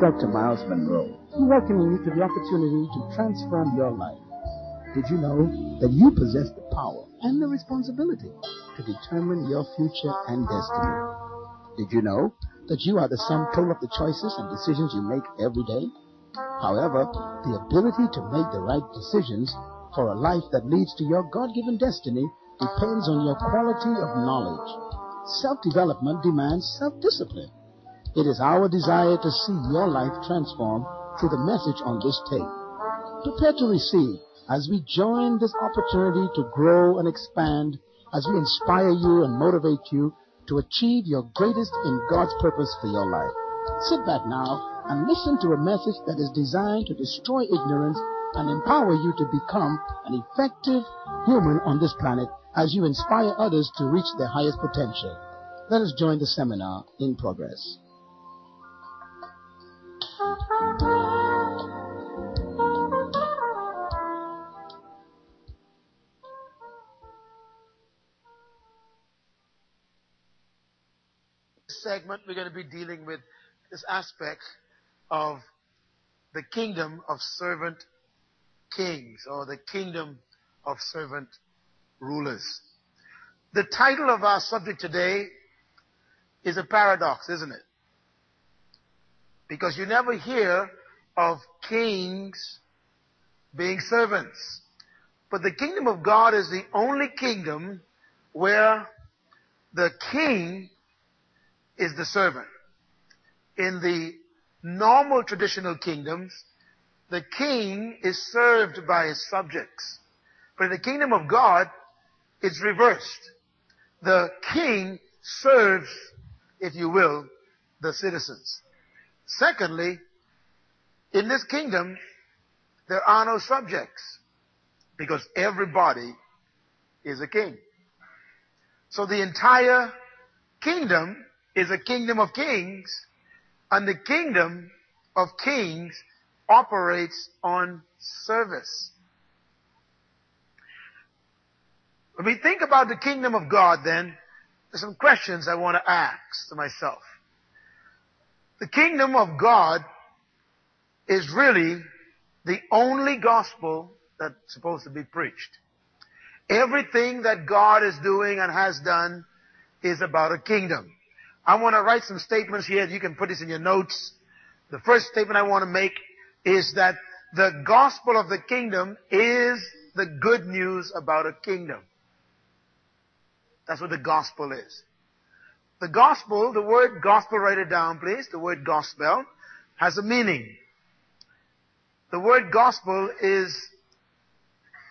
Dr. Myles Munroe, welcoming you to the opportunity to transform your life. Did you know that you possess the power and the responsibility to determine your future and destiny? Did you know that you are the sum total of the choices and decisions you make every day? However, the ability to make the right decisions for a life that leads to your God-given destiny depends on your quality of knowledge. Self-development demands self-discipline. It is our desire to see your life transformed through the message on this tape. Prepare to receive as we join this opportunity to grow and expand, as we inspire you and motivate you to achieve your greatest in God's purpose for your life. Sit back now and listen to a message that is designed to destroy ignorance and empower you to become an effective human on this planet as you inspire others to reach their highest potential. Let us join the seminar in progress. Segment, we're going to be dealing with this aspect of the kingdom of servant kings or the kingdom of servant rulers. The title of our subject today is a paradox, isn't it? Because you never hear of kings being servants. But the kingdom of God is the only kingdom where the king is the servant. In the normal traditional kingdoms, the king is served by his subjects. But in the kingdom of God, it's reversed. The king serves, if you will, the citizens. Secondly, in this kingdom, there are no subjects because everybody is a king. So the entire kingdom is a kingdom of kings, and the kingdom of kings operates on service. When we think about the kingdom of God, then, there's some questions I want to ask to myself. The kingdom of God is really the only gospel that's supposed to be preached. Everything that God is doing and has done is about a kingdom. I want to write some statements here. You can put this in your notes. The first statement I want to make is that the gospel of the kingdom is the good news about a kingdom. That's what the gospel is. The gospel, the word gospel, write it down please. The word gospel has a meaning. The word gospel is,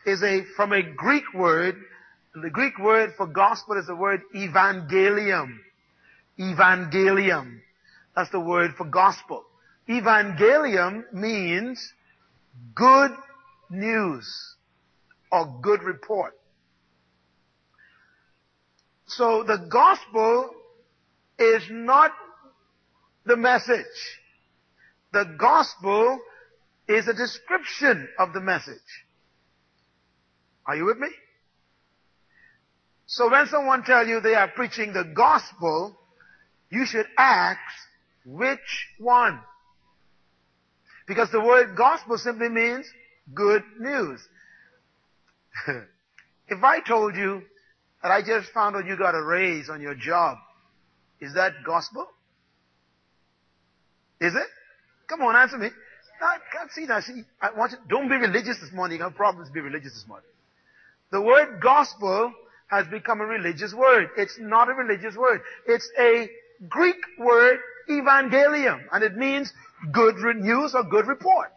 is a, from a Greek word. The Greek word for gospel is the word evangelium. Evangelium. That's the word for gospel. Evangelium means good news or good report. So the gospel is not the message. The gospel is a description of the message. Are you with me? So when someone tells you they are preaching the gospel, you should ask which one. Because the word gospel simply means good news. if I told you that I just found out you got a raise on your job, is that gospel? Is it? Come on, answer me. I can't see that. See, I want you, don't be religious this morning. You have problems be religious this morning. The word gospel has become a religious word. It's not a religious word. It's a Greek word evangelium, and it means good news or good report.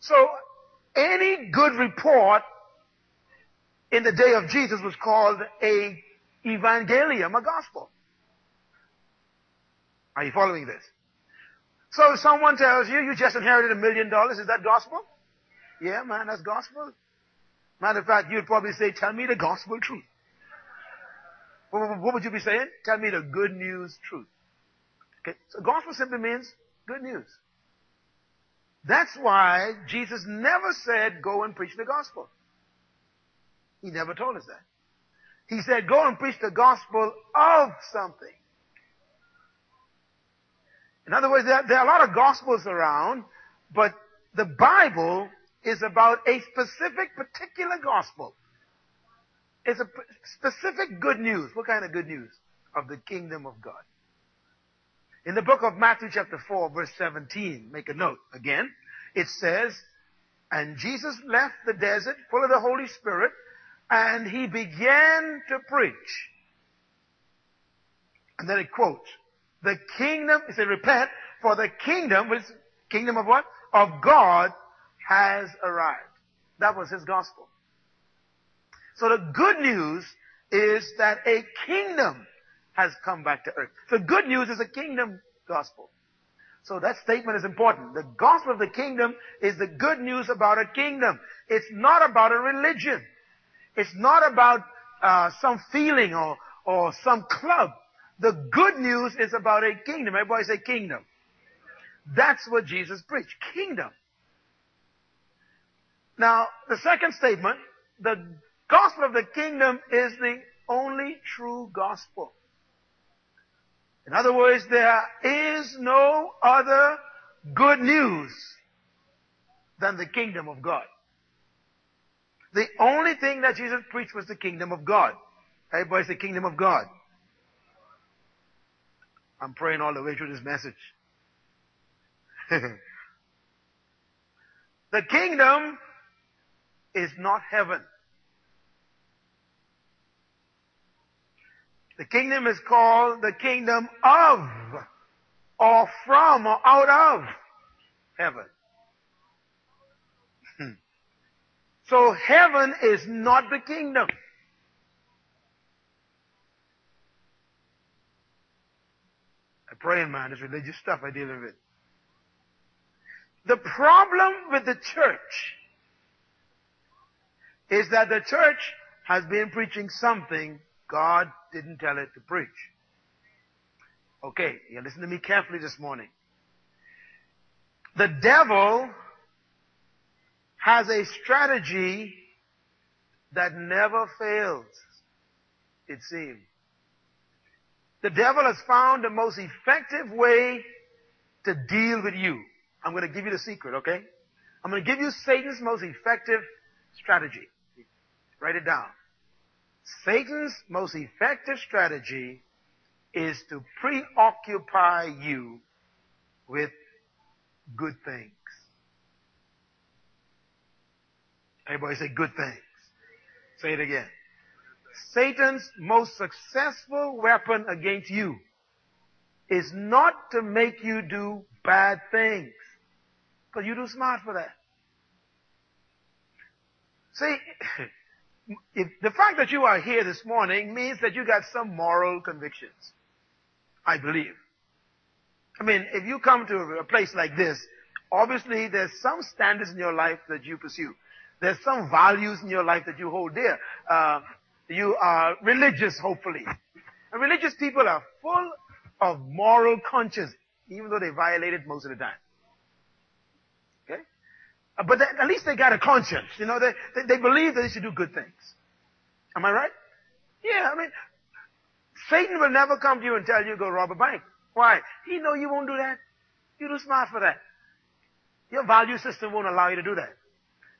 So, any good report in the day of Jesus was called a evangelium, a gospel. Are you following this? So if someone tells you you just inherited a million dollars, is that gospel? Yeah, man, that's gospel. Matter of fact, you'd probably say, tell me the gospel truth. What would you be saying? Tell me the good news truth. Okay, so gospel simply means good news. That's why Jesus never said, go and preach the gospel. He never told us that. He said, go and preach the gospel of something. In other words, there, there are a lot of gospels around, but the Bible is about a specific, particular gospel. It's a specific good news. What kind of good news? Of the kingdom of God. In the book of Matthew chapter 4 verse 17, make a note again, it says, and Jesus left the desert full of the Holy Spirit and he began to preach. And then it quotes, the kingdom, he said, repent, for the kingdom, which kingdom of what? Of God has arrived. That was his gospel. So the good news is that a kingdom has come back to earth. The good news is a kingdom gospel. So that statement is important. The gospel of the kingdom is the good news about a kingdom. It's not about a religion. It's not about uh, some feeling or, or some club. The good news is about a kingdom. Everybody say kingdom. That's what Jesus preached. Kingdom. Now, the second statement, the gospel of the kingdom is the only true gospel. In other words, there is no other good news than the kingdom of God. The only thing that Jesus preached was the kingdom of God. Everybody say kingdom of God. I'm praying all the way through this message. the kingdom is not heaven. The kingdom is called the kingdom of or from or out of heaven. So heaven is not the kingdom. I pray, man, it's religious stuff I deal with. The problem with the church is that the church has been preaching something God didn't tell it to preach. Okay, you listen to me carefully this morning. The devil has a strategy that never fails, it seems. The devil has found the most effective way to deal with you. I'm going to give you the secret, okay? I'm going to give you Satan's most effective strategy. Write it down. Satan's most effective strategy is to preoccupy you with good things. Everybody say good things. Say it again. Satan's most successful weapon against you is not to make you do bad things. Because you're too smart for that. See, if the fact that you are here this morning means that you got some moral convictions. I believe. I mean, if you come to a place like this, obviously there's some standards in your life that you pursue. There's some values in your life that you hold dear. Uh, you are religious, hopefully. And religious people are full of moral conscience, even though they violate it most of the time. Uh, but they, at least they got a conscience. You know, they, they, they believe that they should do good things. Am I right? Yeah, I mean, Satan will never come to you and tell you go rob a bank. Why? He know you won't do that. You're too smart for that. Your value system won't allow you to do that.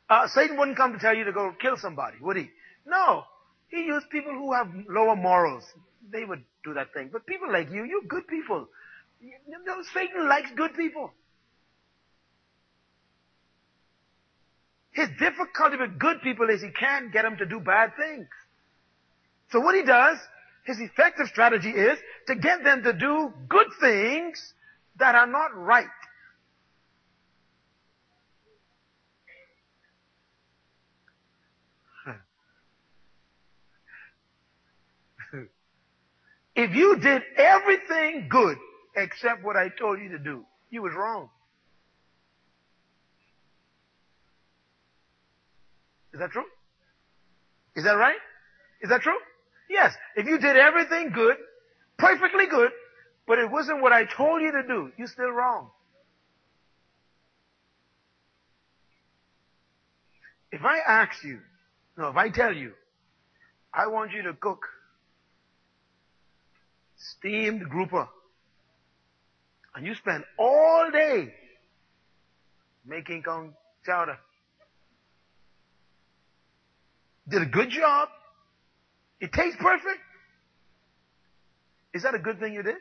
Uh, Satan wouldn't come to tell you to go kill somebody, would he? No. He used people who have lower morals. They would do that thing. But people like you, you're good people. You know, Satan likes good people. His difficulty with good people is he can't get them to do bad things. So what he does, his effective strategy is to get them to do good things that are not right. If you did everything good except what I told you to do, you was wrong. Is that true? Is that right? Is that true? Yes. If you did everything good, perfectly good, but it wasn't what I told you to do, you're still wrong. If I ask you, no, if I tell you, I want you to cook steamed grouper, and you spend all day making conch chowder. Did a good job. It tastes perfect. Is that a good thing you did?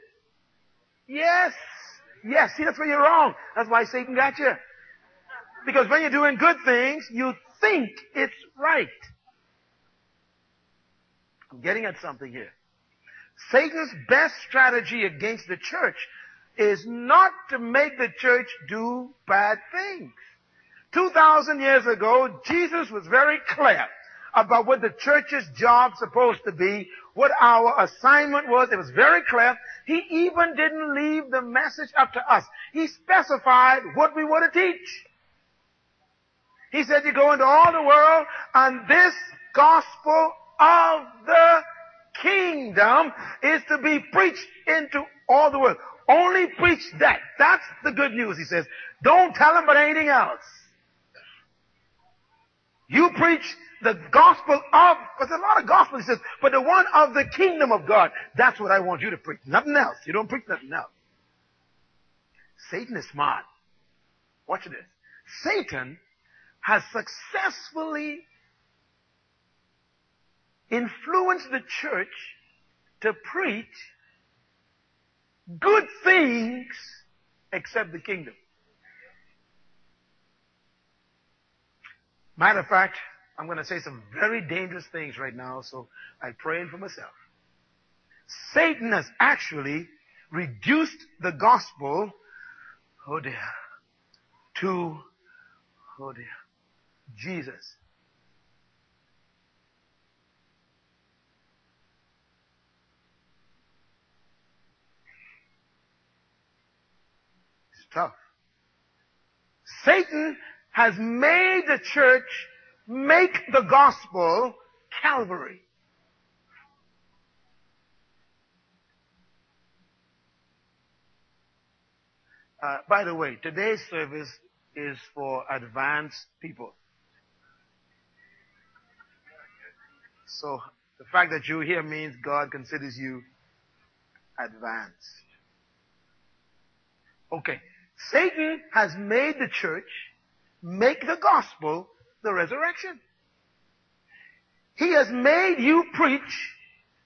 Yes. Yes. See, that's where you're wrong. That's why Satan got you. Because when you're doing good things, you think it's right. I'm getting at something here. Satan's best strategy against the church is not to make the church do bad things. 2,000 years ago, Jesus was very clear about what the church's job supposed to be, what our assignment was. It was very clear. He even didn't leave the message up to us. He specified what we were to teach. He said you go into all the world and this gospel of the kingdom is to be preached into all the world. Only preach that. That's the good news, he says. Don't tell them about anything else. You preach the gospel of, but there's a lot of gospel, he says, but the one of the kingdom of God. That's what I want you to preach. Nothing else. You don't preach nothing else. Satan is smart. Watch this. Satan has successfully influenced the church to preach good things except the kingdom. Matter of fact, I'm going to say some very dangerous things right now, so I'm praying for myself. Satan has actually reduced the gospel, oh dear, to, oh dear, Jesus. It's tough. Satan has made the church make the gospel Calvary. Uh, by the way, today's service is for advanced people. So the fact that you're here means God considers you advanced. Okay. Satan has made the church make the gospel the resurrection. He has made you preach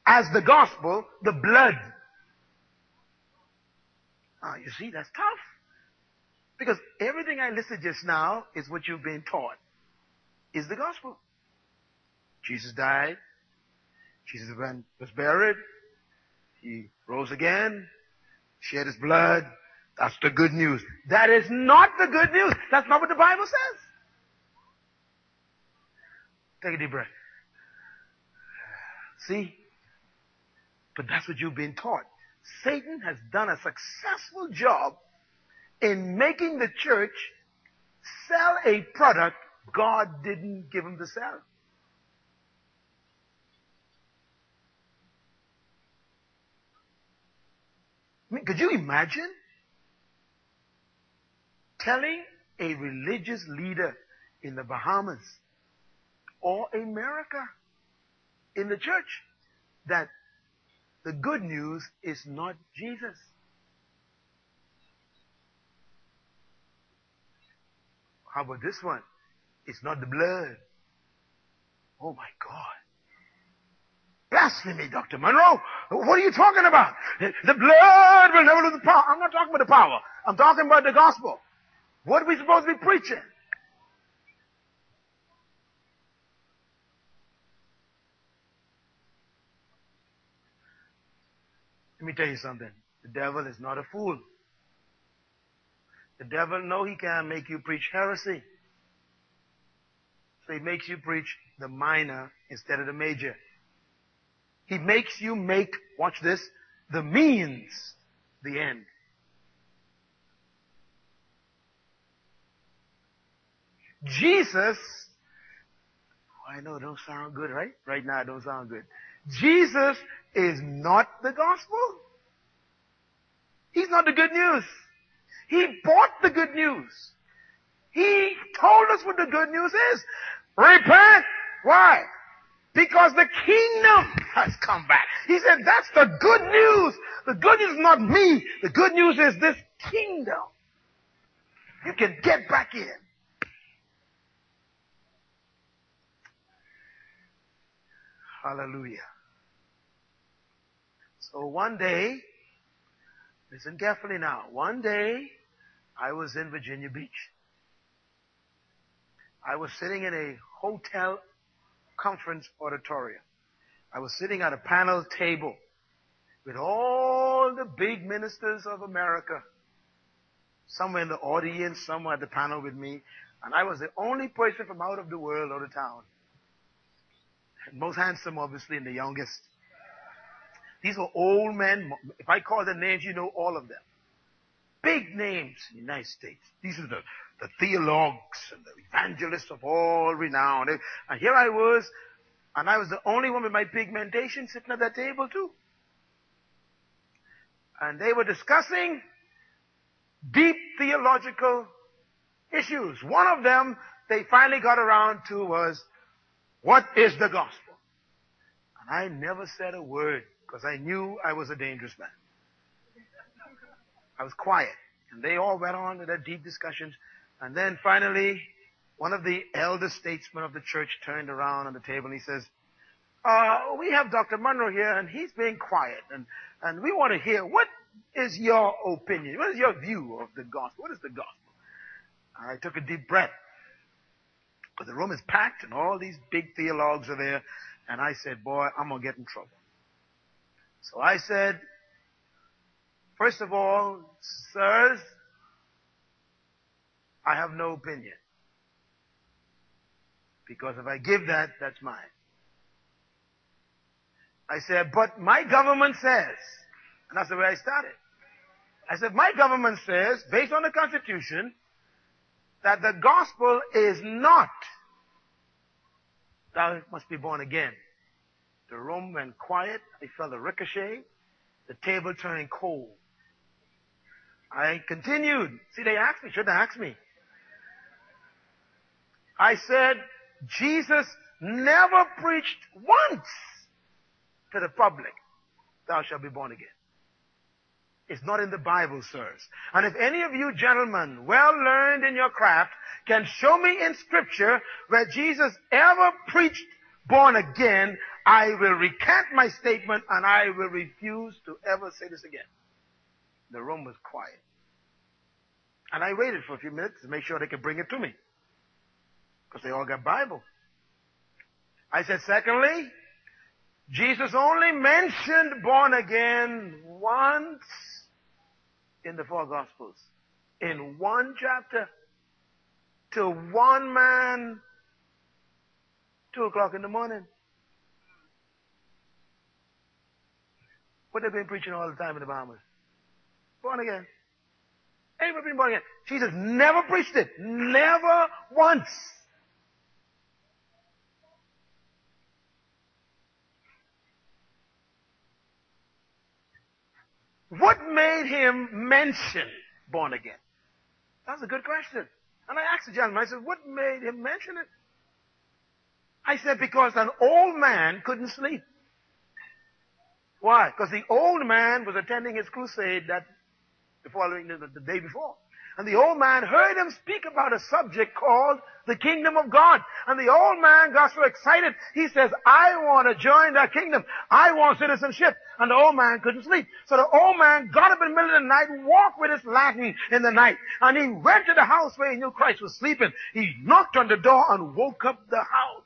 as the gospel the blood. Ah, you see, that's tough. Because everything I listed just now is what you've been taught, is the gospel. Jesus died. Jesus was buried. He rose again. Shed his blood. That's the good news. That is not the good news. That's not what the Bible says. Take a deep breath. See? But that's what you've been taught. Satan has done a successful job in making the church sell a product God didn't give him to sell. I mean, could you imagine telling a religious leader in the Bahamas or America in the church that the good news is not Jesus. How about this one? It's not the blood. Oh my God. Blasphemy, Dr. Munroe. What are you talking about? The blood will never lose the power. I'm not talking about the power. I'm talking about the gospel. What are we supposed to be preaching? Let me tell you something. The devil is not a fool. The devil know he can't make you preach heresy. So he makes you preach the minor instead of the major. He makes you make, watch this, the means the end. Jesus, oh, I know it don't sound good, right? Right now it don't sound good. Jesus is not the gospel. He's not the good news. He bought the good news. He told us what the good news is. Repent. Why? Because the kingdom has come back. He said, that's the good news. The good news is not me. The good news is this kingdom. You can get back in. Hallelujah. So one day, listen carefully now, one day I was in Virginia Beach. I was sitting in a hotel conference auditorium. I was sitting at a panel table with all the big ministers of America. Some were in the audience, some were at the panel with me, and I was the only person from out of the world out of town. Most handsome, obviously, and the youngest. These were old men. If I call the names, you know all of them. Big names in the United States. These are the, the theologues and the evangelists of all renown. And here I was, and I was the only one with my pigmentation sitting at that table too. And they were discussing deep theological issues. One of them they finally got around to was, what is the gospel? And I never said a word because I knew I was a dangerous man. I was quiet. And they all went on to their deep discussions. And then finally, one of the elder statesmen of the church turned around on the table and he says, uh, we have Dr. Munroe here and he's being quiet and, and we want to hear what is your opinion? What is your view of the gospel? What is the gospel? I took a deep breath. The room is packed and all these big theologues are there. And I said, boy, I'm going to get in trouble. So I said, first of all, sirs, I have no opinion. Because if I give that, that's mine. I said, but my government says, and that's the way I started. I said, my government says, based on the Constitution, that the gospel is not thou must be born again. The room went quiet. I felt a ricochet. The table turning cold. I continued. See, they asked me, should they ask me. I said, Jesus never preached once to the public, thou shalt be born again. It's not in the Bible, sirs. And if any of you gentlemen, well learned in your craft, can show me in scripture where Jesus ever preached born again, I will recant my statement and I will refuse to ever say this again. The room was quiet. And I waited for a few minutes to make sure they could bring it to me. Because they all got Bible. I said, secondly, Jesus only mentioned born again once in the four gospels. In one chapter. To one man. Two o'clock in the morning. What they've been preaching all the time in the Bahamas. Born again. Anybody been born again? Jesus never preached it. Never once. What made him mention born again? That's a good question. And I asked the gentleman, I said, what made him mention it? I said, because an old man couldn't sleep. Why? Because the old man was attending his crusade that the following, the, the day before. And the old man heard him speak about a subject called the kingdom of God. And the old man got so excited, he says, I want to join that kingdom. I want citizenship. And the old man couldn't sleep. So the old man got up in the middle of the night, and walked with his lantern in the night, and he went to the house where he knew Christ was sleeping. He knocked on the door and woke up the house.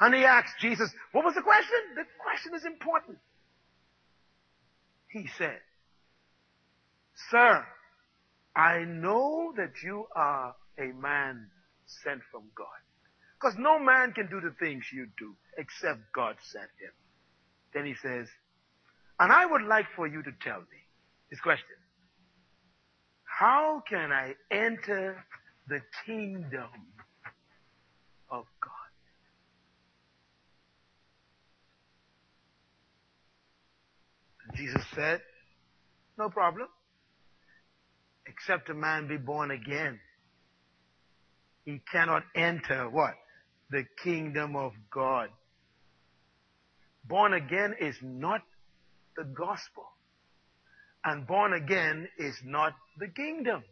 And he asked Jesus, what was the question? The question is important. He said, Sir, I know that you are a man sent from God. Because no man can do the things you do except God sent him. Then he says, and I would like for you to tell me, his question, how can I enter the kingdom of God? Jesus said, no problem except a man be born again. He cannot enter what? The kingdom of God. Born again is not the gospel. And born again is not the kingdom.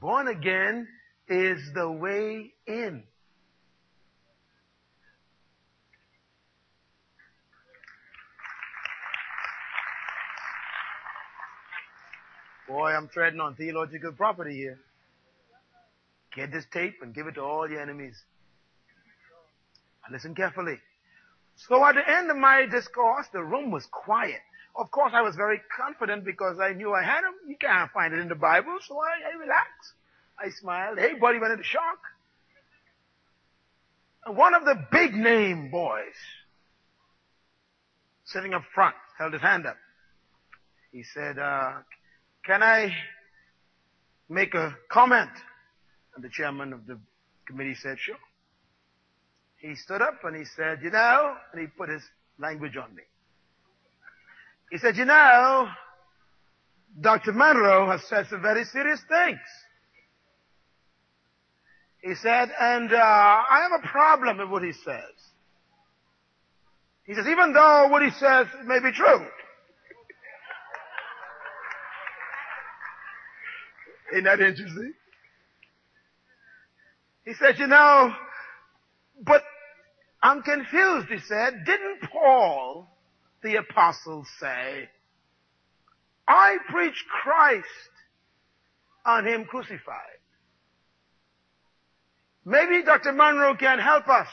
Born again is the way in. Boy, I'm treading on theological property here. Get this tape and give it to all your enemies. And listen carefully. So at the end of my discourse, the room was quiet. Of course, I was very confident because I knew I had him. You can't find it in the Bible, so I, I relaxed. I smiled. Everybody went into shock. And one of the big name boys sitting up front held his hand up. He said, uh, can I make a comment? And the chairman of the committee said, sure. He stood up and he said, you know, and he put his language on me. He said, you know, Dr. Munroe has said some very serious things. He said, and uh, I have a problem with what he says. He says, even though what he says may be true. Isn't that interesting? He said, you know, but I'm confused, he said. Didn't Paul, the apostle, say, I preach Christ on him crucified? Maybe Dr. Munroe can help us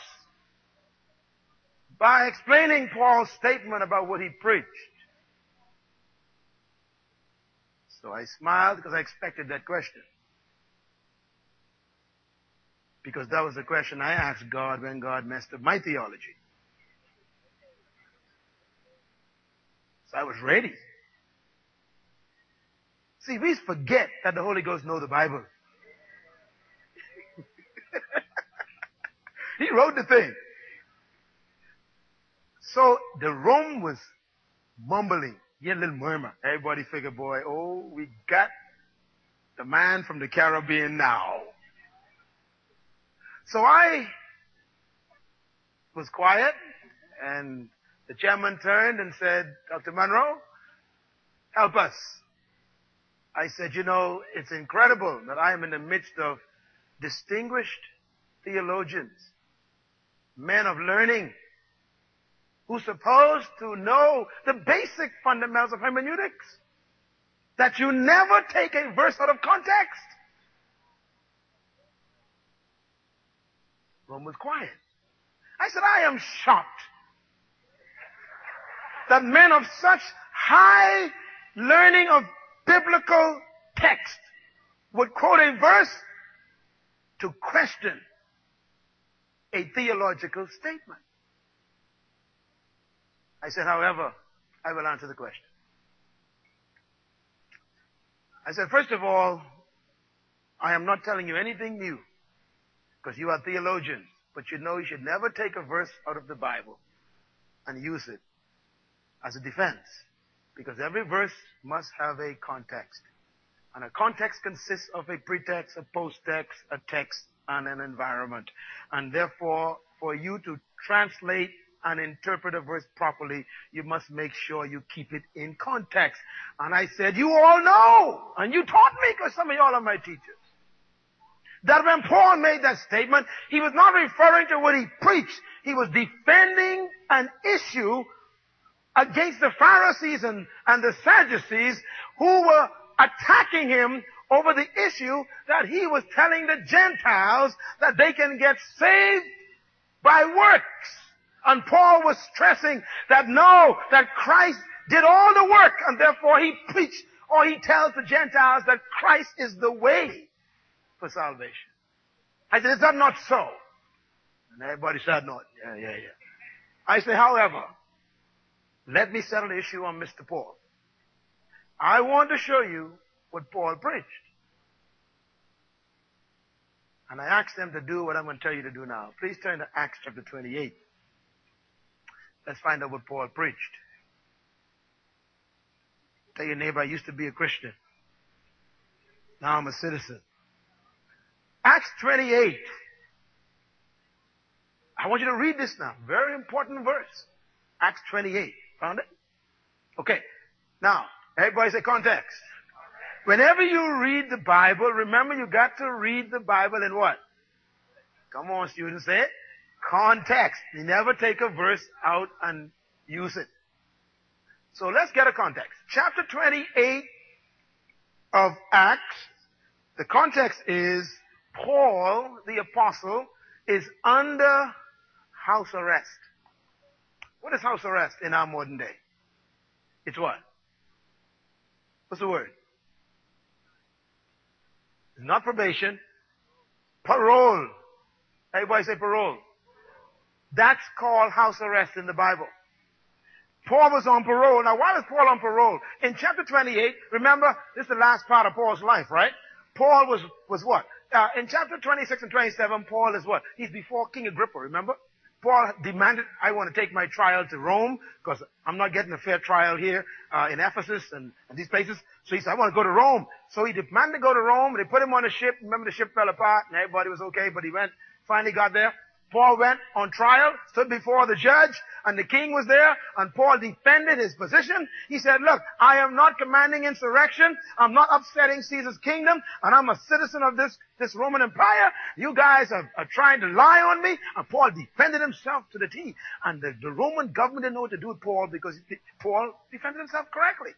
by explaining Paul's statement about what he preached. So I smiled because I expected that question. Because that was the question I asked God when God messed up my theology. So I was ready. See, we forget that the Holy Ghost knows the Bible. he wrote the thing. So the room was mumbling. You a little murmur. Everybody figured, boy, oh, we got the man from the Caribbean now. So I was quiet and the chairman turned and said, Dr. Munroe, help us. I said, you know, it's incredible that I am in the midst of distinguished theologians, men of learning, who's supposed to know the basic fundamentals of hermeneutics. That you never take a verse out of context. Room was quiet. I said, I am shocked that men of such high learning of biblical text would quote a verse to question a theological statement. I said, however, I will answer the question. I said, first of all, I am not telling you anything new because you are theologians, but you know you should never take a verse out of the Bible and use it as a defense because every verse must have a context. And a context consists of a pretext, a post-text, a text, and an environment. And therefore, for you to translate and interpret a verse properly, you must make sure you keep it in context. And I said, you all know, and you taught me because some of y'all are my teachers, that when Paul made that statement, he was not referring to what he preached. He was defending an issue against the Pharisees and, and the Sadducees who were attacking him over the issue that he was telling the Gentiles that they can get saved by works. And Paul was stressing that no, that Christ did all the work and therefore he preached or he tells the Gentiles that Christ is the way for salvation. I said, is that not so? And everybody said, no. Yeah, yeah, yeah. I say, however, let me settle the issue on Mr. Paul. I want to show you what Paul preached. And I asked them to do what I'm going to tell you to do now. Please turn to Acts chapter 28. Let's find out what Paul preached. Tell your neighbor, I used to be a Christian. Now I'm a citizen. Acts 28. I want you to read this now. Very important verse. Acts 28. Found it? Okay. Now, Everybody say context. Whenever you read the Bible, remember you got to read the Bible in what? Come on, students, say it. Context. You never take a verse out and use it. So let's get a context. Chapter 28 of Acts, the context is Paul, the apostle, is under house arrest. What is house arrest in our modern day? It's what? What's the word? It's not probation. Parole. Everybody say parole. That's called house arrest in the Bible. Paul was on parole. Now why was Paul on parole? In chapter 28, remember, this is the last part of Paul's life, right? Paul was, was what? Uh, in chapter 26 and 27, Paul is what? He's before King Agrippa, remember? Paul demanded, I want to take my trial to Rome because I'm not getting a fair trial here uh, in Ephesus and, and, these places. So he said, I want to go to Rome. So he demanded to go to Rome. They put him on a ship. Remember the ship fell apart and everybody was okay, but he went, finally got there. Paul went on trial, stood before the judge, and the king was there, and Paul defended his position. He said, look, I am not commanding insurrection. I'm not upsetting Caesar's kingdom, and I'm a citizen of this, this Roman Empire. You guys are, are trying to lie on me. And Paul defended himself to the T. And the, the Roman government didn't know what to do with Paul because Paul defended himself correctly.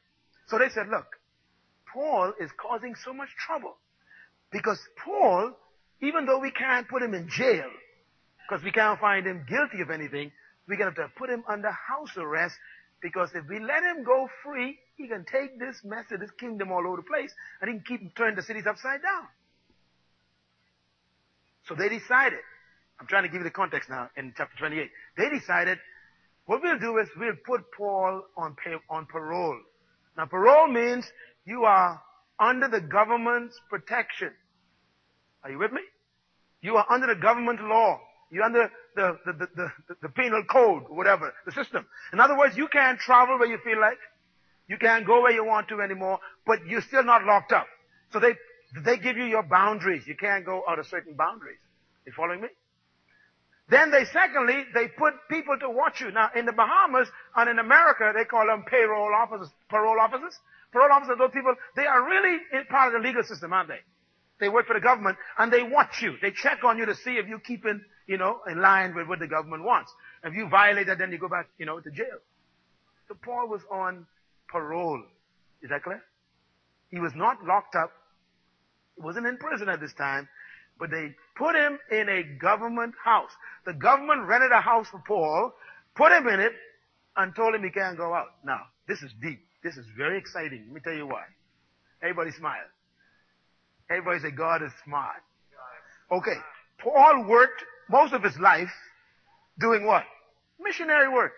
So they said, look, Paul is causing so much trouble because Paul, even though we can't put him in jail, because we can't find him guilty of anything. We're going to have to put him under house arrest because if we let him go free, he can take this mess of this kingdom all over the place and he can keep turning the cities upside down. So they decided, I'm trying to give you the context now in chapter 28. They decided what we'll do is we'll put Paul on, pay, on parole. Now parole means you are under the government's protection. Are you with me? You are under the government law. You're under the, the, the, the, the penal code, whatever, the system. In other words, you can't travel where you feel like. You can't go where you want to anymore, but you're still not locked up. So they, they give you your boundaries. You can't go out of certain boundaries. You following me? Then they, secondly, they put people to watch you. Now, in the Bahamas and in America, they call them payroll officers, parole officers. Parole officers, those people, they are really part of the legal system, aren't they? They work for the government and they watch you. They check on you to see if you're keeping you know, in line with what the government wants. If you violate that, then you go back, you know, to jail. So Paul was on parole. Is that clear? He was not locked up. He wasn't in prison at this time, but they put him in a government house. The government rented a house for Paul, put him in it, and told him he can't go out. Now, this is deep. This is very exciting. Let me tell you why. Everybody smile. Everybody say God is smart. Okay. Paul worked most of his life doing what? Missionary work.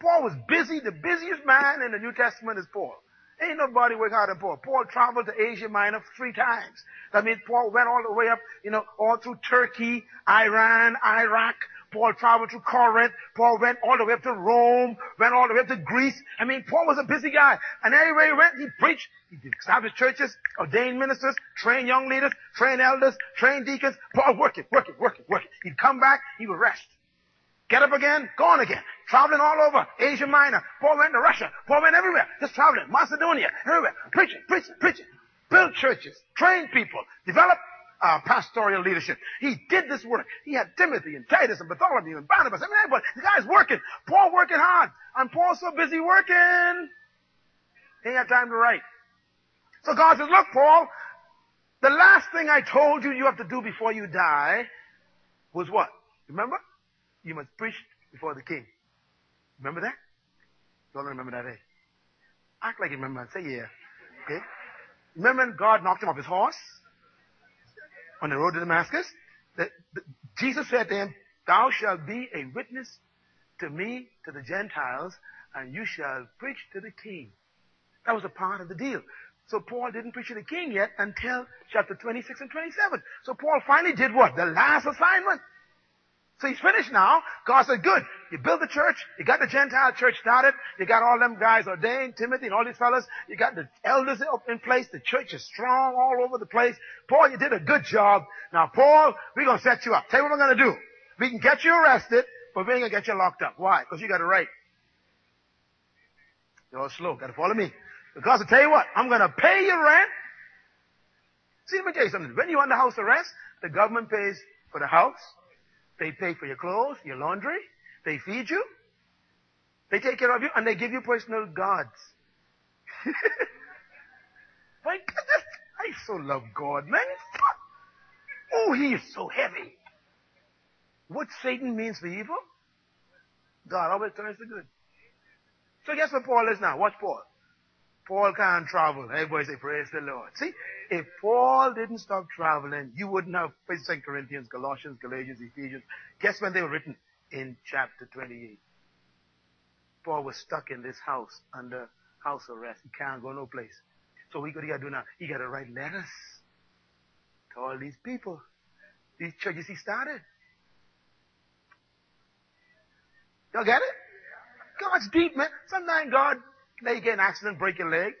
Paul was busy. The busiest man in the New Testament is Paul. Ain't nobody work harder than Paul. Paul traveled to Asia Minor three times. That means Paul went all the way up, you know, all through Turkey, Iran, Iraq. Paul traveled to Corinth. Paul went all the way up to Rome, went all the way up to Greece. I mean, Paul was a busy guy. And everywhere he went, he preached. He established churches, ordained ministers, trained young leaders, trained elders, trained deacons. Paul working, working, working, working. He'd come back, he would rest. Get up again, gone again. Traveling all over Asia Minor. Paul went to Russia. Paul went everywhere. Just traveling. Macedonia, everywhere. Preaching, preaching, preaching. Build churches. Train people. Develop uh, pastoral leadership. He did this work. He had Timothy and Titus and Bartholomew and Barnabas. I mean, everybody. The guy's working. Paul working hard. And Paul's so busy working. He ain't got time to write. So God says, look, Paul, the last thing I told you you have to do before you die was what? Remember? You must preach before the king. Remember that? Don't remember that, eh? Act like you remember. and Say yeah. Okay? Remember when God knocked him off his horse on the road to Damascus? The, Jesus said to him, Thou shalt be a witness to me, to the Gentiles, and you shall preach to the king. That was a part of the deal. So Paul didn't preach to the king yet until chapter 26 and 27. So Paul finally did what? The last assignment. So he's finished now. God said, good. You build the church. You got the Gentile church started. You got all them guys ordained, Timothy and all these fellas. You got the elders in place. The church is strong all over the place. Paul, you did a good job. Now, Paul, we're going to set you up. Tell you what we're going to do. We can get you arrested, but we ain't going to get you locked up. Why? Because you got it right. You're all slow. Got to follow me. Because I tell you what, I'm going to pay your rent. See, let me tell you something. When you're under house arrest, the government pays for the house. They pay for your clothes, your laundry. They feed you. They take care of you and they give you personal guards. My goodness, I so love God, man. Oh, he is so heavy. What Satan means for evil, God always turns to good. So guess what Paul is now? Watch Paul. Paul can't travel. Everybody say, praise the Lord. See, if Paul didn't stop traveling, you wouldn't have 1 Corinthians, Colossians, Galatians, Ephesians. Guess when they were written? In chapter 28. Paul was stuck in this house under house arrest. He can't go no place. So what he got to do now? He got to write letters to all these people, these churches he started. Y'all get it? God's deep, man. Sometimes God let you get an accident, break your leg,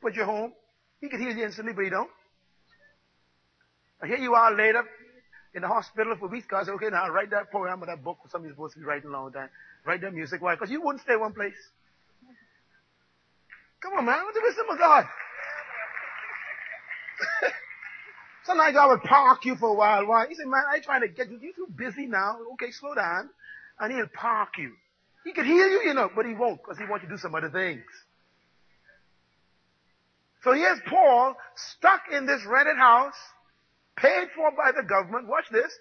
put you home. He could heal you instantly, but he don't. Now here you are later in the hospital for weeks. God said, okay, now write that poem or that book or something you're supposed to be writing a long time. Write that music. Why? Because you wouldn't stay one place. Come on, man. What's the wisdom of God? Sometimes God would park you for a while. Why? He said, man, I ain't trying to get you. You're too busy now. Okay, slow down. And he'll park you. He could heal you, you know, but he won't because he wants you to do some other things. So here's Paul stuck in this rented house, paid for by the government. Watch this.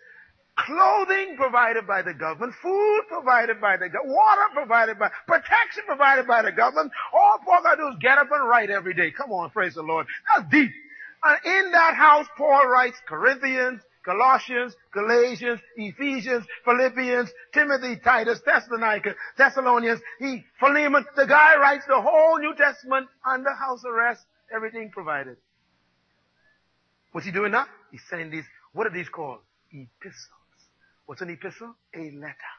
Clothing provided by the government, food provided by the government, water provided by, protection provided by the government. All Paul got to do is get up and write every day. Come on, praise the Lord. That's deep. And in that house, Paul writes Corinthians, Colossians, Galatians, Ephesians, Philippians, Timothy, Titus, Thessalonica, Thessalonians, he, Philemon, the guy writes the whole New Testament under house arrest, everything provided. What's he doing now? He's sending these, what are these called? Epistles. What's an epistle? A letter.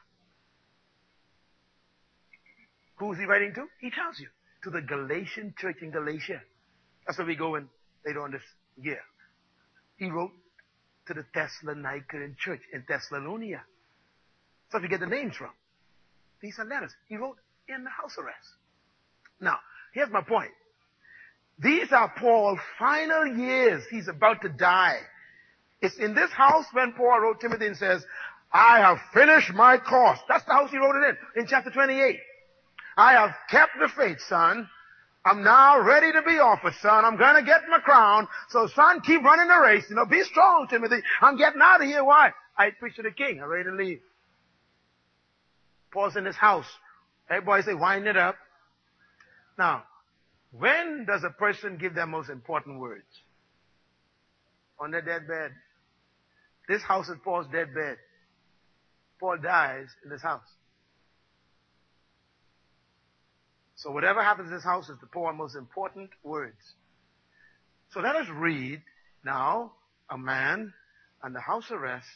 Who is he writing to? He tells you. To the Galatian church in Galatia. That's where we go in later on this year. He wrote to the Thessalonican church in Thessalonica. So if you get the names from. These are letters he wrote in the house arrest. Now, here's my point. These are Paul's final years. He's about to die. It's in this house when Paul wrote Timothy and says, I have finished my course. That's the house he wrote it in, in chapter 28. I have kept the faith, son. I'm now ready to be offered, son. I'm gonna get my crown. So son, keep running the race. You know, be strong, Timothy. I'm getting out of here. Why? I preach to the king. I'm ready to leave. Paul's in his house. Everybody say, wind it up. Now, when does a person give their most important words? On their deathbed. This house is Paul's deathbed. Paul dies in this house. So whatever happens in this house is the Paul's most important words. So let us read now a man under house arrest.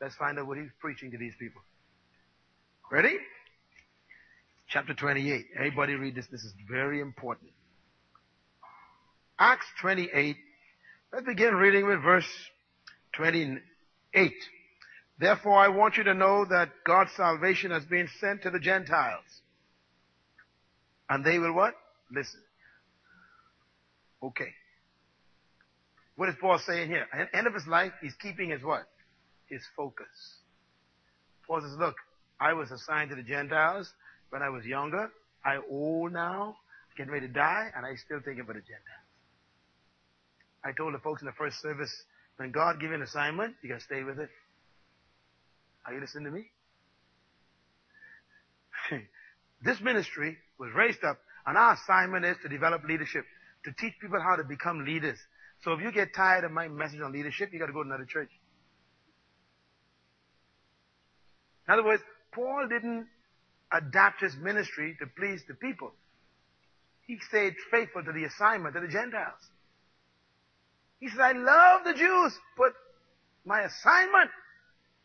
Let's find out what he's preaching to these people. Ready? Chapter 28. Everybody read this. This is very important. Acts 28. Let's begin reading with verse 28. Therefore I want you to know that God's salvation has been sent to the Gentiles. And they will what? Listen. Okay. What is Paul saying here? At the end of his life, he's keeping his what? His focus. Paul says, look, I was assigned to the Gentiles when I was younger. I old now, getting ready to die, and I still thinking about the Gentiles. I told the folks in the first service, when God gives an assignment, you gotta stay with it. Are you listening to me? this ministry was raised up, and our assignment is to develop leadership, to teach people how to become leaders. So if you get tired of my message on leadership, you got to go to another church. In other words, Paul didn't adapt his ministry to please the people. He stayed faithful to the assignment of the Gentiles. He said, I love the Jews, but my assignment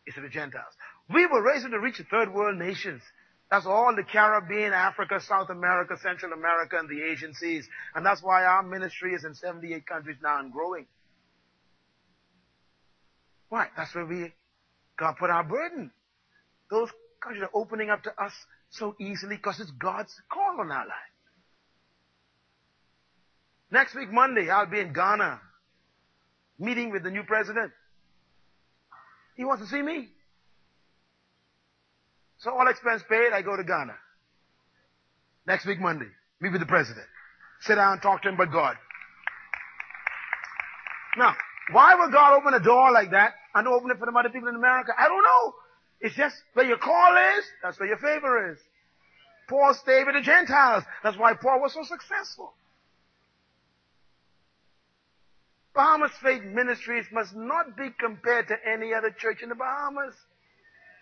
is to the Gentiles. We were raised to reach the third world nations. That's all the Caribbean, Africa, South America, Central America, and the Asian seas. And that's why our ministry is in 78 countries now and growing. Why? That's where we, God put our burden. Those countries are opening up to us so easily because it's God's call on our life. Next week, Monday, I'll be in Ghana meeting with the new president. He wants to see me. So all expense paid, I go to Ghana. Next week, Monday, meet with the president. Sit down, talk to him about God. Now, why would God open a door like that and open it for the other people in America? I don't know. It's just where your call is, that's where your favor is. Paul stayed with the Gentiles. That's why Paul was so successful. Bahamas Faith Ministries must not be compared to any other church in the Bahamas.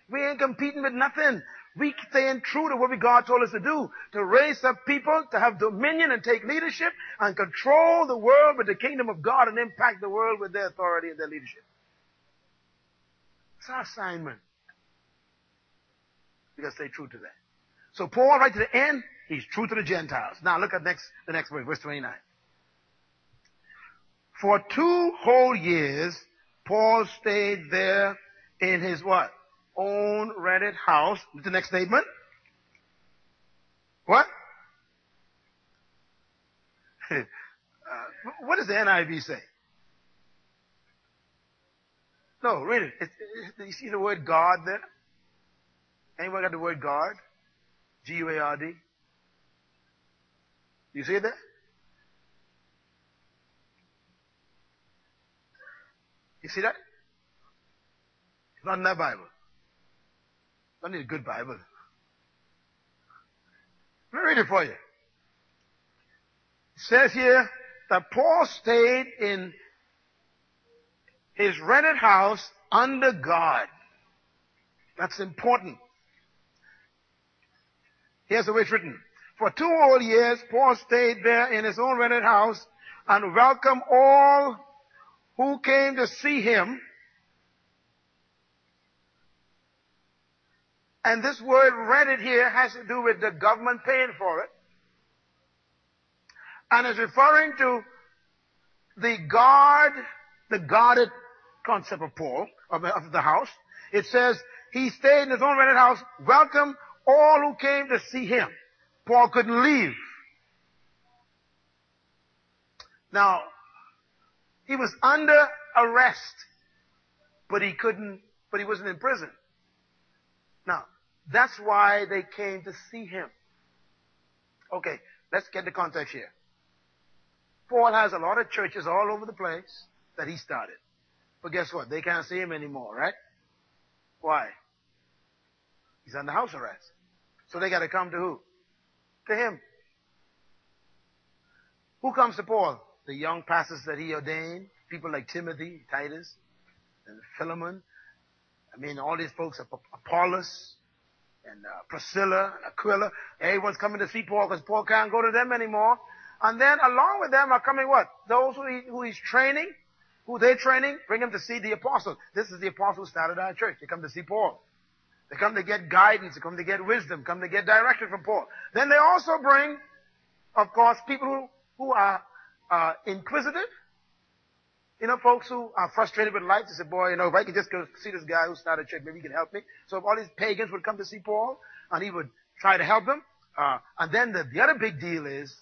We ain't competing with nothing. We staying true to what we God told us to do. To raise up people, to have dominion and take leadership and control the world with the kingdom of God and impact the world with their authority and their leadership. It's our assignment. We gotta stay true to that. So Paul, right to the end, he's true to the Gentiles. Now look at next, the next verse, verse 29. For two whole years, Paul stayed there in his what? Own rented house. The next statement. What? uh, what does the NIV say? No, read it. It's, it's, you see the word God there? Anyone got the word God? G-U-A-R-D? You see that? You see that? It's not in that Bible. I need a good Bible. Let me read it for you. It says here that Paul stayed in his rented house under God. That's important. Here's the way it's written. For two whole years, Paul stayed there in his own rented house and welcomed all who came to see him. And this word rented here has to do with the government paying for it. And is referring to the guard, the guarded concept of Paul, of the, of the house. It says he stayed in his own rented house, welcomed all who came to see him. Paul couldn't leave. Now, he was under arrest, but he couldn't, but he wasn't in prison. That's why they came to see him. Okay, let's get the context here. Paul has a lot of churches all over the place that he started. But guess what? They can't see him anymore, right? Why? He's under house arrest. So they gotta come to who? To him. Who comes to Paul? the young pastors that he ordained, people like Timothy, Titus, and Philemon. I mean, all these folks, Apollos, and uh, Priscilla, and Aquila. Everyone's coming to see Paul because Paul can't go to them anymore. And then along with them are coming what? Those who, he, who he's training, who they're training, bring them to see the apostles. This is the apostle who started our church. They come to see Paul. They come to get guidance. They come to get wisdom. Come to get direction from Paul. Then they also bring, of course, people who, who are uh, inquisitive. You know, folks who are frustrated with life, they say, boy, you know, if I could just go see this guy who started a church, maybe he can help me. So if all these pagans would come to see Paul, and he would try to help them. Uh, and then the, the other big deal is,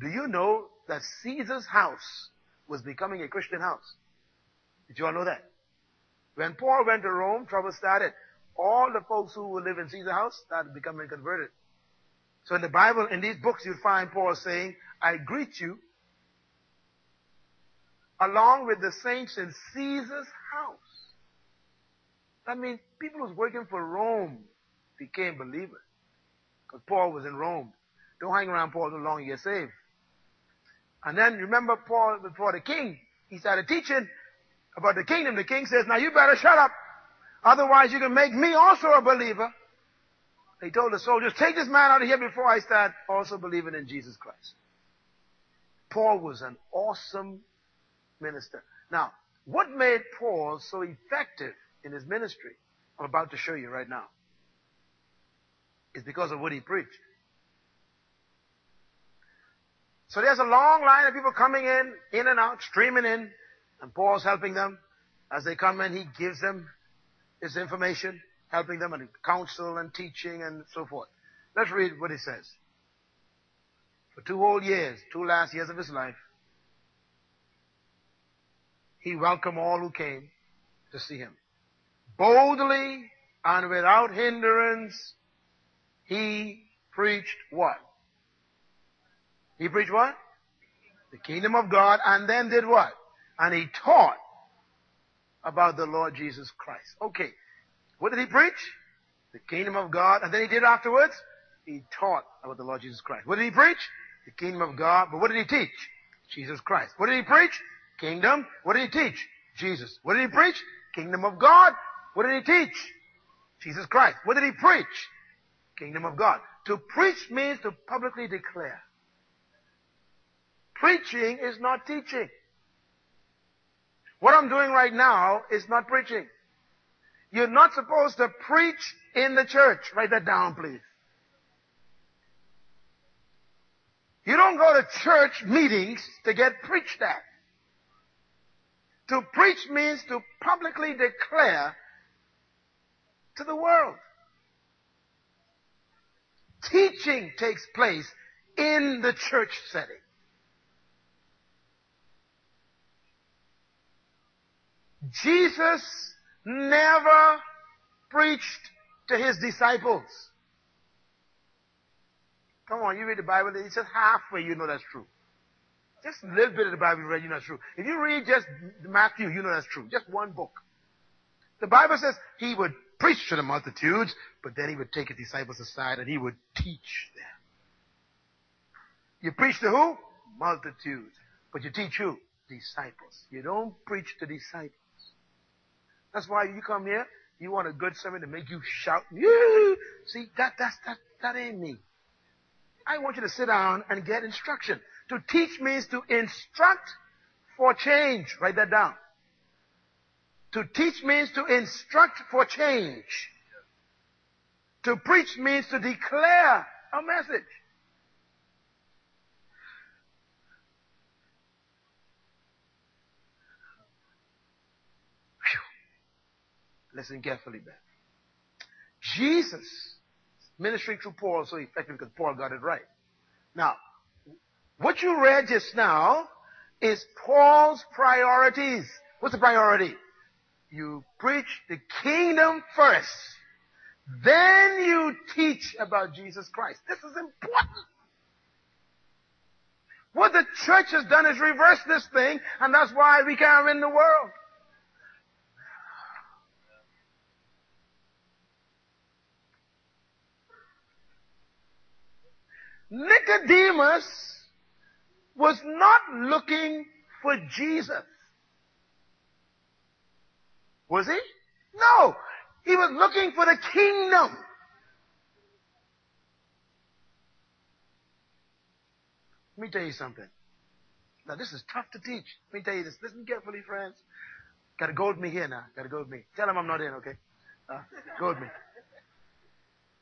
do you know that Caesar's house was becoming a Christian house? Did you all know that? When Paul went to Rome, trouble started. All the folks who would live in Caesar's house started becoming converted. So in the Bible, in these books, you'll find Paul saying, I greet you along with the saints in Caesar's house. That means people who's working for Rome became believers. Because Paul was in Rome. Don't hang around Paul too long, you get saved. And then remember Paul before the king, he started teaching about the kingdom. The king says, now you better shut up. Otherwise you can make me also a believer. He told the soldiers, take this man out of here before I start also believing in Jesus Christ. Paul was an awesome minister. Now, what made Paul so effective in his ministry? I'm about to show you right now. Is because of what he preached. So there's a long line of people coming in, in and out, streaming in, and Paul's helping them. As they come in, he gives them his information, helping them and counsel and teaching and so forth. Let's read what he says. For two whole years, two last years of his life, he welcomed all who came to see him. Boldly and without hindrance, he preached what? He preached what? The kingdom of God and then did what? And he taught about the Lord Jesus Christ. Okay. What did he preach? The kingdom of God. And then he did afterwards? He taught about the Lord Jesus Christ. What did he preach? The kingdom of God. But what did he teach? Jesus Christ. What did he preach? Kingdom. What did he teach? Jesus. What did he preach? Kingdom of God. What did he teach? Jesus Christ. What did he preach? Kingdom of God. To preach means to publicly declare. Preaching is not teaching. What I'm doing right now is not preaching. You're not supposed to preach in the church. Write that down, please. You don't go to church meetings to get preached at. To preach means to publicly declare to the world. Teaching takes place in the church setting. Jesus never preached to his disciples. Come on, you read the Bible, it's just halfway, you know that's true. Just a little bit of the Bible you read, you know that's true. If you read just Matthew, you know that's true. Just one book. The Bible says he would preach to the multitudes, but then he would take his disciples aside and he would teach them. You preach to who? Multitudes. But you teach who? Disciples. You don't preach to disciples. That's why you come here, you want a good sermon to make you shout. See, that, that's, that, that ain't me. I want you to sit down and get instruction. To teach means to instruct for change. Write that down. To teach means to instruct for change. To preach means to declare a message. Listen carefully, man. Jesus ministering through Paul so effective because Paul got it right. Now, what you read just now is Paul's priorities. What's the priority? You preach the kingdom first. Then you teach about Jesus Christ. This is important. What the church has done is reverse this thing, and that's why we can't win the world. Nicodemus was not looking for Jesus. Was he? No. He was looking for the kingdom. Let me tell you something. Now this is tough to teach. Let me tell you this. Listen carefully, friends. Gotta go with me here now. Gotta go with me. Tell him I'm not in, okay? Uh, go with me.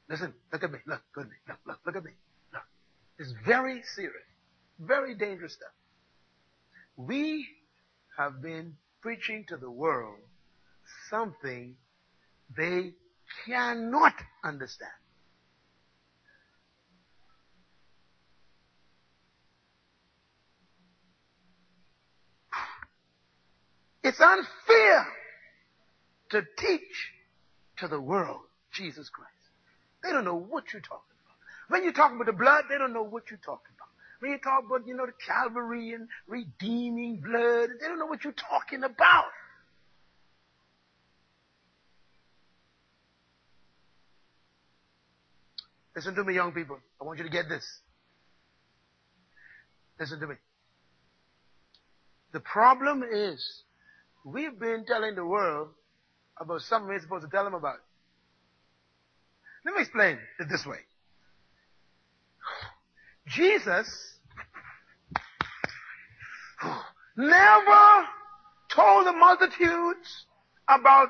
Listen, look at me. Look, go with me. Look, look, look at me. Look. It's very serious, very dangerous stuff. We have been preaching to the world something they cannot understand. It's unfair to teach to the world Jesus Christ. They don't know what you're talking about. when you talk about the blood, they don't know what you're talking about. You talk about, you know, the Calvary and redeeming blood, they don't know what you're talking about. Listen to me, young people. I want you to get this. Listen to me. The problem is, we've been telling the world about something we're supposed to tell them about. Let me explain it this way. Jesus never told the multitudes about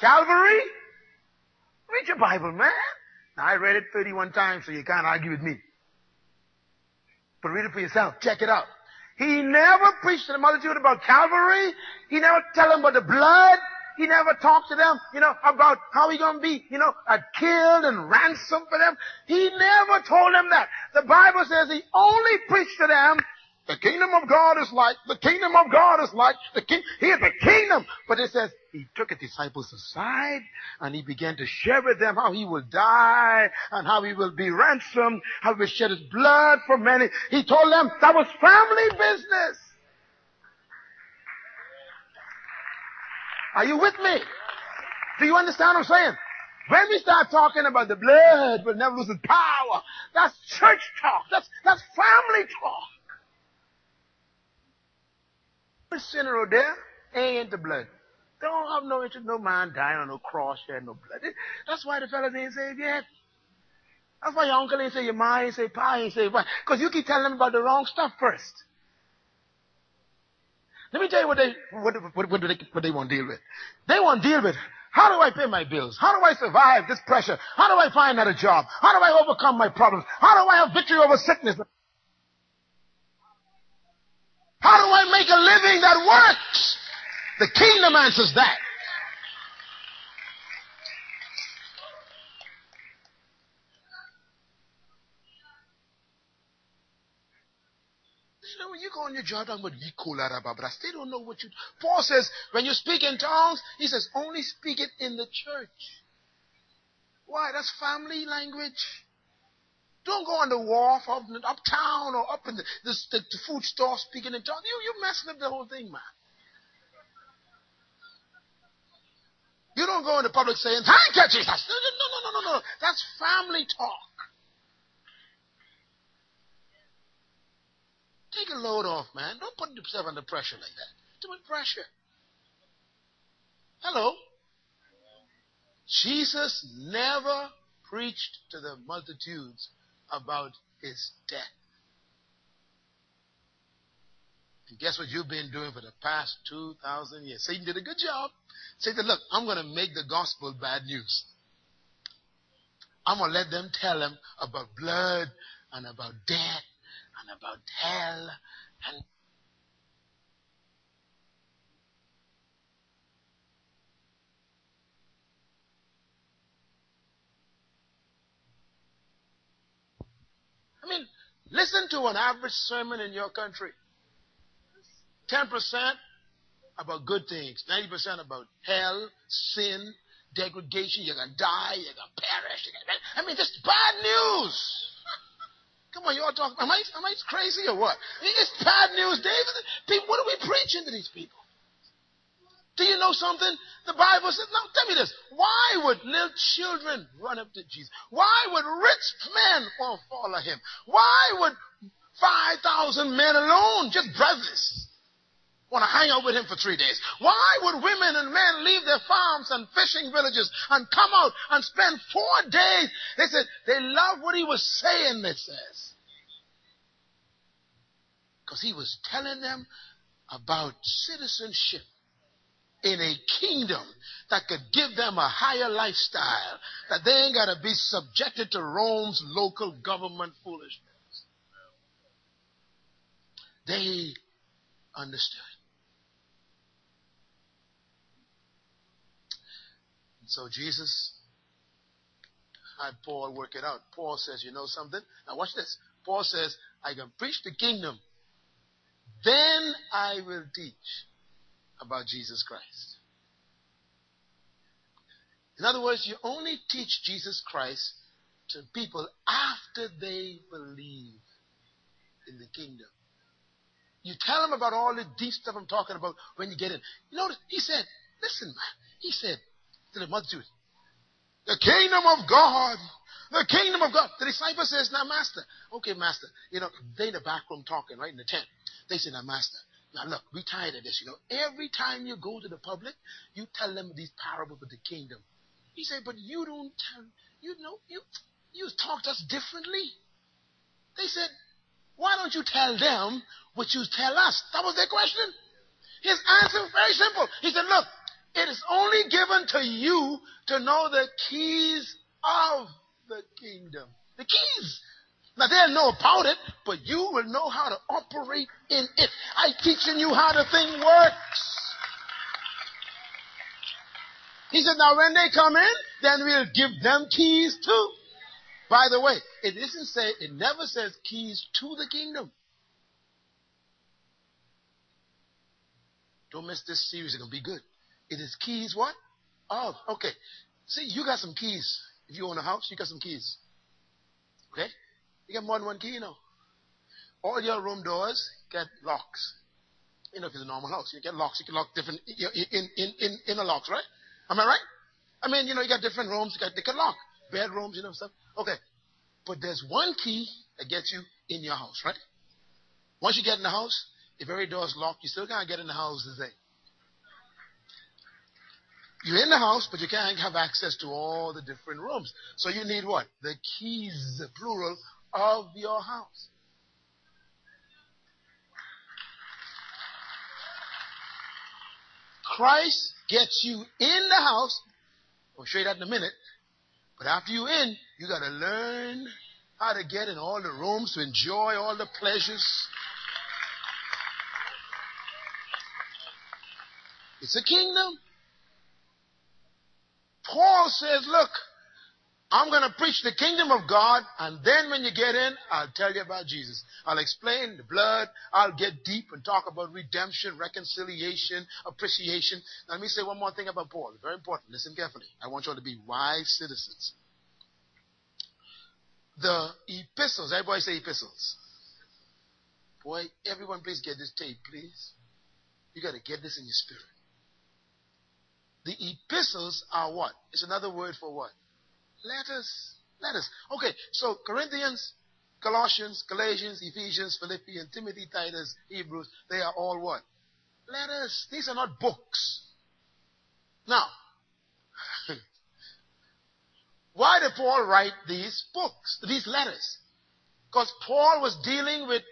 Calvary. Read your Bible, man. Now, I read it 31 times, so you can't argue with me. But read it for yourself. Check it out. He never preached to the multitude about Calvary. He never tell them about the blood. He never talked to them, you know, about how he gonna be, you know, uh, killed and ransomed for them. He never told them that. The Bible says he only preached to them the kingdom of God is like, the kingdom of God is like, the king, he is the kingdom. But it says, he took his disciples aside and he began to share with them how he will die and how he will be ransomed, how he will shed his blood for many. He told them that was family business. Are you with me? Do you understand what I'm saying? When we start talking about the blood will never lose its power, that's church talk. That's, that's family talk. The sinner out there ain't into blood. They Don't have no interest, no man dying on no cross, shed no blood. That's why the fellas ain't saved yet. That's why your uncle ain't say your ma ain't say pa ain't say why. Because you keep telling them about the wrong stuff first. Let me tell you what they, what, what, what, they, what they want to deal with. They want to deal with how do I pay my bills? How do I survive this pressure? How do I find another job? How do I overcome my problems? How do I have victory over sickness? How do I make a living that works? The kingdom answers that. You know, when you go on your job talking about Nicola they don't know what you. Paul says, when you speak in tongues, he says, only speak it in the church. Why? That's family language. Don't go on the wharf up uptown or up in the, the, the, the food store speaking in tongues. You, you're messing up the whole thing, man. You don't go in the public saying, thank you, Jesus. No, no, no, no, no, no. That's family talk. Take a load off, man. Don't put yourself under pressure like that. Too much pressure. Hello? Jesus never preached to the multitudes about his death. And guess what you've been doing for the past 2,000 years? Satan did a good job. Satan, look, I'm going to make the gospel bad news. I'm going to let them tell him about blood and about death and about hell and I mean, listen to an average sermon in your country. 10% about good things, 90% about hell, sin, degradation, you're going to die, you're going to perish. Gonna, I mean, just bad news. Come on, you all talking. Am I, am I crazy or what? It's bad news, David. People, what are we preaching to these people? Do you know something? The Bible says, now tell me this. Why would little children run up to Jesus? Why would rich men want to follow him? Why would 5,000 men alone, just brothers, want to hang out with him for three days? Why would women and men leave their farms and fishing villages and come out and spend four days? They said they love what he was saying, it says. Because he was telling them about citizenship in a kingdom that could give them a higher lifestyle, that they ain't got to be subjected to Rome's local government foolishness. They understood. And so Jesus had Paul work it out. Paul says, you know something? Now watch this. Paul says, I can preach the kingdom. Then I will teach about Jesus Christ. In other words, you only teach Jesus Christ to people after they believe in the kingdom. You tell them about all the deep stuff I'm talking about when you get in. You know, he said, listen, man, he said to the multitude, the kingdom of God, the kingdom of God. The disciple says, now master, okay master, you know, they in the back room talking, right in the tent. They say, now master, now look, we tired of this, you know. Every time you go to the public, you tell them these parables of the kingdom. He said, but you don't tell, you know, you, you talk to us differently. They said, why don't you tell them what you tell us? That was their question. His answer was very simple. He said, look, it is only given to you to know the keys of the kingdom. The keys. Now they'll know about it, but you will know how to operate in it. I'm teaching you how the thing works. He said, now when they come in, then we'll give them keys too. By the way, it doesn't say, it never says keys to the kingdom. Don't miss this series, it's gonna be good. It is keys what? Oh, okay. See, you got some keys. If you own a house, you got some keys. Okay? You got more than one key, you know. All your room doors get locks. You know, if it's a normal house, you get locks. You can lock different in in in inner locks, right? Am I right? I mean, you know, you got different rooms. You got they can lock bedrooms, you know, stuff. Okay, but there's one key that gets you in your house, right? Once you get in the house, if every door is locked, you still can't get in the house the same. You're in the house, but you can't have access to all the different rooms. So you need what? The keys, plural, of your house. Christ gets you in the house. I'll show you that in a minute. But after you're in, you got to learn how to get in all the rooms to enjoy all the pleasures. It's a kingdom. Paul says, look, I'm going to preach the kingdom of God, and then when you get in, I'll tell you about Jesus. I'll explain the blood. I'll get deep and talk about redemption, reconciliation, appreciation. Now, let me say one more thing about Paul. Very important. Listen carefully. I want you all to be wise citizens. The epistles, everybody say epistles. Boy, everyone please get this tape, please. You got to get this in your spirit. The epistles are what? It's another word for what? Letters. Letters. Okay, so Corinthians, Colossians, Galatians, Ephesians, Philippians, Timothy, Titus, Hebrews, they are all what? Letters. These are not books. Now, why did Paul write these books, these letters? Because Paul was dealing with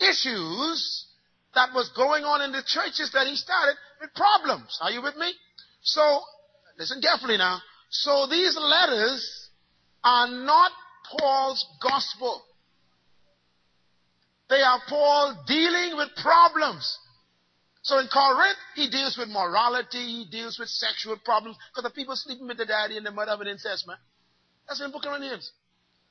issues that was going on in the churches that he started with problems. Are you with me? So, listen carefully now. So these letters are not Paul's gospel. They are Paul dealing with problems. So in Corinth, he deals with morality, he deals with sexual problems, because the people sleeping with the daddy and the mother of an incest, man. That's in the book of Corinthians.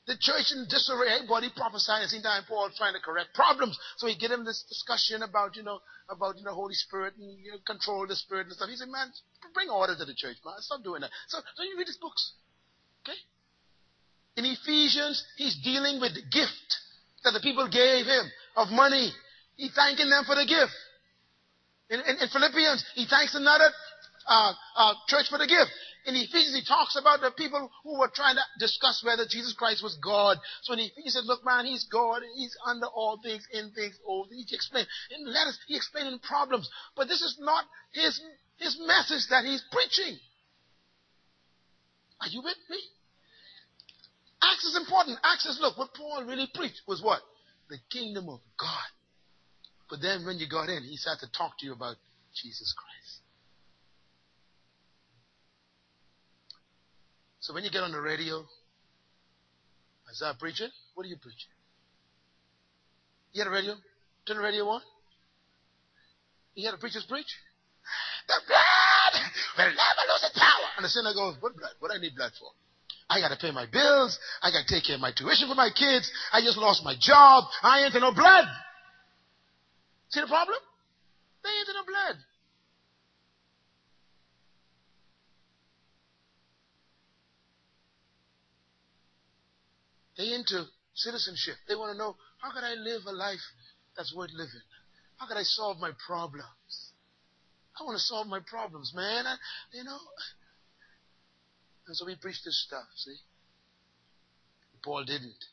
The church in disarray, everybody prophesying, same time Paul trying to correct problems. So he get him this discussion about, you know, about, you know, Holy Spirit and you know, control the Spirit and stuff. He said, man, bring order to the church, man. Stop doing that. So, so you read his books. Okay? In Ephesians, he's dealing with the gift that the people gave him of money. He's thanking them for the gift. In, in, in Philippians, he thanks another uh, uh, church for the gift. In Ephesians, he talks about the people who were trying to discuss whether Jesus Christ was God. So in Ephesians, he says, look, man, he's God. He's under all things, in things, all things. He explained. In letters, he explained in problems. But this is not his, his message that he's preaching. Are you with me? Acts is important. Acts is, look, what Paul really preached was what? The kingdom of God. But then when you got in, he started to talk to you about Jesus Christ. So when you get on the radio, as I preaching, what are you preaching? You hear the radio? Turn the radio on. You hear the preachers preach? The blood will never lose its power. And the sinner goes, what blood? What do I need blood for? I gotta pay my bills. I gotta take care of my tuition for my kids. I just lost my job. I ain't no blood. See the problem? They ain't no blood. They into citizenship. They want to know how can I live a life that's worth living? How can I solve my problems? I want to solve my problems, man. I, you know. And so we preach this stuff, see? Paul didn't.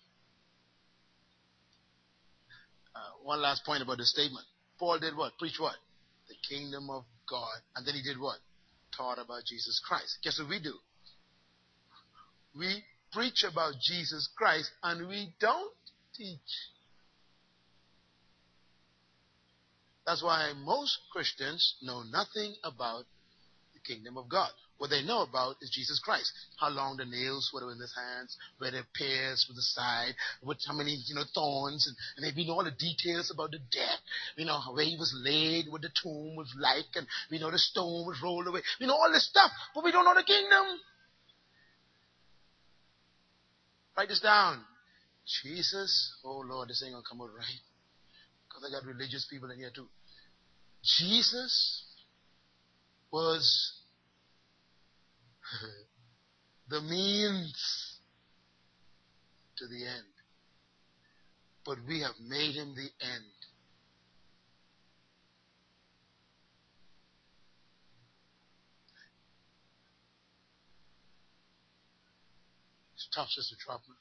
Uh, one last point about the statement. Paul did what? Preach what? The kingdom of God. And then he did what? Taught about Jesus Christ. Guess what we do? We preach about Jesus Christ and we don't teach. That's why most Christians know nothing about the kingdom of God. What they know about is Jesus Christ. How long the nails were in his hands, where the pierced with the side, with how many, you know, thorns, and, and they know all the details about the death, you know, where he was laid, what the tomb was like, and we know the stone was rolled away. We know all this stuff, but we don't know the kingdom. Write this down. Jesus, oh Lord, this ain't gonna come out right. Because I got religious people in here too. Jesus was the means to the end. But we have made him the end. It's tough, Sister Trotman.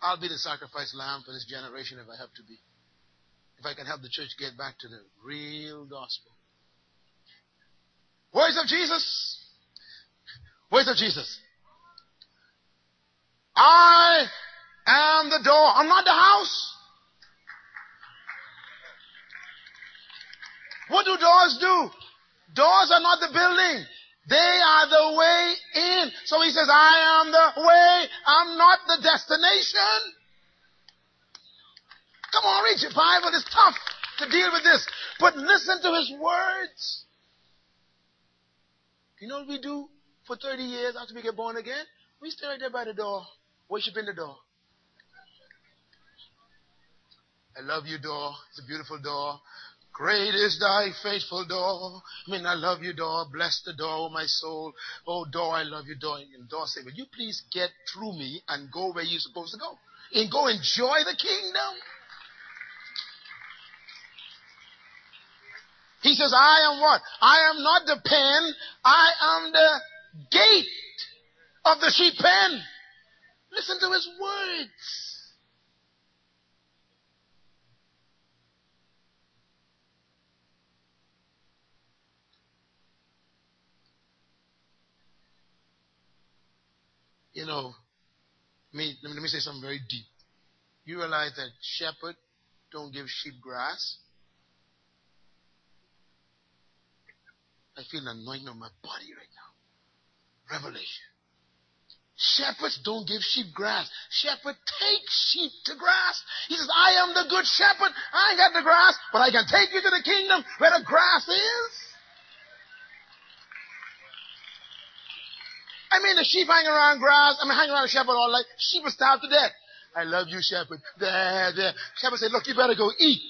I'll be the sacrifice lamb for this generation if I have to be. If I can help the church get back to the real gospel. Words of Jesus. Words of Jesus. I am the door. I'm not the house. What do doors do? Doors are not the building. They are the way in. So he says, I am the way. I'm not the destination. Come on, read your Bible. It's tough to deal with this. But listen to his words. You know what we do for 30 years after we get born again? We stay right there by the door, worshiping the door. I love you, door. It's a beautiful door. Great is thy faithful door. I mean, I love you, door. Bless the door, my soul. Oh, door, I love you, door. And door say, will you please get through me and go where you're supposed to go? And go enjoy the kingdom. He says, I am what? I am not the pen. I am the gate of the sheep pen. Listen to his words. You know, me, let me say something very deep. You realize that shepherd don't give sheep grass. I feel an anointing on my body right now. Revelation. Shepherds don't give sheep grass. Shepherd take sheep to grass. He says, I am the good shepherd. I ain't got the grass, but I can take you to the kingdom where the grass is. I mean, the sheep hang around grass. I mean, hang around the shepherd all night. Sheep are starved to death. I love you, shepherd. There, there. Shepherd said, look, you better go eat.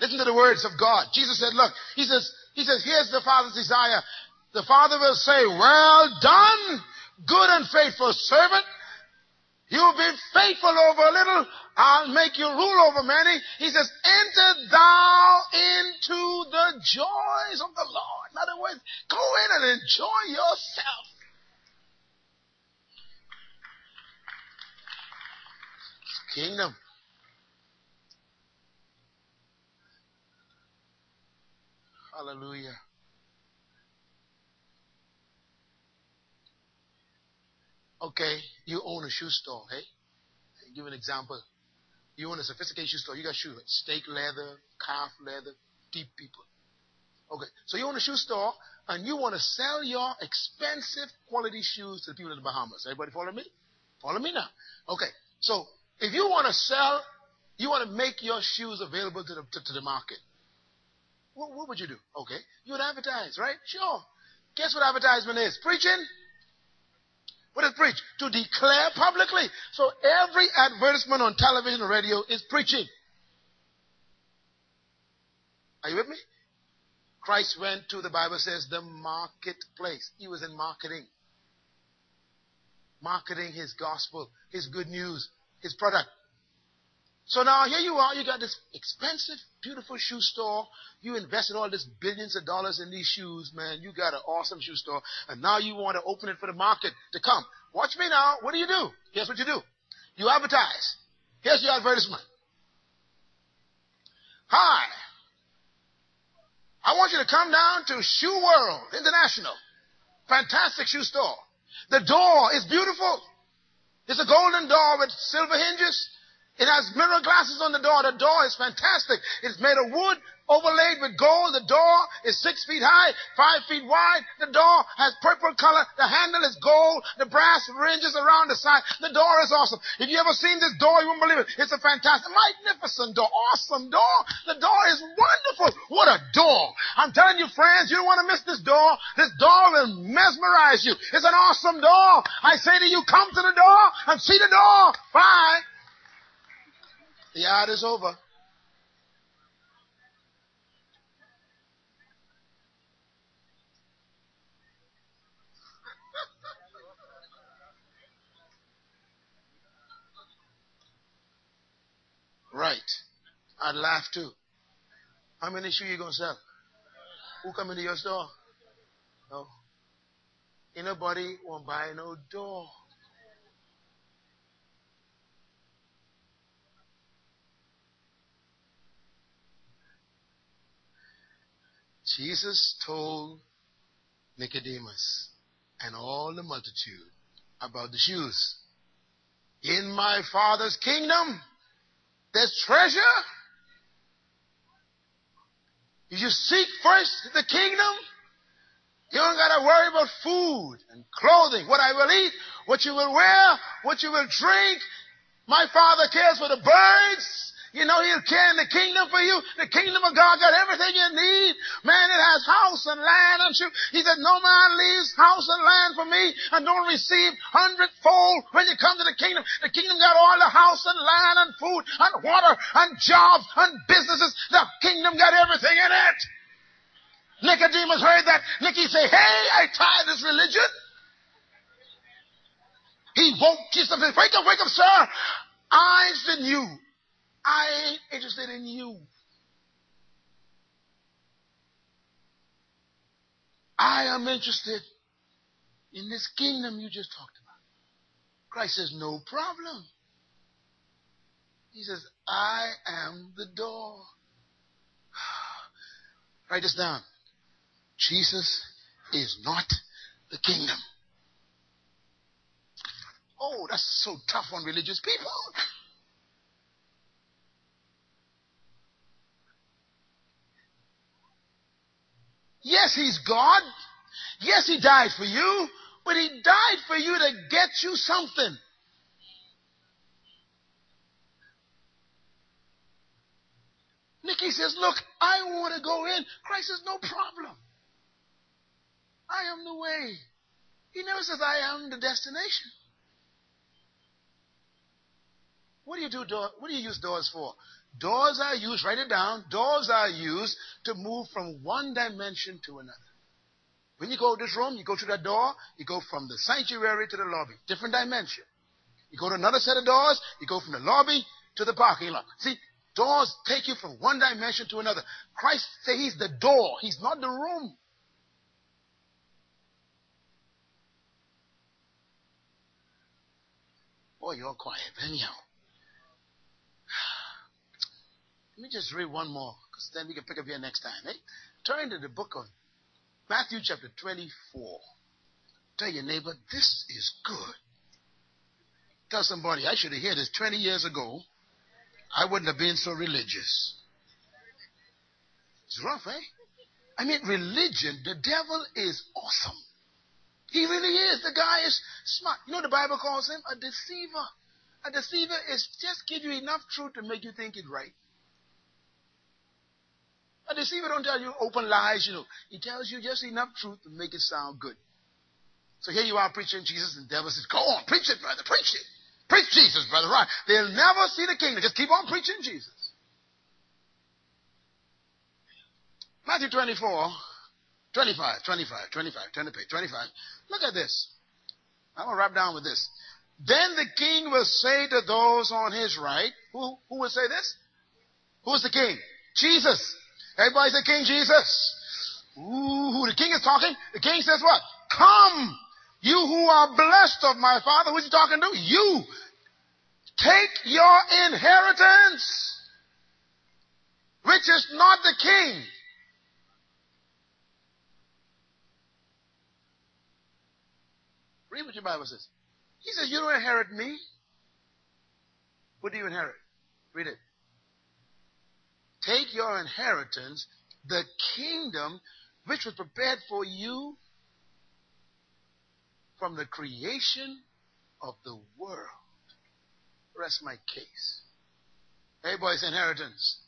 Listen to the words of God. Jesus said, look, he says, he says, here's the Father's desire. The Father will say, well done, good and faithful servant. You've been faithful over a little. I'll make you rule over many. He says, enter thou into the joys of the Lord. In other words, go in and enjoy yourself. Kingdom. Hallelujah. Okay, you own a shoe store, hey? I'll give an example. You own a sophisticated shoe store. You got shoes, steak leather, calf leather, deep people. Okay, so you own a shoe store and you want to sell your expensive quality shoes to the people in the Bahamas. Everybody follow me? Follow me now. Okay, so if you want to sell, you want to make your shoes available to the, to, to the market. What, what would you do? Okay. You would advertise, right? Sure. Guess what advertisement is? Preaching? What is preach? To declare publicly. So every advertisement on television and radio is preaching. Are you with me? Christ went to, the Bible says, the marketplace. He was in marketing. Marketing his gospel, his good news, his product. So now here you are, you got this expensive, beautiful shoe store. You invested all this billions of dollars in these shoes, man. You got an awesome shoe store. And now you want to open it for the market to come. Watch me now. What do you do? Here's what you do. You advertise. Here's your advertisement. Hi. I want you to come down to Shoe World International. Fantastic shoe store. The door is beautiful. It's a golden door with silver hinges. It has mirror glasses on the door. The door is fantastic. It's made of wood overlaid with gold. The door is six feet high, five feet wide. The door has purple color. The handle is gold. The brass ranges around the side. The door is awesome. If you ever seen this door, you won't believe it. It's a fantastic, magnificent door. Awesome door. The door is wonderful. What a door. I'm telling you, friends, you don't want to miss this door. This door will mesmerize you. It's an awesome door. I say to you, come to the door and see the door. Bye. The ad is over. Right. I'd laugh too. How many shoes you gonna sell? Who come into your store? No. Anybody won't buy no door. Jesus told Nicodemus and all the multitude about the Jews. In my Father's kingdom, there's treasure. If you seek first the kingdom, you don't gotta worry about food and clothing, what I will eat, what you will wear, what you will drink. My Father cares for the birds. You know He'll care in the kingdom for you. The kingdom of God got everything you need. Man, it has house and land and you. He said, no man leaves house and land for me and don't receive hundredfold when you come to the kingdom. The kingdom got all the house and land and food and water and jobs and businesses. The kingdom got everything in it. Nicodemus heard that. Nicky say, hey, I tired this religion. He woke Jesus. Wake up, wake up, sir. I in you. I ain't interested in you. I am interested in this kingdom you just talked about. Christ says, no problem. He says, I am the door. Write this down. Jesus is not the kingdom. Oh, that's so tough on religious people. Yes, He's God. Yes, He died for you, but He died for you to get you something. Nikki says, Look, I want to go in. Christ says, No problem. I am the way. He never says, I am the destination. What do you do? Door, what do you use doors for? Doors are used, write it down, doors are used to move from one dimension to another. When you go to this room, you go through that door, you go from the sanctuary to the lobby. Different dimension. You go to another set of doors, you go from the lobby to the parking lot. See, doors take you from one dimension to another. Christ said he's the door, he's not the room. Boy, you're quiet. Anyhow. Let me just read one more, because then we can pick up here next time. Eh? Turn to the book of Matthew chapter 24. Tell your neighbor, this is good. Tell somebody, I should have heard this 20 years ago. I wouldn't have been so religious. It's rough, eh? I mean, religion, the devil is awesome. He really is. The guy is smart. You know the Bible calls him a deceiver. A deceiver is just give you enough truth to make you think it's right. A deceiver don't tell you open lies, you know. He tells you just enough truth to make it sound good. So here you are preaching Jesus, and the devil says, Go on, preach it, brother, preach it. Preach Jesus, brother, right? They'll never see the kingdom. Just keep on preaching Jesus. Matthew 24, 25, 25, 25, turn the page, 25. Look at this. I'm going to wrap down with this. Then the king will say to those on his right, who, who will say this? Who's the king? Jesus. Everybody say King Jesus. Ooh, the king is talking. The king says what? Come, you who are blessed of my father. Who's he talking to? You. Take your inheritance, which is not the king. Read what your Bible says. He says, You don't inherit me. What do you inherit? Read it. Take your inheritance, the kingdom which was prepared for you from the creation of the world. Rest my case. Hey, boys, inheritance.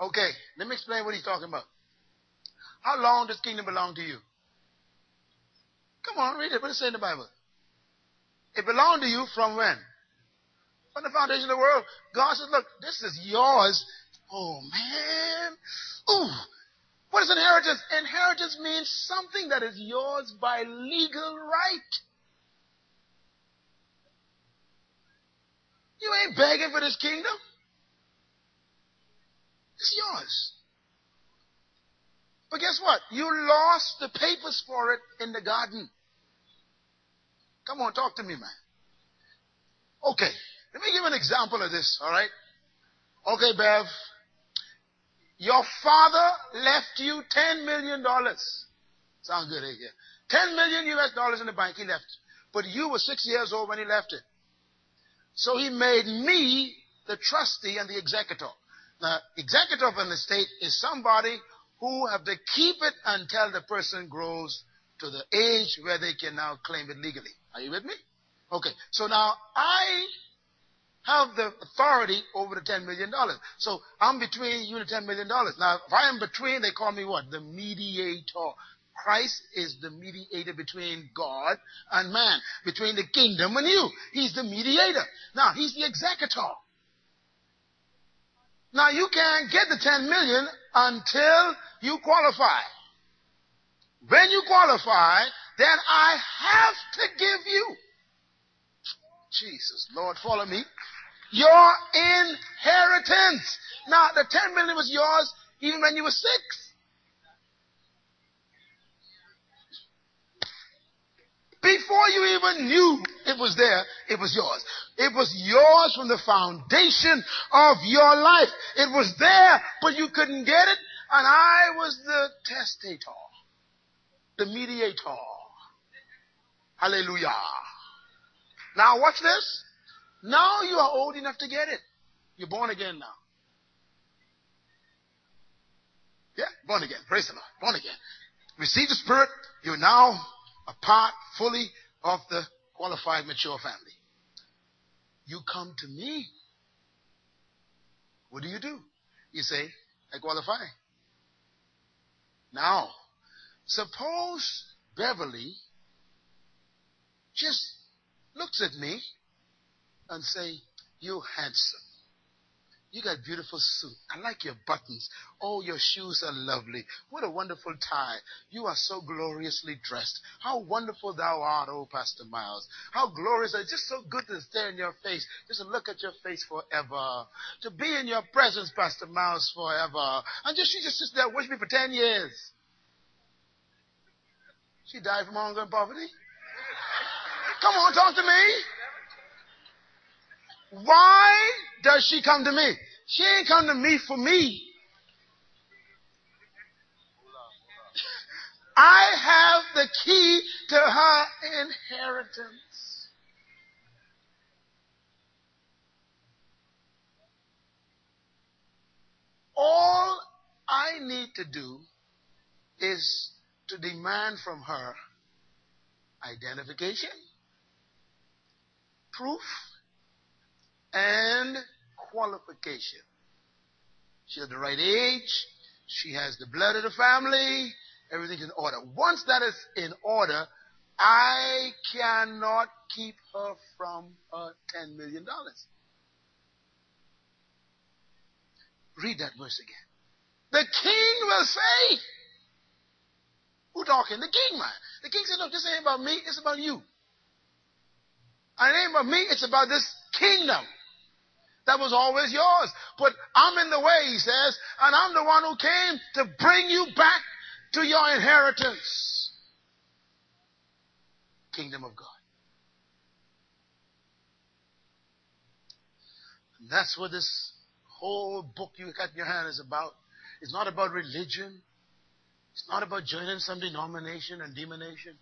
Okay, let me explain what he's talking about. How long does kingdom belong to you? Come on, read it. What does it say in the Bible? It belonged to you from when? From the foundation of the world. God says, look, this is yours. Oh man. Ooh. What is inheritance? Inheritance means something that is yours by legal right. You ain't begging for this kingdom. It's yours. But guess what? You lost the papers for it in the garden. Come on, talk to me, man. Okay, let me give an example of this, alright? Okay, Bev. Your father left you $10 million. Sound good, eh? 10 million US dollars in the bank, he left. But you were six years old when he left it. So he made me the trustee and the executor. Now, executor of an estate is somebody who have to keep it until the person grows to the age where they can now claim it legally. Are you with me? Okay. So now I have the authority over the $10 million. So I'm between you and the $10 million. Now, if I am between, they call me what? The mediator. Christ is the mediator between God and man, between the kingdom and you. He's the mediator. Now, he's the executor. Now, you can't get the 10 million until you qualify. When you qualify, then I have to give you. Jesus, Lord, follow me. Your inheritance. Now, the 10 million was yours even when you were six. Before you even knew it was there, it was yours. It was yours from the foundation of your life. It was there, but you couldn't get it, and I was the testator, the mediator. Hallelujah. Now watch this. Now you are old enough to get it. You're born again now. Yeah, born again. Praise the Lord. Born again. Receive the Spirit. You're now a part fully of the qualified mature family. You come to me. What do you do? You say, I qualify. Now, suppose Beverly just looks at me and say, you handsome. You got beautiful suit. I like your buttons. Oh, your shoes are lovely. What a wonderful tie. You are so gloriously dressed. How wonderful thou art, oh Pastor Myles. How glorious. It's just so good to stare in your face. Just to look at your face forever. To be in your presence, Pastor Myles, forever. And just she just sits there me for ten years. She died from hunger and poverty. Come on, talk to me. Why does she come to me? She ain't come to me for me. I have the key to her inheritance. All I need to do is to demand from her identification, proof, and qualification. She has the right age. She has the blood of the family. Everything's in order. Once that is in order, I cannot keep her from her $10 million. Read that verse again. The king will say, who talking? The king, man. The king said, no, this ain't about me. It's about you. And it ain't about me. It's about this kingdom that was always yours. But I'm in the way, he says, and I'm the one who came to bring you back to your inheritance. Kingdom of God. And that's what this whole book you got in your hand is about. It's not about religion. It's not about joining some denomination and demonation.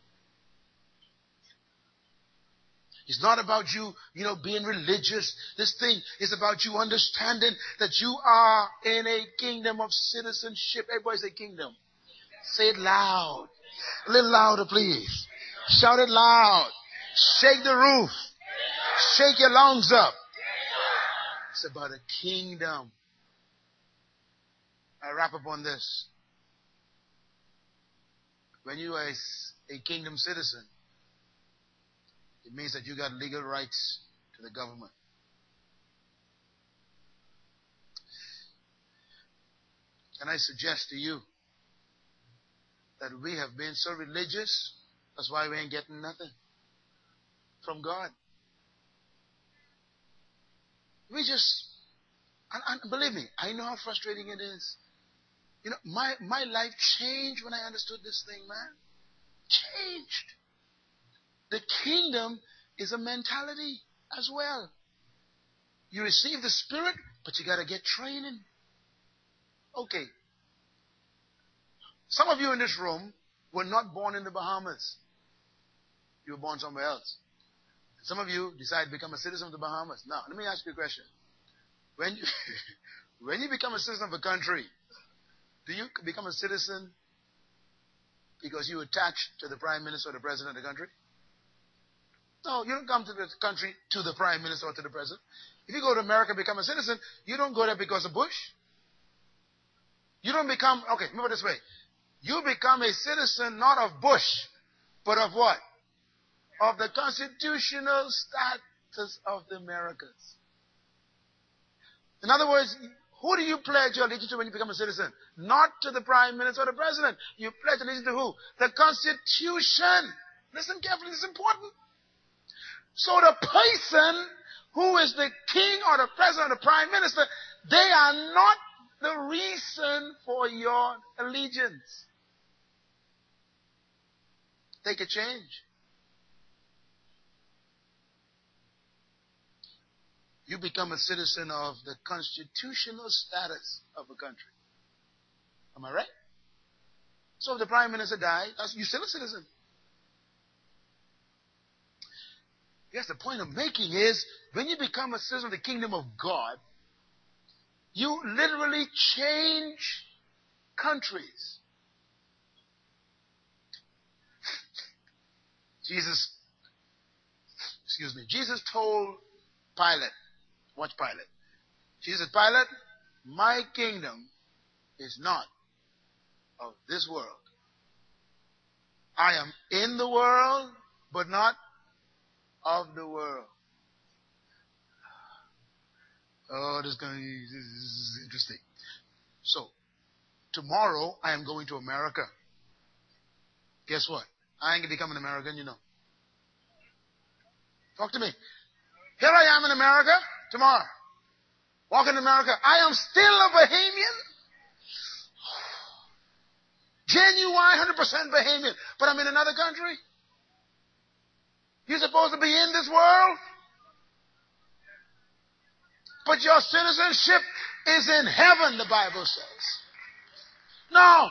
It's not about you, you know, being religious. This thing is about you understanding that you are in a kingdom of citizenship. Everybody say kingdom. Say it loud. A little louder, please. Shout it loud. Shake the roof. Shake your lungs up. It's about a kingdom. I wrap up on this. When you are a kingdom citizen, it means that you got legal rights to the government. Can I suggest to you that we have been so religious, that's why we ain't getting nothing from God. We just, and, and believe me, I know how frustrating it is. You know, my, my life changed when I understood this thing, man. Changed. The kingdom is a mentality as well. You receive the Spirit, but you gotta get training. Okay. Some of you in this room were not born in the Bahamas. You were born somewhere else. Some of you decided to become a citizen of the Bahamas. Now, let me ask you a question. When you, when you become a citizen of a country, do you become a citizen because you attach to the prime minister or the president of the country? No, you don't come to the country to the prime minister or to the president. If you go to America and become a citizen, you don't go there because of Bush. You don't become, okay, remember this way. You become a citizen not of Bush, but of what? Of the constitutional status of the Americas. In other words, who do you pledge your allegiance to when you become a citizen? Not to the prime minister or the president. You pledge allegiance to who? The constitution. Listen carefully, this is important. So the person who is the king or the president or the prime minister, they are not the reason for your allegiance. They could change. You become a citizen of the constitutional status of a country. Am I right? So if the prime minister died, you're still a citizen. Yes, the point I'm making is when you become a citizen of the kingdom of God, you literally change countries. Jesus, excuse me, Jesus told Pilate, watch Pilate. Jesus said, Pilate, my kingdom is not of this world. I am in the world, but not of the world. Oh, this is going to be, this is interesting. So, tomorrow I am going to America. Guess what? I ain't going to become an American, you know. Talk to me. Here I am in America tomorrow. Walking in America. I am still a Bahamian. Genuine, 100% Bahamian. But I'm in another country. You're supposed to be in this world. But your citizenship is in heaven, the Bible says. Now,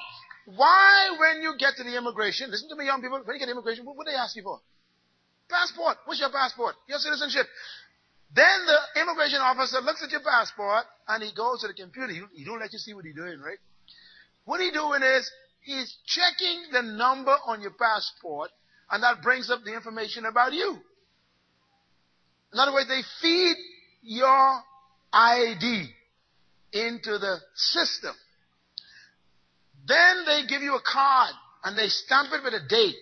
why when you get to the immigration, listen to me young people, when you get immigration, what, what do they ask you for? Passport. What's your passport? Your citizenship. Then the immigration officer looks at your passport and he goes to the computer. He, he don't let you see what he's doing, right? What he's doing is he's checking the number on your passport and that brings up the information about you. In other words, they feed your ID into the system. Then they give you a card and they stamp it with a date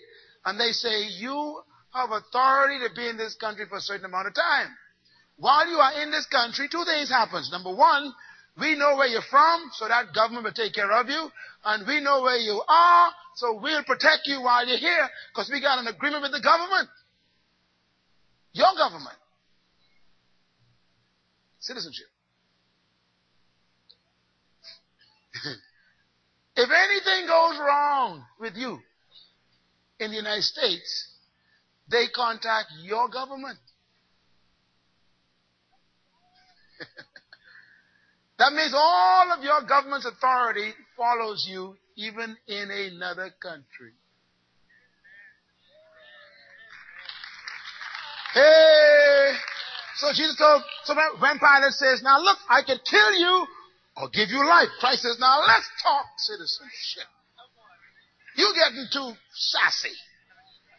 and they say you have authority to be in this country for a certain amount of time. While you are in this country, two things happens. Number one, we know where you're from, so that government will take care of you. And we know where you are, so we'll protect you while you're here, because we got an agreement with the government. Your government. Citizenship. if anything goes wrong with you in the United States, they contact your government. that means all of your government's authority follows you even in another country. Hey. So Jesus told, so when Pilate says, now look, I could kill you or give you life. Christ says, now let's talk citizenship. You're getting too sassy.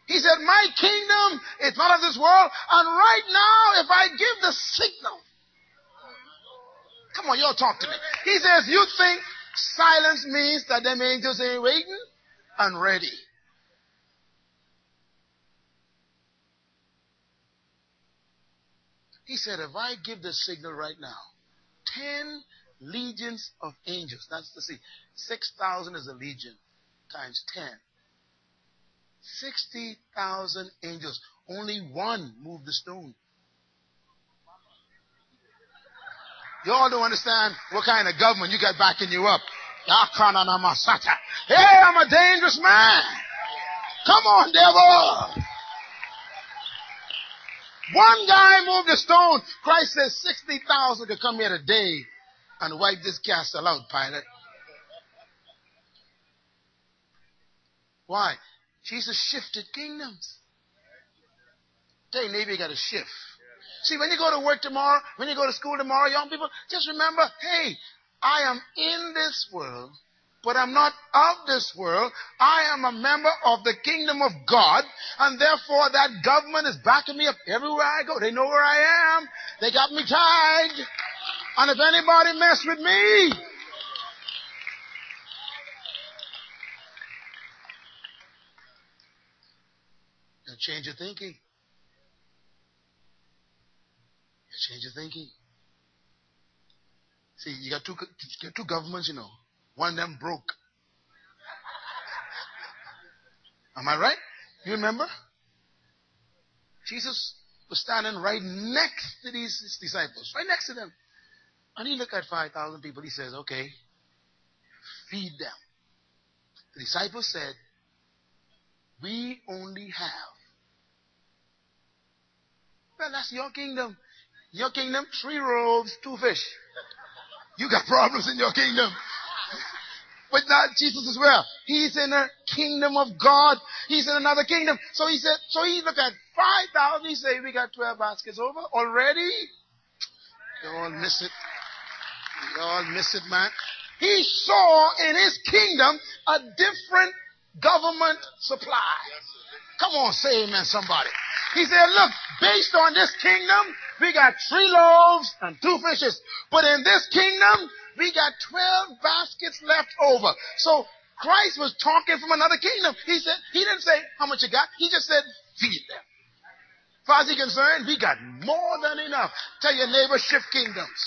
He said, my kingdom is not of this world. And right now, if I give the signal, come on, y'all talk to me. He says, you think silence means that them angels ain't waiting and ready. He said, if I give the signal right now, 10 legions of angels, that's to see, 6,000 is a legion times 10. 60,000 angels. Only one moved the stone. You all don't understand what kind of government you got backing you up. Hey, I'm a dangerous man. Come on, devil. One guy moved a stone. Christ says 60,000 could come here today and wipe this castle out, Pilate. Why? Jesus shifted kingdoms. You, maybe you got to shift. See, when you go to work tomorrow, when you go to school tomorrow, young people, just remember, hey, I am in this world, but I'm not of this world. I am a member of the kingdom of God, and therefore that government is backing me up everywhere I go. They know where I am. They got me tagged. And if anybody mess with me, change your thinking. Change your thinking. See, you got two, you got two governments, you know. One of them broke. Am I right? You remember? Jesus was standing right next to these disciples, right next to them. And he looked at 5,000 people. He says, okay, feed them. The disciples said, we only have. Well, that's your kingdom. Your kingdom, three robes, two fish. You got problems in your kingdom. But not Jesus as well. He's in the kingdom of God. He's in another kingdom. So he said, so he looked at 5,000. He said, we got 12 baskets over already. You all miss it. You all miss it, man. He saw in his kingdom a different government supply. Come on, say amen, somebody. He said, look, based on this kingdom, we got three loaves and two fishes. But in this kingdom, we got 12 baskets left over. So Christ was talking from another kingdom. He said, he didn't say how much you got. He just said, feed them. As far as he's concerned, we got more than enough. Tell your neighbor, shift kingdoms.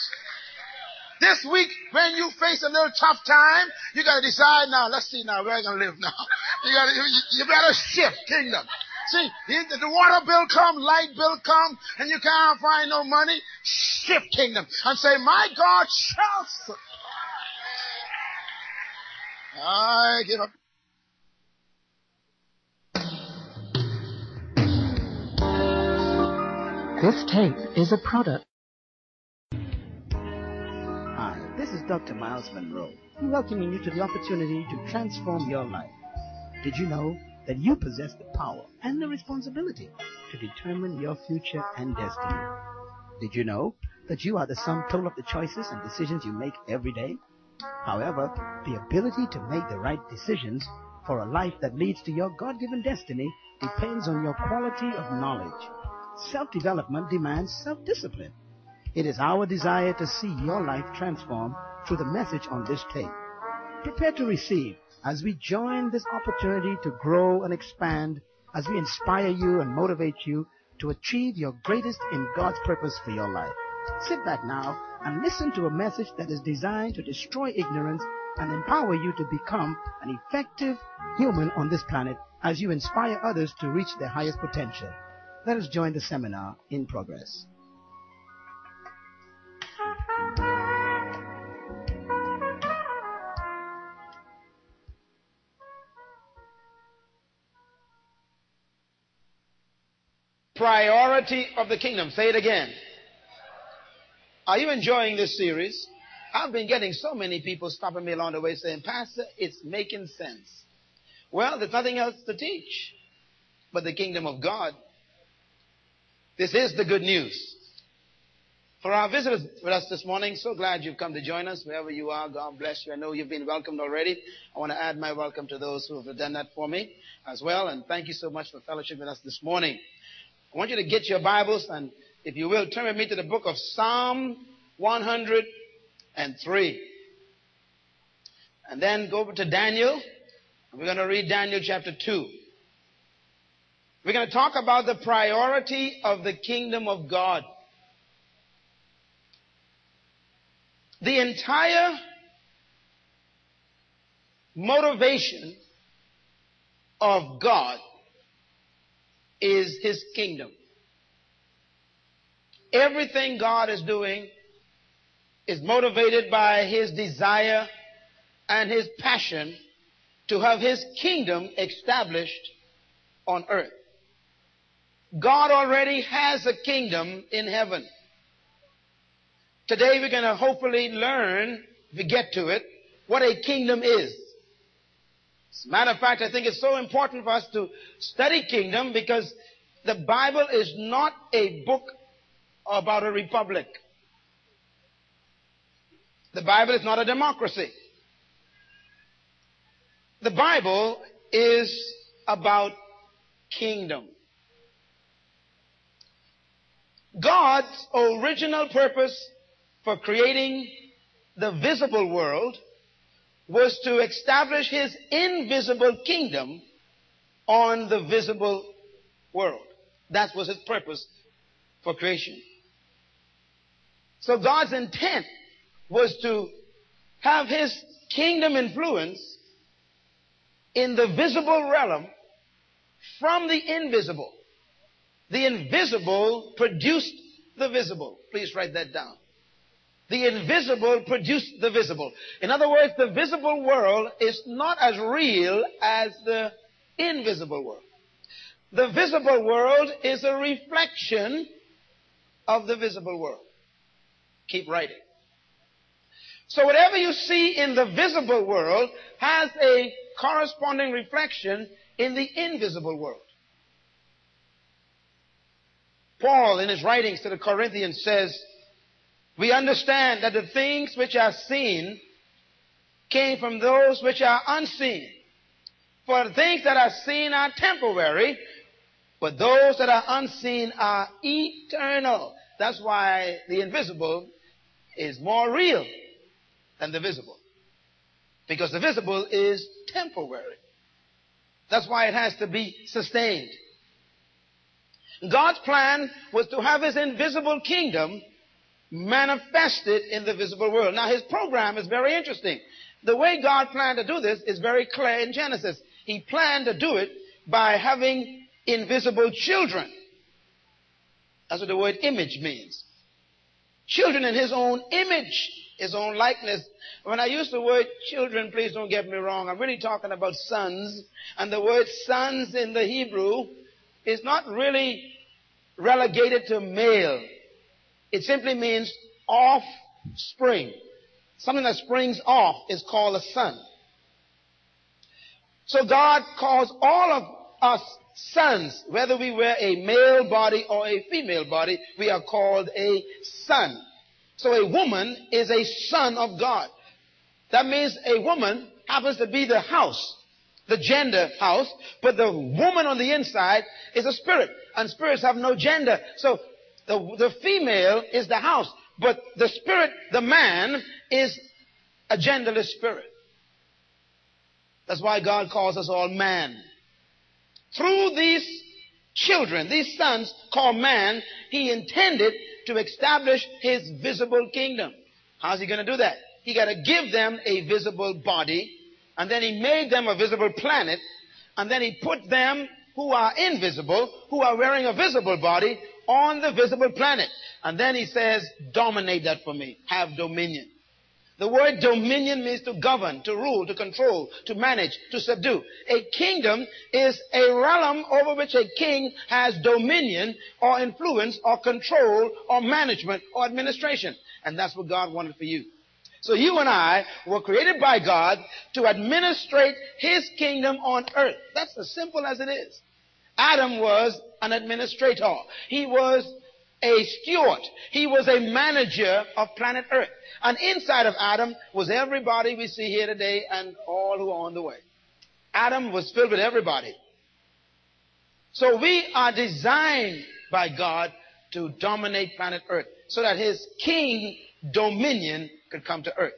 This week, when you face a little tough time, you gotta decide now, let's see now, where I gonna live now. You gotta, you, you better shift kingdom. See, the water bill come, light bill come, and you can't find no money. Shift kingdom and say, my God shall. I give up. This tape is a product. Hi, this is Dr. Myles Munroe, welcoming you to the opportunity to transform your life. Did you know that you possess the power and the responsibility to determine your future and destiny. Did you know that you are the sum total of the choices and decisions you make every day? However, the ability to make the right decisions for a life that leads to your God-given destiny depends on your quality of knowledge. Self-development demands self-discipline. It is our desire to see your life transform through the message on this tape. Prepare to receive as we join this opportunity to grow and expand, as we inspire you and motivate you to achieve your greatest in God's purpose for your life. Sit back now and listen to a message that is designed to destroy ignorance and empower you to become an effective human on this planet as you inspire others to reach their highest potential. Let us join the seminar in progress. Priority of the kingdom. Say it again. Are you enjoying this series? I've been getting so many people stopping me along the way saying, Pastor, it's making sense. Well, there's nothing else to teach but the kingdom of God. This is the good news. For our visitors with us this morning, so glad you've come to join us wherever you are. God bless you. I know you've been welcomed already. I want to add my welcome to those who have done that for me as well. And thank you so much for fellowship with us this morning. I want you to get your Bibles and if you will, turn with me to the book of Psalm 103. And then go over to Daniel. We're going to read Daniel chapter 2. We're going to talk about the priority of the kingdom of God. The entire motivation of God is His kingdom. Everything God is doing is motivated by His desire and His passion to have His kingdom established on earth. God already has a kingdom in heaven. Today we're going to hopefully learn, if we get to it, what a kingdom is. As a matter of fact, I think it's so important for us to study kingdom because the Bible is not a book about a republic. The Bible is not a democracy. The Bible is about kingdom. God's original purpose for creating the visible world was to establish his invisible kingdom on the visible world. That was his purpose for creation. So God's intent was to have his kingdom influence in the visible realm from the invisible. The invisible produced the visible. Please write that down. The invisible produced the visible. In other words, the visible world is not as real as the invisible world. The visible world is a reflection of the visible world. Keep writing. So whatever you see in the visible world has a corresponding reflection in the invisible world. Paul, in his writings to the Corinthians, says, we understand that the things which are seen came from those which are unseen. For the things that are seen are temporary, but those that are unseen are eternal. That's why the invisible is more real than the visible. Because the visible is temporary. That's why it has to be sustained. God's plan was to have his invisible kingdom manifested in the visible world. Now his program is very interesting. The way God planned to do this is very clear in Genesis. He planned to do it by having invisible children. That's what the word image means. Children in his own image, his own likeness. When I use the word children, please don't get me wrong. I'm really talking about sons. And the word sons in the Hebrew is not really relegated to male. It simply means offspring. Something that springs off is called a son. So God calls all of us sons, whether we wear a male body or a female body, we are called a son. So a woman is a son of God. That means a woman happens to be the house, the gender house, but the woman on the inside is a spirit, and spirits have no gender. So the, the female is the house, but the spirit, the man, is a genderless spirit. That's why God calls us all man. Through these children, these sons called man, he intended to establish his visible kingdom. How's he going to do that? He got to give them a visible body, and then he made them a visible planet, and then he put them who are invisible, who are wearing a visible body, on the visible planet. And then he says, dominate that for me. Have dominion. The word dominion means to govern, to rule, to control, to manage, to subdue. A kingdom is a realm over which a king has dominion or influence or control or management or administration. And that's what God wanted for you. So you and I were created by God to administrate His kingdom on earth. That's as simple as it is. Adam was an administrator. He was a steward. He was a manager of planet Earth. And inside of Adam was everybody we see here today and all who are on the way. Adam was filled with everybody. So we are designed by God to dominate planet Earth so that his king dominion could come to earth.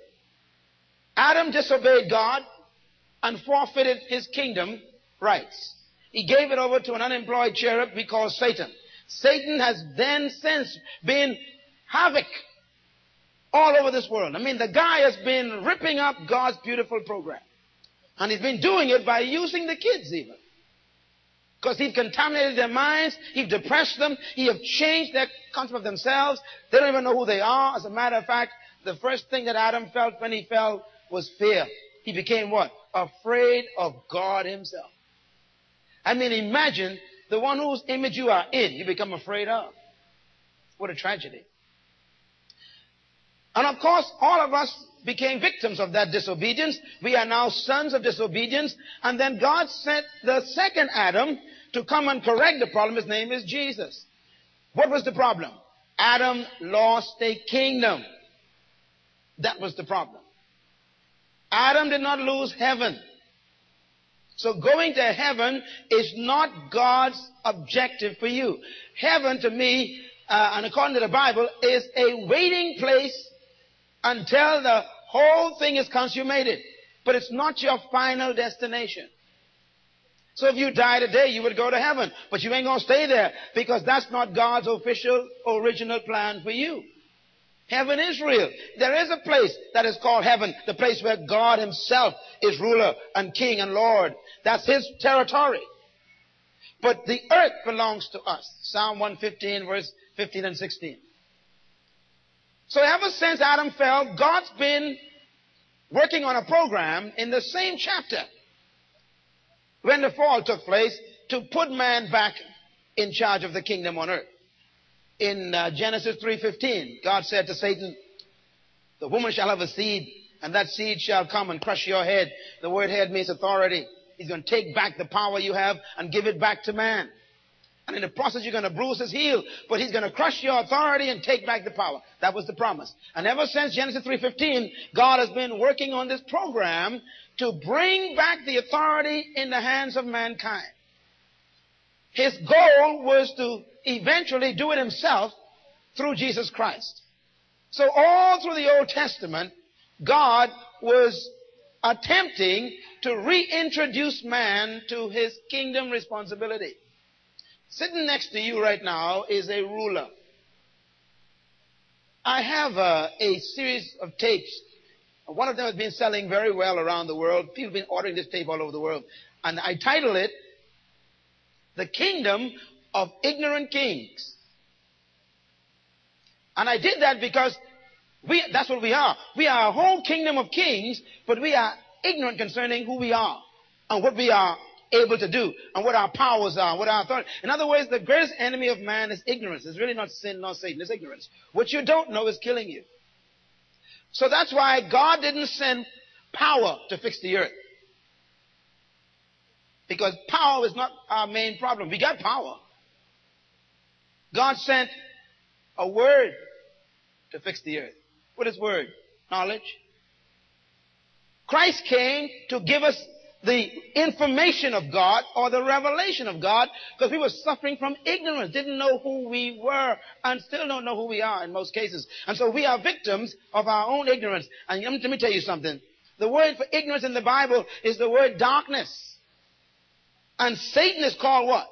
Adam disobeyed God and forfeited his kingdom rights. He gave it over to an unemployed cherub we call Satan. Satan has then since been havoc all over this world. I mean, the guy has been ripping up God's beautiful program. And he's been doing it by using the kids even. Because he's contaminated their minds, he's depressed them, he have changed their concept of themselves. They don't even know who they are. As a matter of fact, the first thing that Adam felt when he fell was fear. He became what? Afraid of God himself. I mean, imagine the one whose image you are in, you become afraid of. What a tragedy. And of course, all of us became victims of that disobedience. We are now sons of disobedience. And then God sent the second Adam to come and correct the problem. His name is Jesus. What was the problem? Adam lost a kingdom. That was the problem. Adam did not lose heaven. So going to heaven is not God's objective for you. Heaven to me, uh, and according to the Bible, is a waiting place until the whole thing is consummated. But it's not your final destination. So if you die today, you would go to heaven. But you ain't gonna stay there because that's not God's official, original plan for you. Heaven is real. There is a place that is called heaven, the place where God himself is ruler and king and Lord. That's his territory. But the earth belongs to us. Psalm 115 verse 15 and 16. So ever since Adam fell, God's been working on a program in the same chapter when the fall took place to put man back in charge of the kingdom on earth. In uh, Genesis 3:15, God said to Satan, "The woman shall have a seed, and that seed shall come and crush your head." The word head means authority. He's going to take back the power you have and give it back to man. And in the process, you're going to bruise his heel, but he's going to crush your authority and take back the power. That was the promise. And ever since Genesis 3.15, God has been working on this program to bring back the authority in the hands of mankind. His goal was to eventually do it himself through Jesus Christ. So all through the Old Testament, God was attempting to reintroduce man to his kingdom responsibility. Sitting next to you right now is a ruler. I have a, a, series of tapes. One of them has been selling very well around the world. People have been ordering this tape all over the world. And I title it, The Kingdom of Ignorant Kings. And I did that because we, that's what we are. We are a whole kingdom of kings, but we are ignorant concerning who we are and what we are able to do and what our powers are, what our authority. In other words, the greatest enemy of man is ignorance. It's really not sin nor Satan, it's ignorance. What you don't know is killing you. So that's why God didn't send power to fix the earth. Because power is not our main problem. We got power. God sent a word to fix the earth. What is word? Knowledge. Christ came to give us the information of God or the revelation of God because we were suffering from ignorance, didn't know who we were and still don't know who we are in most cases. And so we are victims of our own ignorance. And let me tell you something. The word for ignorance in the Bible is the word darkness. And Satan is called what?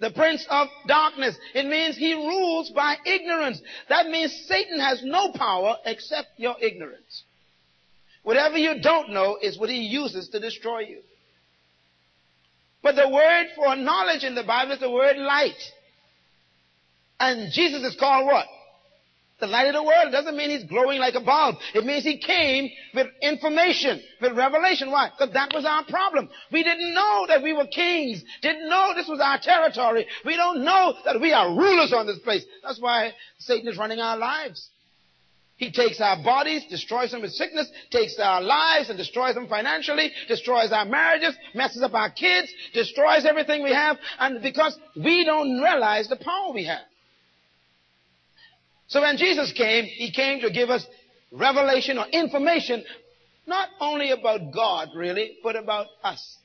The prince of darkness. It means he rules by ignorance. That means Satan has no power except your ignorance. Whatever you don't know is what he uses to destroy you. But the word for knowledge in the Bible is the word light. And Jesus is called what? The light of the world. It doesn't mean he's glowing like a bulb. It means he came with information, with revelation. Why? Because that was our problem. We didn't know that we were kings. Didn't know this was our territory. We don't know that we are rulers on this place. That's why Satan is running our lives. He takes our bodies, destroys them with sickness, takes our lives and destroys them financially, destroys our marriages, messes up our kids, destroys everything we have, and because we don't realize the power we have. So when Jesus came, He came to give us revelation or information, not only about God really, but about us.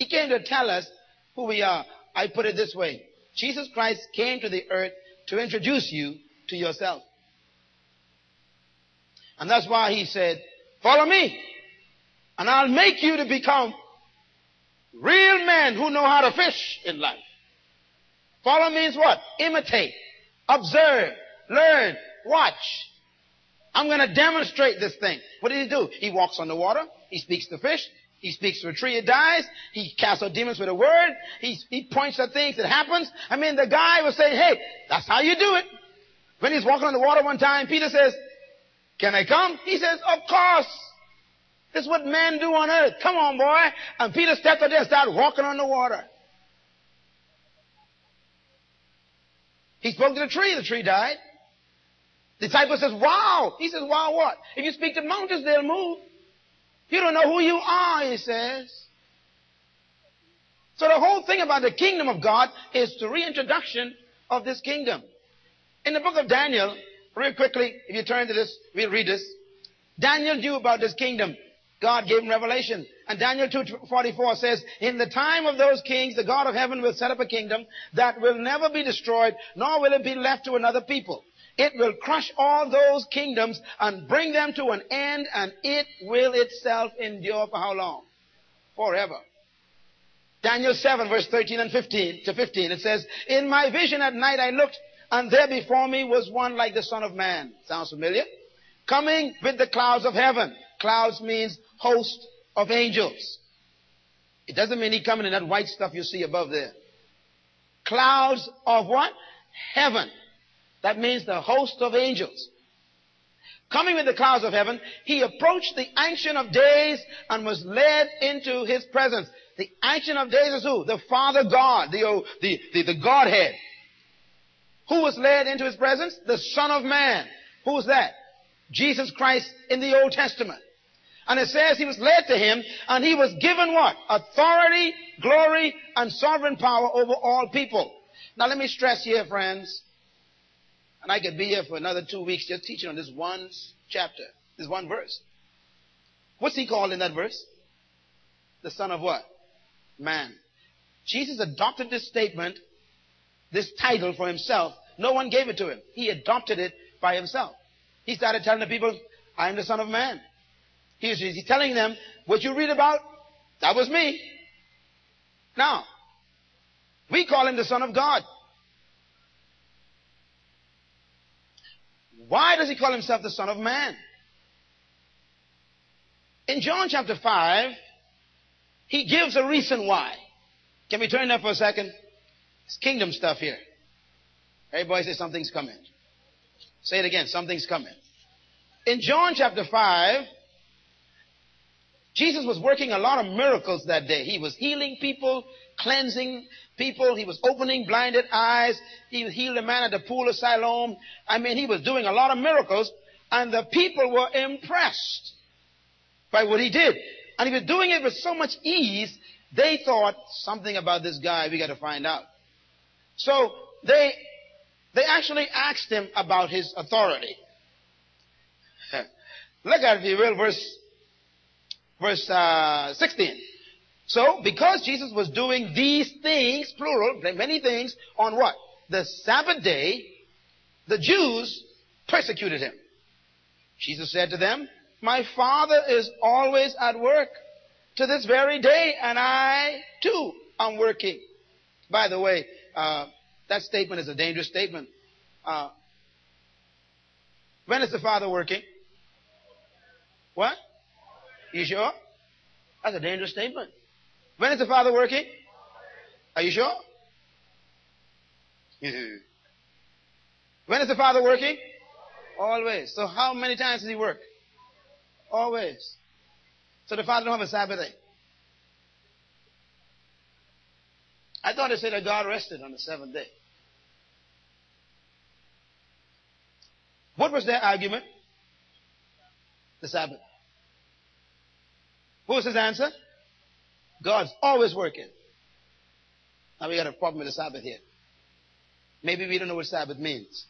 He came to tell us who we are. I put it this way. Jesus Christ came to the earth to introduce you to yourself. And that's why he said, follow me and I'll make you to become real men who know how to fish in life. Follow means what? Imitate, observe, learn, watch. I'm going to demonstrate this thing. What did he do? He walks on the water. He speaks to fish. He speaks to a tree, it dies. He casts out demons with a word. He, he points at things, it happens. I mean, the guy was saying, hey, that's how you do it. When he's walking on the water one time, Peter says, can I come? He says, of course. This is what men do on earth. Come on, boy. And Peter stepped out there and started walking on the water. He spoke to the tree. The tree died. The disciple says, wow. He says, wow what? If you speak to mountains, they'll move. You don't know who you are, he says. So the whole thing about the kingdom of God is the reintroduction of this kingdom. In the book of Daniel, real quickly, if you turn to this, we'll read this. Daniel knew about this kingdom. God gave him revelation. And Daniel 2.44 says, In the time of those kings, the God of heaven will set up a kingdom that will never be destroyed, nor will it be left to another people. It will crush all those kingdoms and bring them to an end, and it will itself endure for how long? Forever. Daniel 7 verse 13 and 15 to 15, it says, In my vision at night I looked, and there before me was one like the Son of Man. Sounds familiar? Coming with the clouds of heaven. Clouds means host of angels. It doesn't mean he coming in that white stuff you see above there. Clouds of what? Heaven. That means the host of angels. Coming with the clouds of heaven, he approached the Ancient of Days and was led into his presence. The Ancient of Days is who? The Father God, the, the, the, the Godhead. Who was led into his presence? The Son of Man. Who was that? Jesus Christ in the Old Testament. And it says he was led to him and he was given what? Authority, glory, and sovereign power over all people. Now let me stress here, friends, and I could be here for another two weeks just teaching on this one chapter, this one verse. What's he called in that verse? The son of what? Man. Jesus adopted this statement, this title for himself. No one gave it to him. He adopted it by himself. He started telling the people, I am the son of man. He's, he's telling them, what you read about, that was me. Now, we call him the son of God. Why does he call himself the Son of Man? In John chapter 5, he gives a reason why. Can we turn there for a second? It's kingdom stuff here. Everybody say something's coming. Say it again, something's coming. In John chapter 5, Jesus was working a lot of miracles that day. He was healing people, cleansing people. He was opening blinded eyes. He healed a man at the pool of Siloam. I mean, he was doing a lot of miracles and the people were impressed by what he did. And he was doing it with so much ease, they thought something about this guy we got to find out. So they, they actually asked him about his authority. Look at if you will, verse, verse uh, 16. So, because Jesus was doing these things, plural, many things, on what? The Sabbath day, the Jews persecuted him. Jesus said to them, My Father is always at work to this very day, and I too am working. By the way, uh, that statement is a dangerous statement. Uh, when is the Father working? What? You sure? That's a dangerous statement. When is the Father working? Are you sure? when is the Father working? Always. So how many times does He work? Always. So the Father don't have a Sabbath day. I thought it said that God rested on the seventh day. What was their argument? The Sabbath. What was his answer? God's always working. Now we got a problem with the Sabbath here. Maybe we don't know what Sabbath means.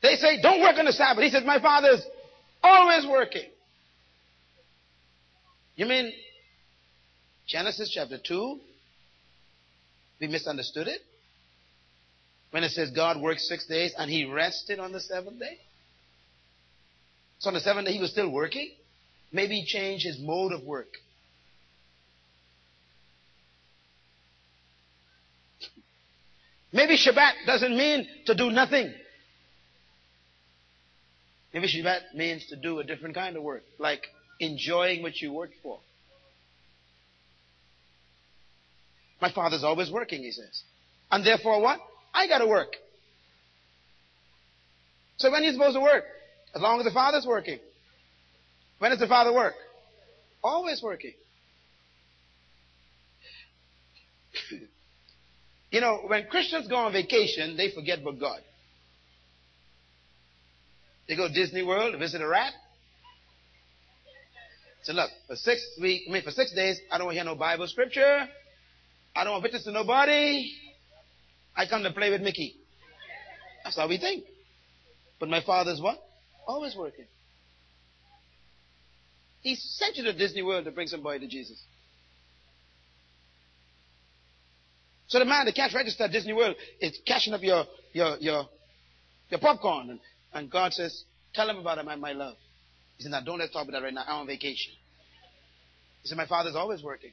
They say, don't work on the Sabbath. He says, my father's always working. You mean Genesis chapter 2? We misunderstood it? When it says God worked six days and he rested on the seventh day? So on the seventh day he was still working? Maybe he changed his mode of work. Maybe Shabbat doesn't mean to do nothing. Maybe Shabbat means to do a different kind of work, like enjoying what you work for. My father's always working, he says. And therefore what? I gotta work. So when are you supposed to work? As long as the father's working. When does the father work? Always working. you know, when Christians go on vacation, they forget about God. They go to Disney World to visit a rat. So look, for six week, I mean for six days, I don't hear no Bible scripture. I don't want witness to nobody. I come to play with Mickey. That's how we think. But my father's what? Always working. He sent you to Disney World to bring somebody to Jesus. So the man, the cash register at Disney World is cashing up your, your, your, your popcorn. And, and God says, tell him about my, my love. He said, now don't let's talk about that right now. I'm on vacation. He said, my father's always working.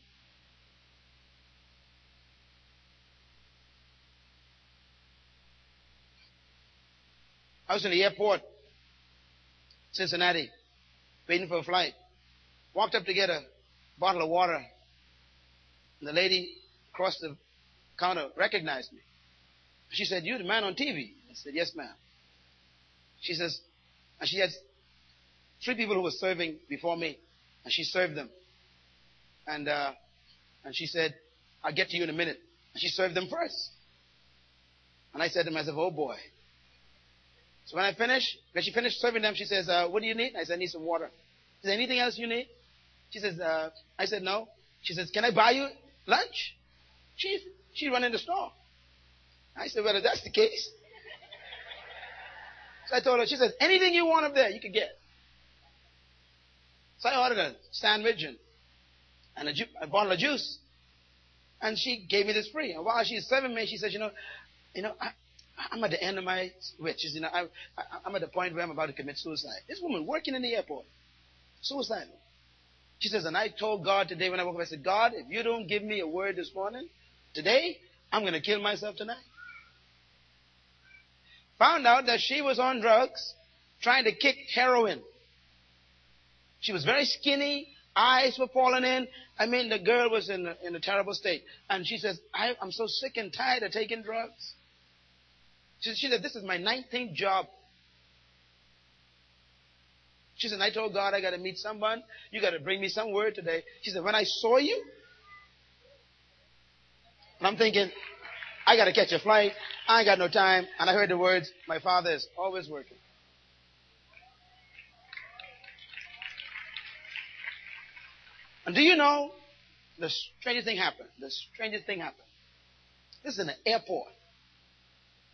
I was in the airport, Cincinnati, waiting for a flight. Walked up to get a bottle of water. And the lady across the counter recognized me. She said, "You're the man on TV? I said, Yes, ma'am. She says, and she had three people who were serving before me, and she served them. And uh, and she said, I'll get to you in a minute. And she served them first. And I said to myself, Oh boy. So when I finished, when she finished serving them, she says, uh, What do you need? I said, I need some water. Is there anything else you need? She says, uh, I said, no. She says, can I buy you lunch? She, she run in the store. I said, well, if that's the case. So I told her, she says, anything you want up there, you can get. I ordered a sandwich and, a, ju- a bottle of juice. And she gave me this free. And while she's serving me, she says, you know, you know, I, I'm at the end of my switch. She says, you know, I, I, I'm at the point where I'm about to commit suicide. This woman working in the airport, suicidal. She says, and I told God today when I woke up, I said, God, if you don't give me a word this morning, today, I'm going to kill myself tonight. Found out that she was on drugs, trying to kick heroin. She was very skinny, eyes were falling in. I mean, the girl was in a, in a terrible state. And she says, I, am so sick and tired of taking drugs. She, she said, this is my 19th job she said, I told God I got to meet someone. You got to bring me some word today. She said, when I saw you, and I'm thinking, I got to catch a flight. I ain't got no time. And I heard the words, my father is always working. And do you know the strangest thing happened? The strangest thing happened. This is in an airport.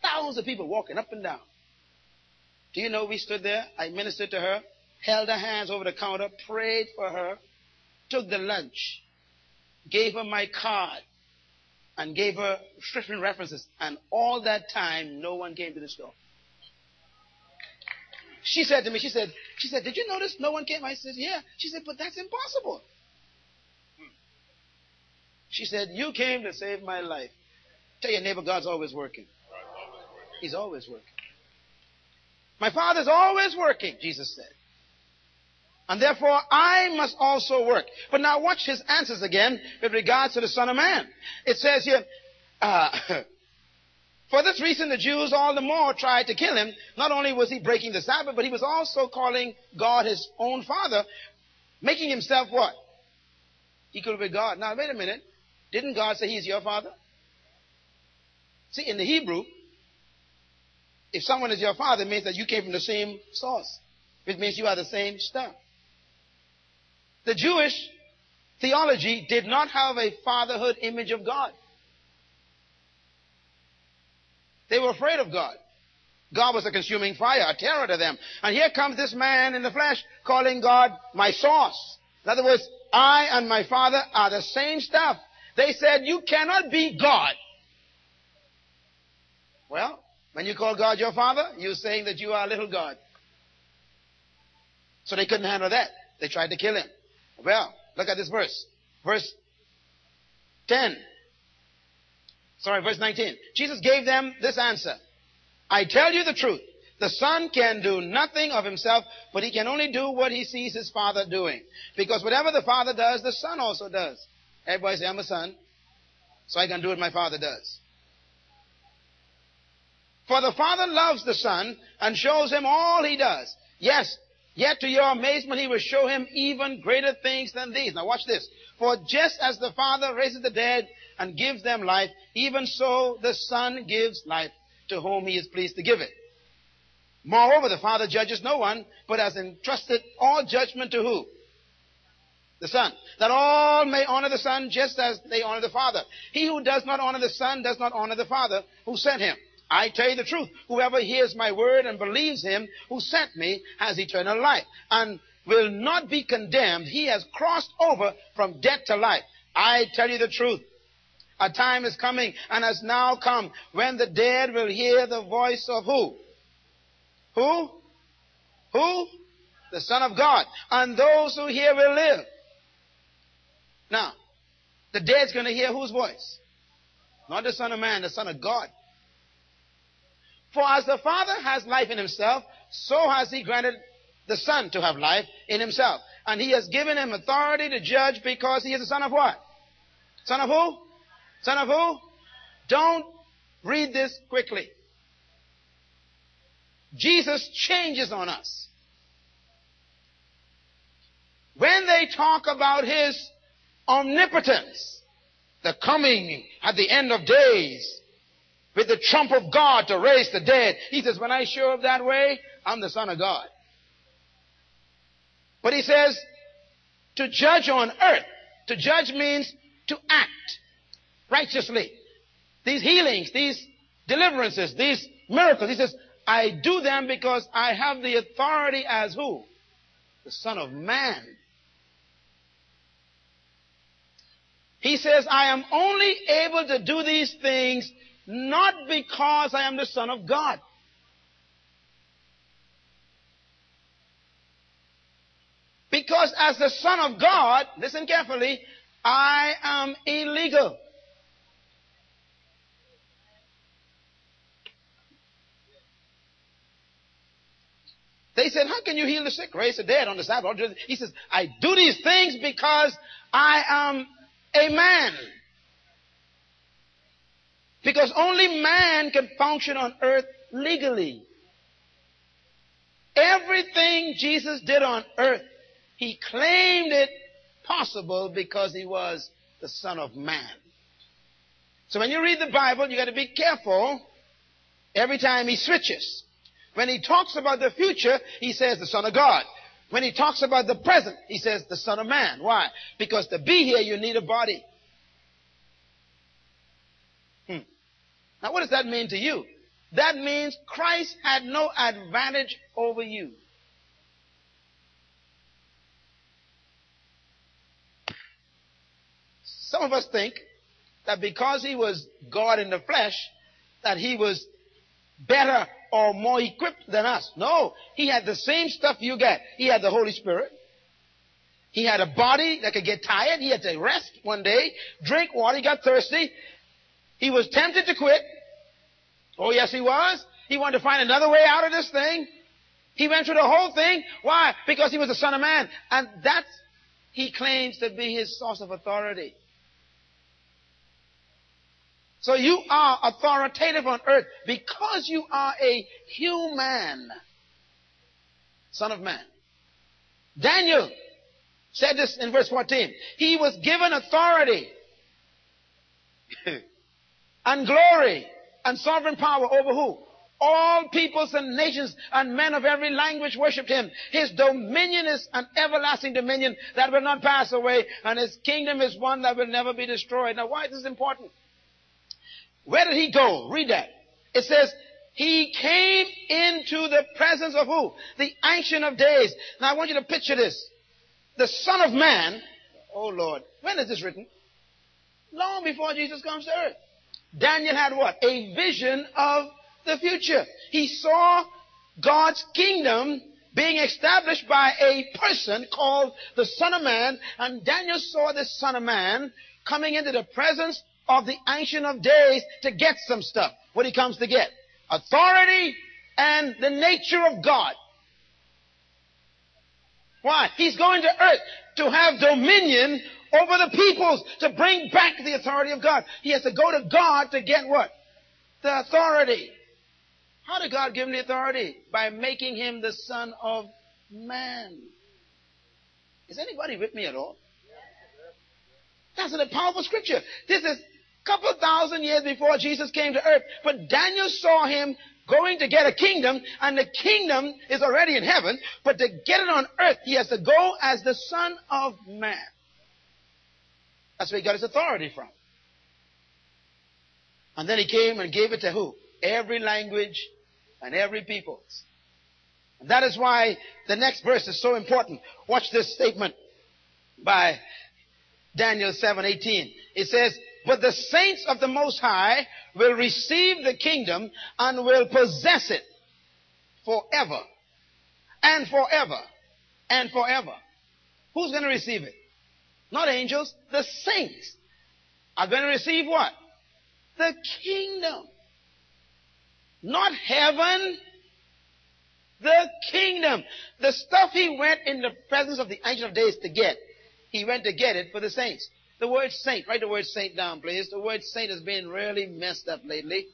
Thousands of people walking up and down. Do you know we stood there? I ministered to her held her hands over the counter, prayed for her, took the lunch, gave her my card, and gave her different references. And all that time, no one came to the store. She said to me, she said, she said, did you notice no one came? I said, yeah. She said, but that's impossible. She said, you came to save my life. Tell your neighbor, God's always working. He's always working. My father's always working, Jesus said. And therefore, I must also work. But now watch his answers again with regards to the Son of Man. It says here, uh, for this reason the Jews all the more tried to kill him. Not only was he breaking the Sabbath, but he was also calling God his own Father, making himself what? Equal with God. Now wait a minute. Didn't God say he's your Father? See, in the Hebrew, if someone is your father, it means that you came from the same source, which means you are the same stuff. The Jewish theology did not have a fatherhood image of God. They were afraid of God. God was a consuming fire, a terror to them. And here comes this man in the flesh calling God my source. In other words, I and my father are the same stuff. They said, you cannot be God. Well, when you call God your father, you're saying that you are a little God. So they couldn't handle that. They tried to kill him. Well, look at this verse. Verse 10. Sorry, verse 19. Jesus gave them this answer. I tell you the truth. The Son can do nothing of himself, but he can only do what he sees his Father doing. Because whatever the Father does, the Son also does. Everybody say, I'm a son, so I can do what my Father does. For the Father loves the Son and shows him all he does. Yes, yet to your amazement he will show him even greater things than these. Now watch this. For just as the Father raises the dead and gives them life, even so the Son gives life to whom he is pleased to give it. Moreover, the Father judges no one, but has entrusted all judgment to who? The Son. That all may honor the Son just as they honor the Father. He who does not honor the Son does not honor the Father who sent him. I tell you the truth. Whoever hears my word and believes him who sent me has eternal life and will not be condemned. He has crossed over from death to life. I tell you the truth. A time is coming and has now come when the dead will hear the voice of who? Who? Who? The Son of God. And those who hear will live. Now, the dead's going to hear whose voice? Not the Son of Man, the Son of God. For as the Father has life in himself, so has he granted the Son to have life in himself. And he has given him authority to judge because he is the Son of what? Son of who? Son of who? Don't read this quickly. Jesus changes on us. When they talk about his omnipotence, the coming at the end of days with the trump of God to raise the dead, he says, when I show up that way, I'm the son of God. But he says, to judge on earth. To judge means to act righteously. These healings, these deliverances, these miracles. He says, I do them because I have the authority as who? The Son of Man. He says, I am only able to do these things not because I am the Son of God. Because as the Son of God, listen carefully, I am illegal. They said, How can you heal the sick, raise the dead on the Sabbath? He says, I do these things because I am a man. Because only man can function on earth legally. Everything Jesus did on earth, he claimed it possible because he was the Son of Man. So when you read the Bible, you got to be careful every time he switches. When he talks about the future, he says the Son of God. When he talks about the present, he says the Son of Man. Why? Because to be here, you need a body. Hmm. Now, what does that mean to you? That means Christ had no advantage over you. Some of us think that because he was God in the flesh, that he was better or more equipped than us. No, he had the same stuff you get. He had the Holy Spirit. He had a body that could get tired. He had to rest one day, drink water. He got thirsty. He was tempted to quit. Oh, yes, he was. He wanted to find another way out of this thing. He went through the whole thing. Why? Because he was the Son of Man. And that he claims to be his source of authority. So you are authoritative on earth because you are a human son of man. Daniel said this in verse 14. He was given authority and glory and sovereign power over who? All peoples and nations and men of every language worshiped him. His dominion is an everlasting dominion that will not pass away, and his kingdom is one that will never be destroyed. Now, why is this important? Where did he go? Read that. It says, he came into the presence of who? The Ancient of Days. Now I want you to picture this. The Son of Man, oh Lord, when is this written? Long before Jesus comes to earth. Daniel had what? A vision of the future. He saw God's kingdom being established by a person called the Son of Man, and Daniel saw this Son of Man coming into the presence of the Ancient of Days to get some stuff. What he comes to get? Authority and the nature of God. Why? He's going to earth to have dominion over the peoples, to bring back the authority of God. He has to go to God to get what? The authority. How did God give him the authority? By making him the Son of Man. Is anybody with me at all? That's a powerful scripture. This is couple thousand years before Jesus came to earth. But Daniel saw him going to get a kingdom, and the kingdom is already in heaven, but to get it on earth, he has to go as the Son of Man. That's where he got his authority from. And then he came and gave it to who? Every language and every people. And that is why the next verse is so important. Watch this statement by Daniel 7:18. It says, "But the saints of the Most High will receive the kingdom and will possess it forever and forever and forever." Who's going to receive it? Not angels, the saints are going to receive what? The kingdom. Not heaven, the kingdom. The stuff he went in the presence of the Ancient of Days to get, he went to get it for the saints. The word saint, write the word saint down, please. The word saint has been really messed up lately.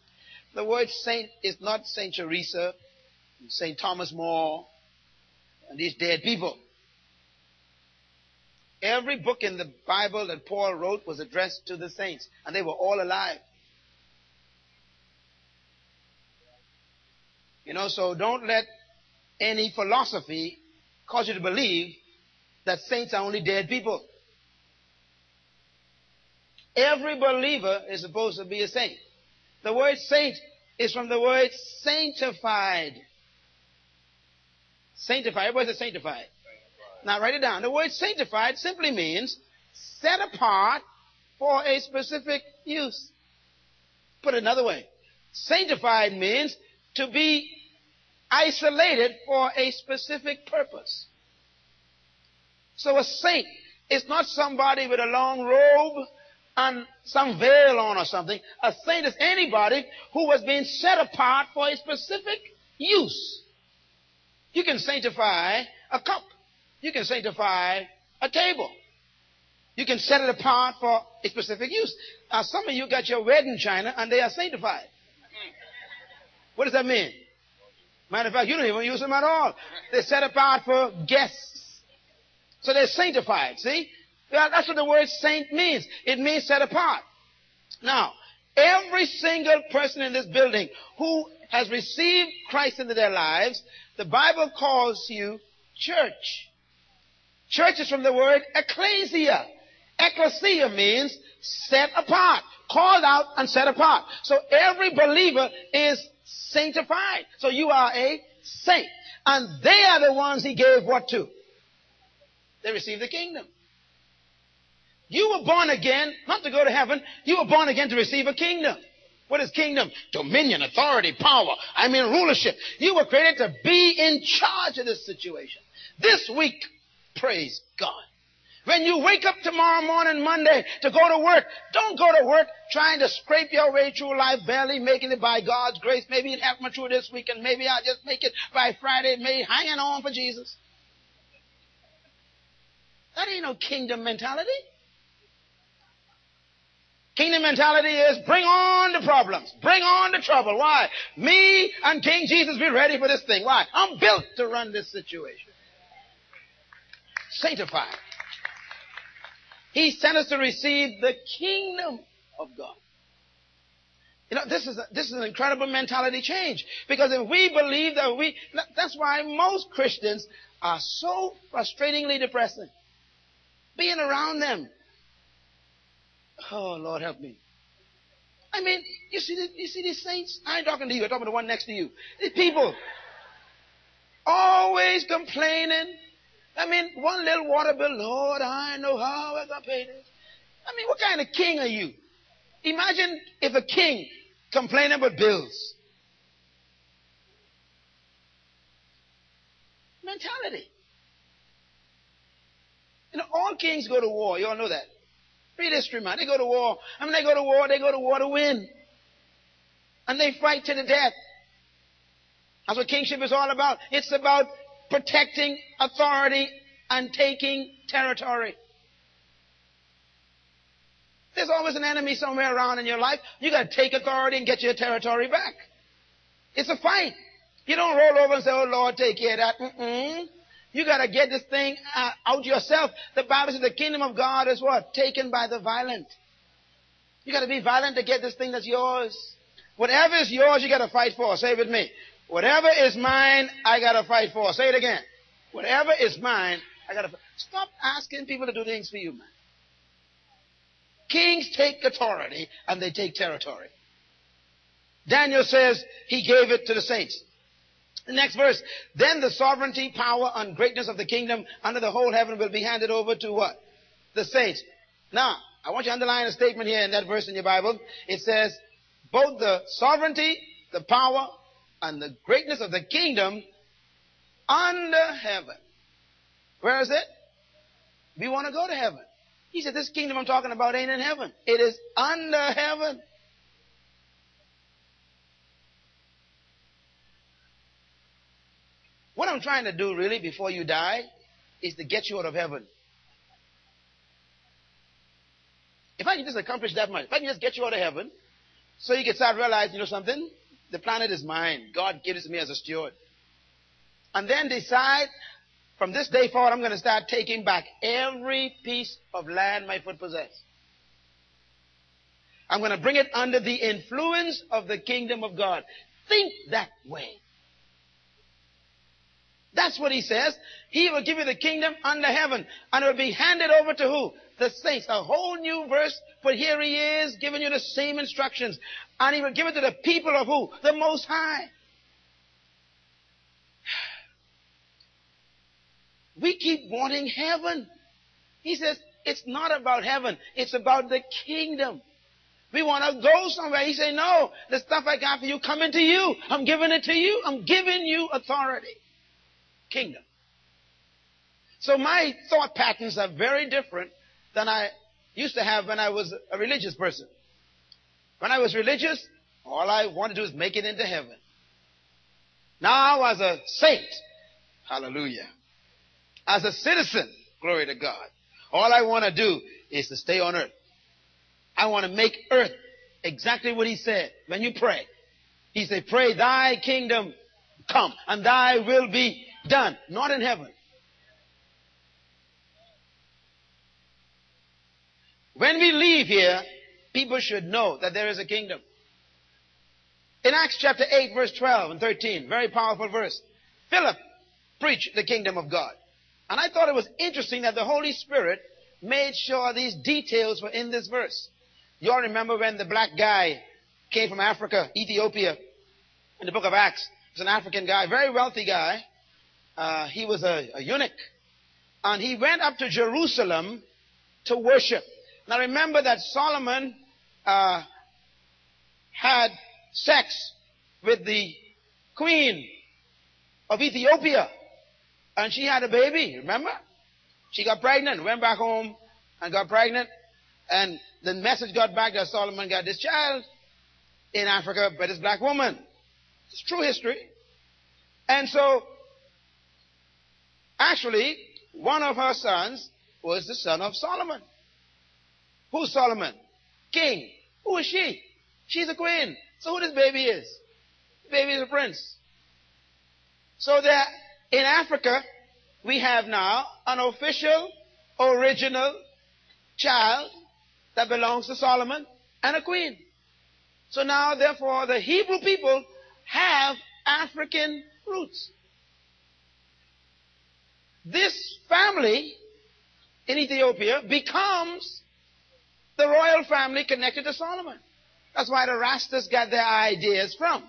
The word saint is not Saint Teresa, Saint Thomas More, and these dead people. Every book in the Bible that Paul wrote was addressed to the saints, and they were all alive. You know, so don't let any philosophy cause you to believe that saints are only dead people. Every believer is supposed to be a saint. The word saint is from the word sanctified. Sanctified. Everybody say sanctified. Now write it down. The word sanctified simply means set apart for a specific use. Put it another way. Sanctified means to be isolated for a specific purpose. So a saint is not somebody with a long robe and some veil on or something. A saint is anybody who was being set apart for a specific use. You can sanctify a cup. You can sanctify a table. You can set it apart for a specific use. Now, some of you got your wedding china and they are sanctified. What does that mean? Matter of fact, you don't even use them at all. They're set apart for guests. So they're sanctified, see? That's what the word saint means. It means set apart. Now, every single person in this building who has received Christ into their lives, the Bible calls you church. Church is from the word ecclesia. Ecclesia means set apart, called out and set apart. So every believer is sanctified. So you are a saint. And they are the ones he gave what to? They received the kingdom. You were born again, not to go to heaven. You were born again to receive a kingdom. What is kingdom? Dominion, authority, power. I mean rulership. You were created to be in charge of this situation. This week, praise God. When you wake up tomorrow morning, Monday, to go to work, don't go to work trying to scrape your way through life, barely making it by God's grace. Maybe it happened through this week, and maybe I'll just make it by Friday, maybe hanging on for Jesus. That ain't no kingdom mentality. Kingdom mentality is bring on the problems. Bring on the trouble. Why? Me and King Jesus be ready for this thing. Why? I'm built to run this situation. Sanctified. He sent us to receive the kingdom of God. You know, this is, a, this is an incredible mentality change. Because if we believe that we, that's why most Christians are so frustratingly depressing. Being around them. Oh, Lord help me. I mean, you see, the, you see these saints? I ain't talking to you. I'm talking to the one next to you. These people always complaining. I mean, one little water bill, Lord, I know how I got paid this. I mean, what kind of king are you? Imagine if a king complaining about bills. Mentality. You know, all kings go to war. You all know that. Read history, man. They go to war. I mean, they go to war, they go to war to win. And they fight to the death. That's what kingship is all about. It's about protecting authority and taking territory. There's always an enemy somewhere around in your life. You gotta take authority and get your territory back. It's a fight. You don't roll over and say, oh Lord, take care of that. Mm-mm. You gotta get this thing uh, out yourself. The Bible says the kingdom of God is what? Taken by the violent. You gotta be violent to get this thing that's yours. Whatever is yours, you gotta fight for. Say it with me. Whatever is mine, I gotta fight for. Say it again. Whatever is mine, I gotta fight. Stop asking people to do things for you, man. Kings take authority and they take territory. Daniel says he gave it to the saints. The next verse. Then the sovereignty, power, and greatness of the kingdom under the whole heaven will be handed over to what? The saints. Now, I want you to underline a statement here in that verse in your Bible. It says, both the sovereignty, the power, and the greatness of the kingdom under heaven. Where is it? We want to go to heaven. He said, This kingdom I'm talking about ain't in heaven, it is under heaven. What I'm trying to do really before you die is to get you out of heaven. If I can just accomplish that much, if I can just get you out of heaven, so you can start realizing, you know something? The planet is mine. God gave it to me as a steward. And then decide, from this day forward, I'm going to start taking back every piece of land my foot possessed. I'm going to bring it under the influence of the kingdom of God. Think that way. That's what he says. He will give you the kingdom under heaven, and it will be handed over to who? The saints. A whole new verse, but here he is giving you the same instructions. And he will give it to the people of who? The Most High. We keep wanting heaven. He says, it's not about heaven. It's about the kingdom. We want to go somewhere. He said, no, the stuff I got for you coming to you. I'm giving it to you. I'm giving you authority kingdom. So my thought patterns are very different than I used to have when I was a religious person. When I was religious, all I wanted to do is make it into heaven. Now as a saint, hallelujah, as a citizen, glory to God, all I want to do is to stay on earth. I want to make earth exactly what he said when you pray. He said, pray thy kingdom come and thy will be done, not in heaven. When we leave here, people should know that there is a kingdom. In Acts chapter 8 verse 12 and 13, very powerful verse, Philip preached the kingdom of God. And I thought it was interesting that the Holy Spirit made sure these details were in this verse. You all remember when the black guy came from Africa, Ethiopia, in the book of Acts. Was an African guy, very wealthy guy uh, he was a, a eunuch. And he went up to Jerusalem to worship. Now remember that Solomon uh, had sex with the queen of Ethiopia. And she had a baby, remember? She got pregnant, went back home and got pregnant. And the message got back that Solomon got this child in Africa by this black woman. It's true history. And so Actually, one of her sons was the son of Solomon. Who's Solomon? King. Who is she? She's a queen. So who this baby is? The baby is a prince. So that in Africa, we have now an official, original child that belongs to Solomon and a queen. So now, therefore, the Hebrew people have African roots. This family in Ethiopia becomes the royal family connected to Solomon. That's why the Rastas got their ideas from.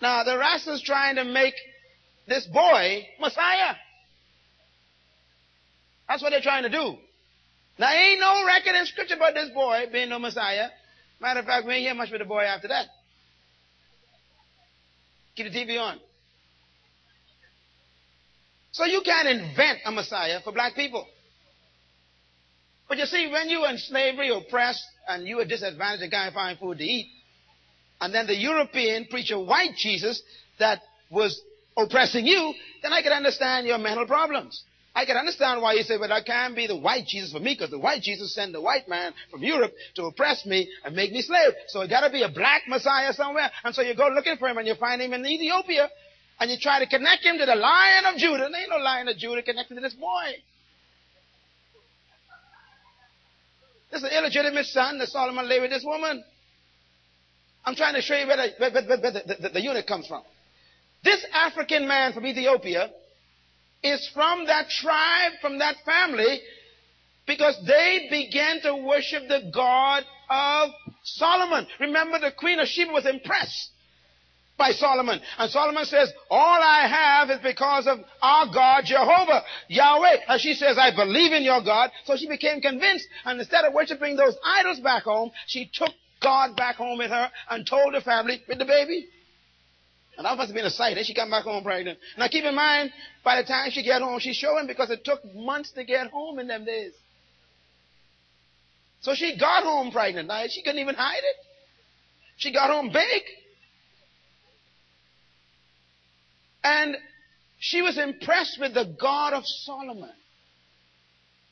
Now, the Rastas trying to make this boy Messiah. That's what they're trying to do. Now, ain't no record in Scripture about this boy being no Messiah. Matter of fact, we ain't hear much with the boy after that. Keep the TV on. So you can't invent a Messiah for black people. But you see, when you were in slavery, oppressed, and you were disadvantaged and can't find food to eat, and then the European preacher, white Jesus that was oppressing you, then I could understand your mental problems. I can understand why you say, well, that can't be the white Jesus for me, because the white Jesus sent the white man from Europe to oppress me and make me slave. So it gotta be a black Messiah somewhere. And so you go looking for him and you find him in Ethiopia, and you try to connect him to the Lion of Judah. There ain't no Lion of Judah connected to this boy. This is an illegitimate son that Solomon lay with this woman. I'm trying to show you where the, where, where, where the, the, the eunuch comes from. This African man from Ethiopia is from that tribe, from that family, because they began to worship the God of Solomon. Remember, the queen of Sheba was impressed by Solomon. And Solomon says, all I have is because of our God, Jehovah, Yahweh. And she says, I believe in your God. So she became convinced. And instead of worshiping those idols back home, she took God back home with her and told her family with the baby. And that must have been a sight. Then she come back home pregnant. Now keep in mind, by the time she get home, she's showing because it took months to get home in them days. So she got home pregnant. Now she couldn't even hide it. She got home big. And she was impressed with the God of Solomon.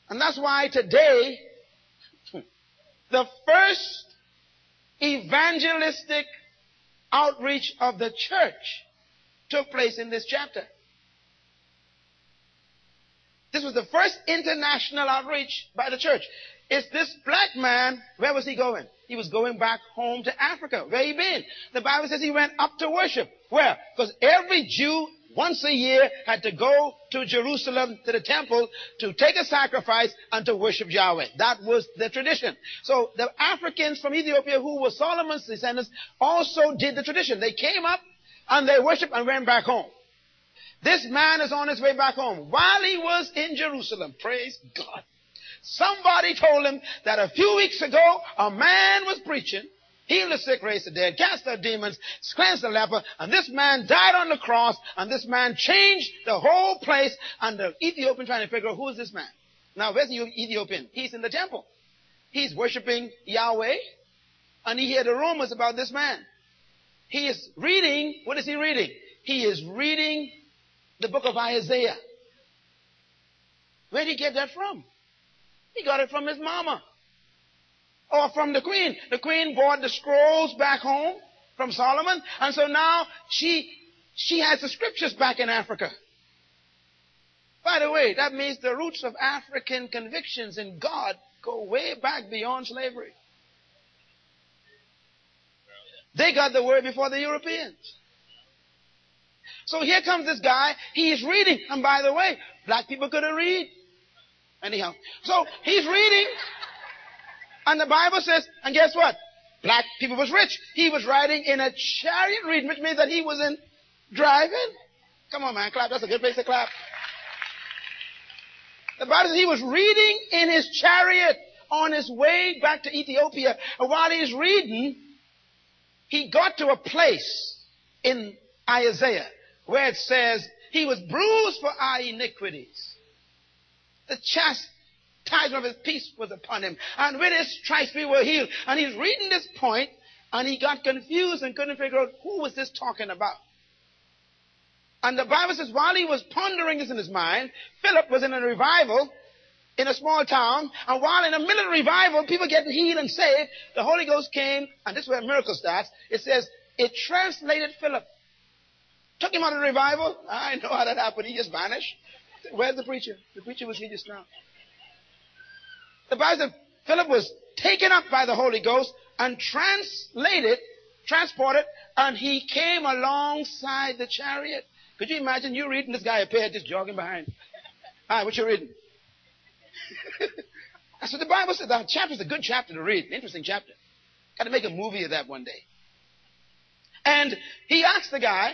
And that's why today, the first evangelistic outreach of the church took place in this chapter. This was the first international outreach by the church. It's this black man, where was he going? He was going back home to Africa. Where he been? The Bible says he went up to worship. Where? Because every Jew once a year had to go to Jerusalem to the temple to take a sacrifice and to worship Yahweh. That was the tradition. So the Africans from Ethiopia who were Solomon's descendants also did the tradition. They came up and they worshiped and went back home. This man is on his way back home. While he was in Jerusalem, praise God, somebody told him that a few weeks ago a man was preaching healed the sick, raised the dead, cast out demons, cleansed the leper, and this man died on the cross, and this man changed the whole place, and the Ethiopian trying to figure out who is this man. Now, where's the Ethiopian? He's in the temple. He's worshiping Yahweh, and he heard the rumors about this man. He is reading, what is he reading? He is reading the book of Isaiah. Where did he get that from? He got it from his mama or from the queen. The queen brought the scrolls back home from Solomon, and so now she she has the scriptures back in Africa. By the way, that means the roots of African convictions in God go way back beyond slavery. They got the word before the Europeans. So here comes this guy. He's reading. And by the way, black people couldn't read. Anyhow. So he's reading. And the Bible says, and guess what? Black people was rich. He was riding in a chariot reading, which means that he wasn't driving. Come on, man, clap. That's a good place to clap. The Bible says he was reading in his chariot on his way back to Ethiopia. And while he's reading, he got to a place in Isaiah where it says, he was bruised for our iniquities. The chast chastisement of his peace was upon him. And with his stripes we were healed. And he's reading this point and he got confused and couldn't figure out who was this talking about. And the Bible says while he was pondering this in his mind, Philip was in a revival in a small town, and while in the middle of revival, people getting healed and saved, the Holy Ghost came, and this is where miracle starts. It says, it translated Philip. Took him out of the revival. I know how that happened. He just vanished. Where's the preacher? The preacher was here just now. The Bible said Philip was taken up by the Holy Ghost and translated, transported, and he came alongside the chariot. Could you imagine you reading this guy appeared just jogging behind? Right, what you reading? That's what the Bible says. The chapter is a good chapter to read. An interesting chapter. Got to make a movie of that one day. And he asked the guy,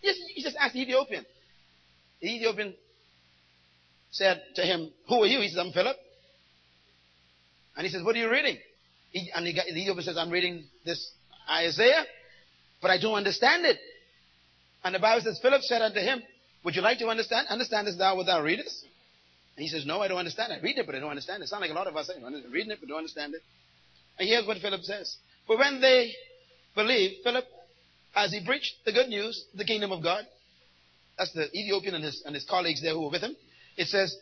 he just asked the Ethiopian. The Ethiopian said to him, Who are you? He says, I'm Philip. And he says, What are you reading? He, and the, the Ethiopian says, I'm reading this Isaiah, but I don't understand it. And the Bible says, Philip said unto him, Would you like to understand? Understand this thou without readest? And he says, No, I don't understand. I read it, but I don't understand it. Sound like a lot of us eh, saying, reading it, but don't understand it. And here's what Philip says. But when they believed, Philip, as he preached the good news, the kingdom of God, that's the Ethiopian and his, and his colleagues there who were with him, it says,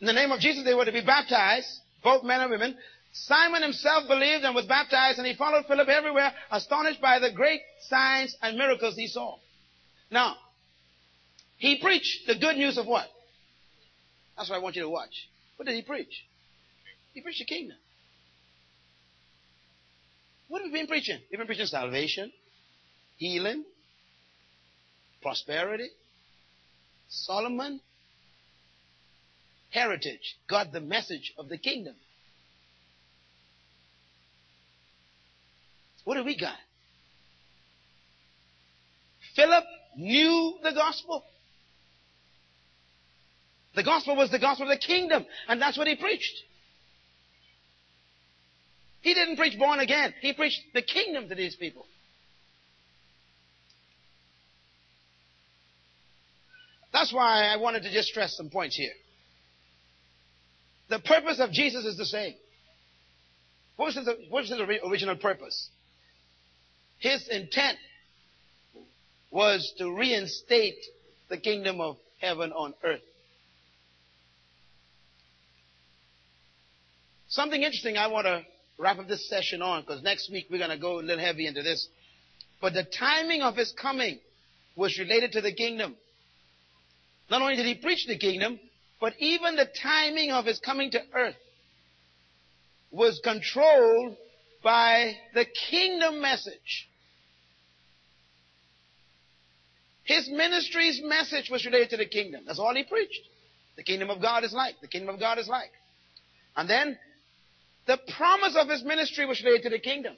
in the name of Jesus, they were to be baptized, both men and women. Simon himself believed and was baptized, and he followed Philip everywhere, astonished by the great signs and miracles he saw. Now, he preached the good news of what? That's what I want you to watch. What did he preach? He preached the kingdom. What have we been preaching? We've been preaching salvation, healing, prosperity. Solomon, heritage, got the message of the kingdom. What do we got? Philip knew the gospel. The gospel was the gospel of the kingdom, and that's what he preached. He didn't preach born again. He preached the kingdom to these people. That's why I wanted to just stress some points here. The purpose of Jesus is the same. What was his, what was his original purpose? His intent was to reinstate the kingdom of heaven on earth. Something interesting I want to wrap up this session on because next week we're going to go a little heavy into this. But the timing of his coming was related to the kingdom. Not only did he preach the kingdom, but even the timing of his coming to earth was controlled by the kingdom message. His ministry's message was related to the kingdom. That's all he preached. The kingdom of God is like. The kingdom of God is like. And then the promise of his ministry was related to the kingdom.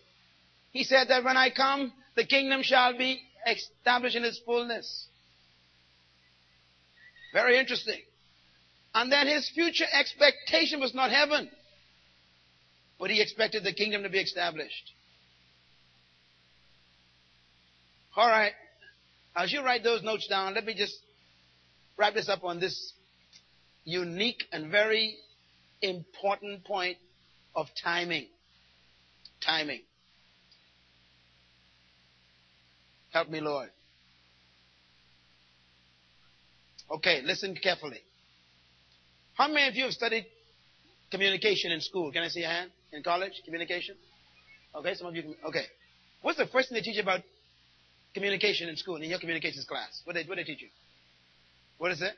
He said that when I come, the kingdom shall be established in its fullness. Very interesting. And that his future expectation was not heaven, but he expected the kingdom to be established. All right. As you write those notes down, let me just wrap this up on this unique and very important point of timing. Timing. Help me, Lord. Okay, listen carefully. How many of you have studied communication in school? Can I see a hand? In college? Communication? Okay, some of you. Okay. What's the first thing they teach you about communication in school, in your communications class? What do they, what they teach you? What is it?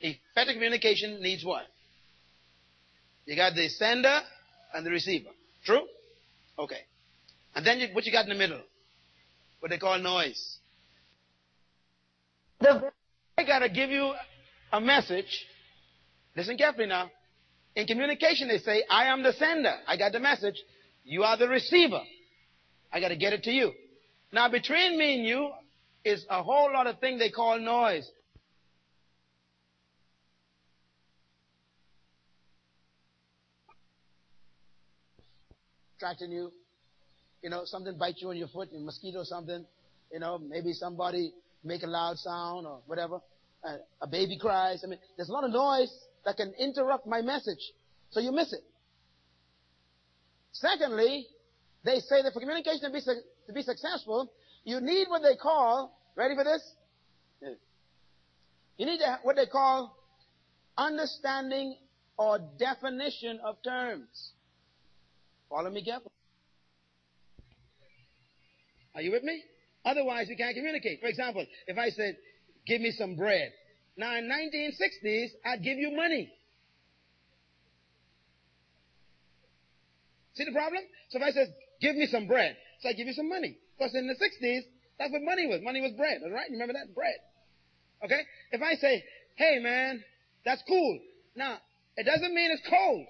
Effective communication needs what? You got the sender and the receiver. True? Okay. And then you, what you got in the middle? What they call noise. The I gotta give you a message. Listen carefully now. In communication, they say, I am the sender. I got the message. You are the receiver. I gotta get it to you. Now, between me and you is a whole lot of thing they call noise. Attracting you, you know, something bites you on your foot, a mosquito or something, you know, maybe somebody make a loud sound or whatever. Uh, a baby cries. I mean, there's a lot of noise that can interrupt my message. So you miss it. Secondly, they say that for communication to be, su- to be successful, you need what they call, ready for this? You need to, what they call understanding or definition of terms. Follow me carefully. Are you with me? Otherwise, we can't communicate. For example, if I said, give me some bread. Now, in 1960s, I'd give you money. See the problem? So if I says, give me some bread, so I give you some money. Because in the 60s, that's what money was. Money was bread, all right? Remember that? Bread. Okay? If I say, hey man, that's cool. Now, it doesn't mean it's cold.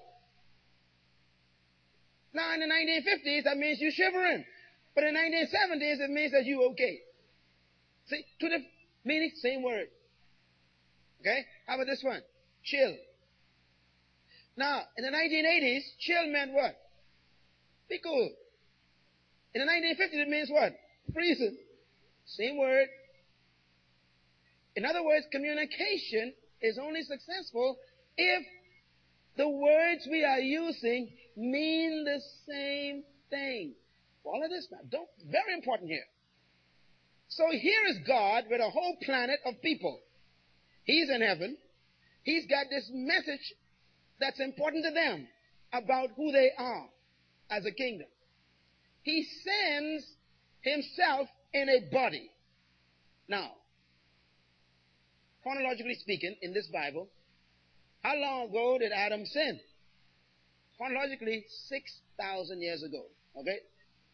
Now, in the 1950s, that means you're shivering. But in the 1970s, it means that you okay. See, to the meaning, same word. Okay? How about this one? Chill. Now, in the 1980s, chill meant what? Be cool. In the 1950s, it means what? Freezing. Same word. In other words, communication is only successful if the words we are using mean the same thing. Follow this now. Don't, very important here. So here is God with a whole planet of people. He's in heaven. He's got this message that's important to them about who they are as a kingdom. He sends himself in a body. Now, chronologically speaking, in this Bible, how long ago did Adam sin? Chronologically, 6,000 years ago. Okay?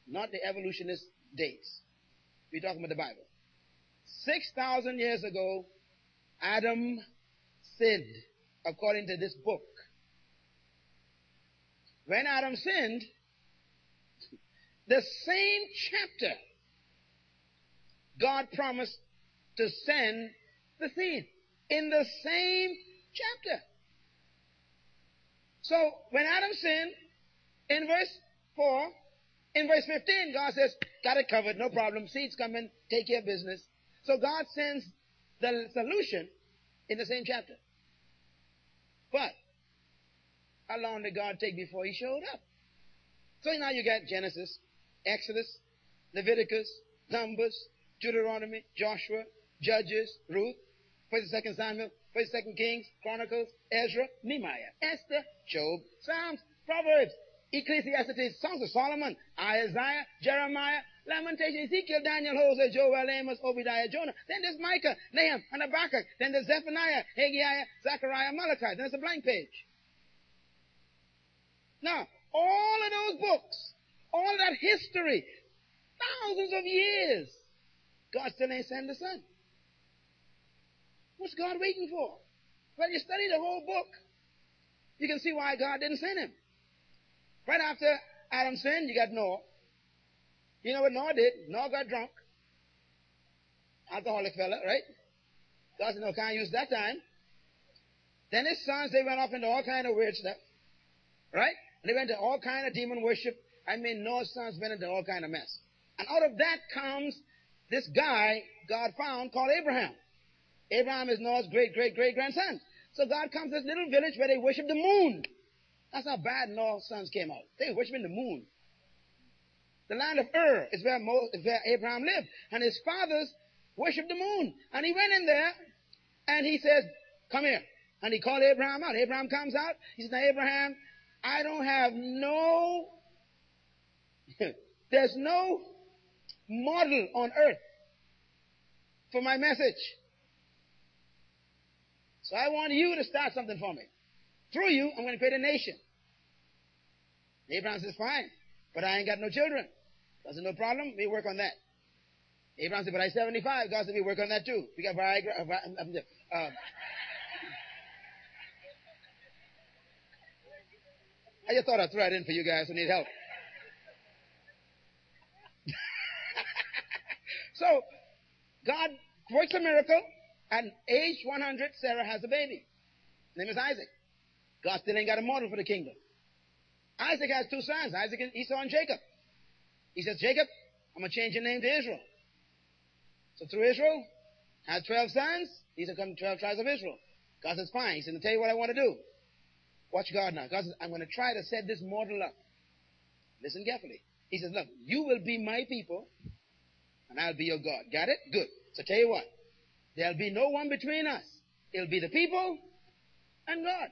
Not the evolutionist dates. We're talking about the Bible. 6,000 years ago, Adam sinned, according to this book. When Adam sinned, the same chapter, God promised to send the seed. In the same chapter. So, when Adam sinned, in verse 4, in verse 15, God says, got it covered, no problem, seed's coming, take care of business. So God sends the solution in the same chapter. But, how long did God take before he showed up? So now you got Genesis, Exodus, Leviticus, Numbers, Deuteronomy, Joshua, Judges, Ruth, First and Second Samuel, First and Second Kings, Chronicles, Ezra, Nehemiah, Esther, Job, Psalms, Proverbs, Ecclesiastes, Songs of Solomon, Isaiah, Jeremiah, Lamentation, Ezekiel, Daniel, Hosea, Joel, Amos, Obadiah, Jonah. Then there's Micah, Nahum, and Habakkuk. Then there's Zephaniah, Haggai, Zechariah, Malachi. Then there's a blank page. Now, all of those books, all that history, thousands of years, God still ain't sent the Son. What's God waiting for? Well, you study the whole book, you can see why God didn't send him. Right after Adam sinned, you got Noah. You know what Noah did? Noah got drunk. Alcoholic fella, right? God said, no, can't use that time. Then his sons, they went off into all kind of weird stuff. Right? And they went to all kind of demon worship. I mean, Noah's sons went into all kind of mess. And out of that comes this guy God found called Abraham. Abraham is Noah's great, great, great grandson. So God comes to this little village where they worship the moon. That's how bad Noah's sons came out. They were worshiping the moon. The land of Ur is where, Mo, is where Abraham lived. And his fathers worshiped the moon. And he went in there and he says, come here. And he called Abraham out. Abraham comes out. He says, now Abraham, I don't have no, there's no model on earth for my message. So I want you to start something for me. Through you, I'm going to create a nation. Abraham says, fine, but I ain't got no children. Said, no problem, we work on that. Abraham said, but I'm 75. God said, we work on that too. We got Viagra. Uh, uh, I just thought I'd throw it in for you guys who need help. so, God works a miracle. At age 100, Sarah has a baby. His name is Isaac. God still ain't got a model for the kingdom. Isaac has two sons, Isaac and Esau and Jacob. He says, Jacob, I'm going to change your name to Israel. So through Israel, has 12 sons. These are come 12 tribes of Israel. God says, fine. He said, I'll tell you what I want to do. Watch God now. God says, I'm going to try to set this model up. Listen carefully. He says, look, you will be my people, and I'll be your God. Got it? Good. So tell you what. There'll be no one between us. It'll be the people and God.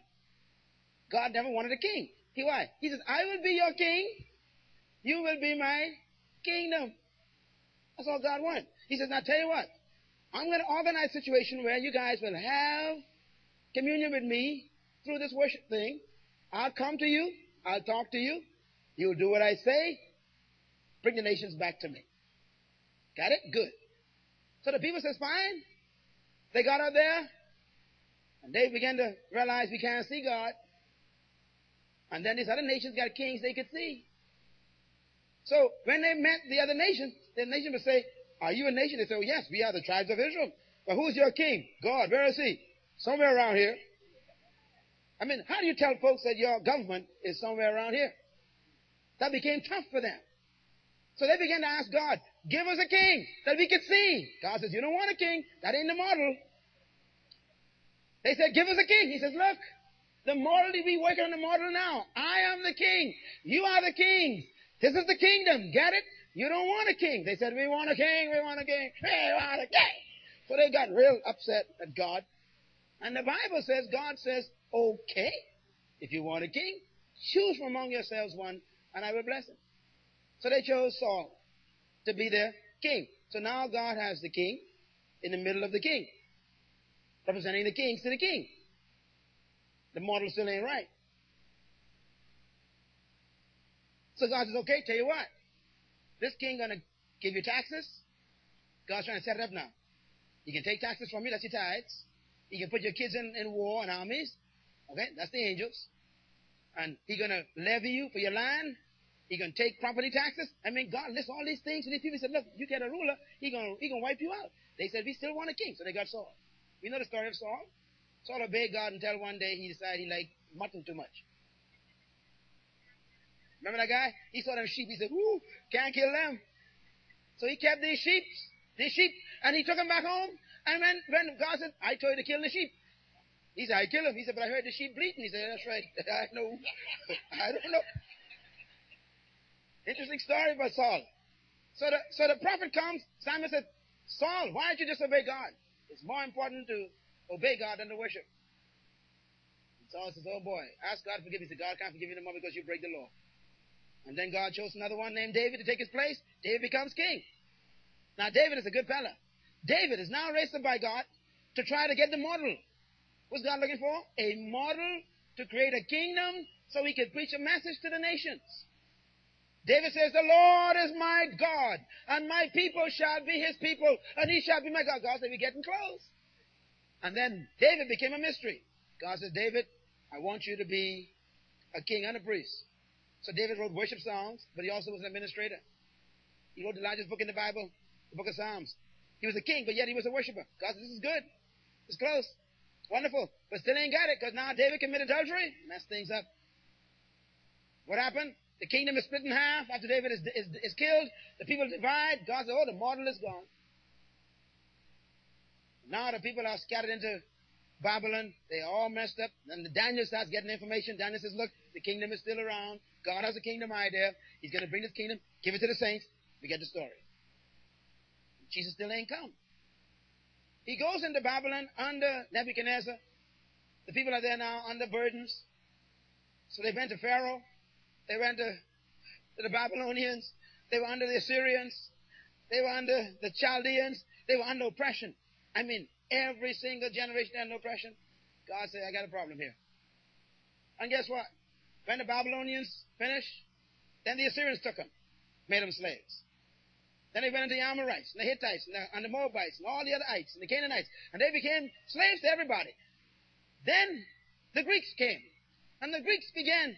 God never wanted a king. He why? He says, I will be your king. You will be my kingdom. That's all God wants. He says, now tell you what. I'm going to organize a situation where you guys will have communion with me through this worship thing. I'll come to you. I'll talk to you. You'll do what I say. Bring the nations back to me. Got it? Good. So the people says, fine. They got out there and they began to realize we can't see God. And then these other nations got kings they could see. So when they met the other nations, the nation would say, are you a nation? They say, oh, yes, we are the tribes of Israel. But who's your king? God. Where is he? Somewhere around here. I mean, how do you tell folks that your government is somewhere around here? That became tough for them. So they began to ask God, give us a king that we could see. God says, you don't want a king. That ain't the model. They said, give us a king. He says, look, the model, we working on the model now. I am the king. You are the king. This is the kingdom. Get it? You don't want a king. They said, we want a king. We want a king. We want a king. So they got real upset at God. And the Bible says, God says, okay, if you want a king, choose from among yourselves one and I will bless him. So they chose Saul to be their king. So now God has the king in the middle of the king, representing the kings to the king. The model still ain't right. So God says, okay, tell you what. This king gonna give you taxes. God's trying to set it up now. You can take taxes from you, that's your tithes. You can put your kids in, in war and armies. Okay, that's the angels. And he gonna levy you for your land. He gonna take property taxes. I mean, God lists all these things. And these people said, look, you get a ruler, he gonna, he gonna wipe you out. They said, we still want a king. So they got Saul. You know the story of Saul? Saul obeyed God until one day he decided he liked mutton too much. Remember that guy? He saw them sheep. He said, ooh, can't kill them. So he kept these sheep, these sheep, and he took them back home. And when, when God said, I told you to kill the sheep. He said, I kill them. He said, but I heard the sheep bleating. He said, that's right. I know. I don't know. Interesting story about Saul. So the, so the prophet comes. Samuel said, Saul, why don't you disobey God? It's more important to obey God than to worship. And Saul says, oh boy, ask God to forgive me. He God can't forgive you no more because you break the law. And then God chose another one named David to take his place. David becomes king. Now David is a good fella. David is now raised up by God to try to get the model. What's God looking for? A model to create a kingdom so he could preach a message to the nations. David says, the Lord is my God, and my people shall be his people, and he shall be my God. God said, we're getting close. And then David became a mystery. God said, David, I want you to be a king and a priest. So David wrote worship songs, but he also was an administrator. He wrote the largest book in the Bible, the book of Psalms. He was a king, but yet he was a worshiper. God said, this is good. It's close. Wonderful. But still ain't got it, because now David committed adultery, messed things up. What happened? The kingdom is split in half after David is, is, is killed. The people divide. God said, oh, the model is gone. Now the people are scattered into Babylon. They all messed up. And Daniel starts getting information. Daniel says, look, the kingdom is still around. God has a kingdom idea. He's going to bring this kingdom, give it to the saints. We get the story. Jesus still ain't come. He goes into Babylon under Nebuchadnezzar. The people are there now under burdens. So they went to Pharaoh. They went to, to the Babylonians. They were under the Assyrians. They were under the Chaldeans. They were under oppression. I mean, every single generation had an oppression. God said, I got a problem here. And guess what? When the Babylonians finished, then the Assyrians took them, made them slaves. Then they went into the Amorites, and the Hittites, and the, and the Moabites, and all the other ites, and the Canaanites, and they became slaves to everybody. Then the Greeks came, and the Greeks began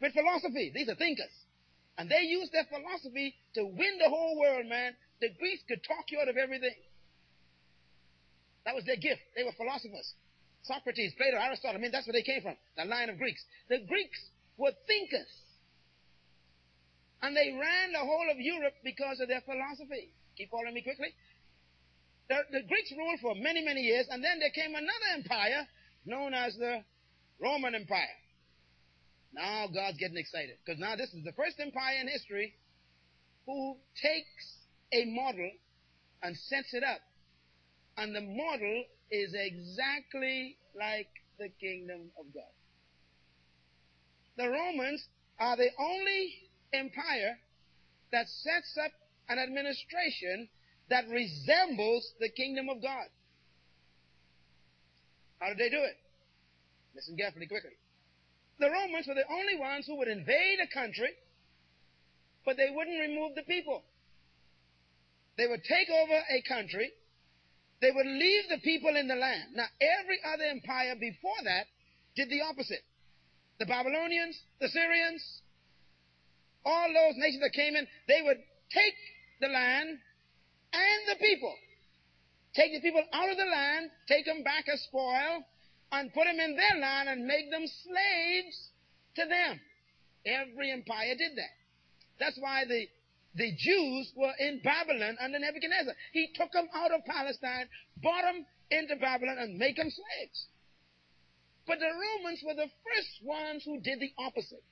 with philosophy. These are thinkers. And they used their philosophy to win the whole world, man. The Greeks could talk you out of everything. That was their gift. They were philosophers. Socrates, Plato, Aristotle. I mean, that's where they came from. The line of Greeks. The Greeks were thinkers. And they ran the whole of Europe because of their philosophy. Keep following me quickly? The, the Greeks ruled for many, many years, and then there came another empire known as the Roman Empire. Now God's getting excited because now this is the first empire in history who takes a model and sets it up. And the model is exactly like the kingdom of God. The Romans are the only empire that sets up an administration that resembles the kingdom of God. How did they do it? Listen carefully, quickly. The Romans were the only ones who would invade a country but they wouldn't remove the people. They would take over a country. They would leave the people in the land. Now, every other empire before that did the opposite. The Babylonians, the Syrians, all those nations that came in, they would take the land and the people. Take the people out of the land, take them back as spoil, and put them in their land and make them slaves to them. Every empire did that. That's why the, the Jews were in Babylon under Nebuchadnezzar. He took them out of Palestine, brought them into Babylon, and made them slaves. But the Romans were the first ones who did the opposite.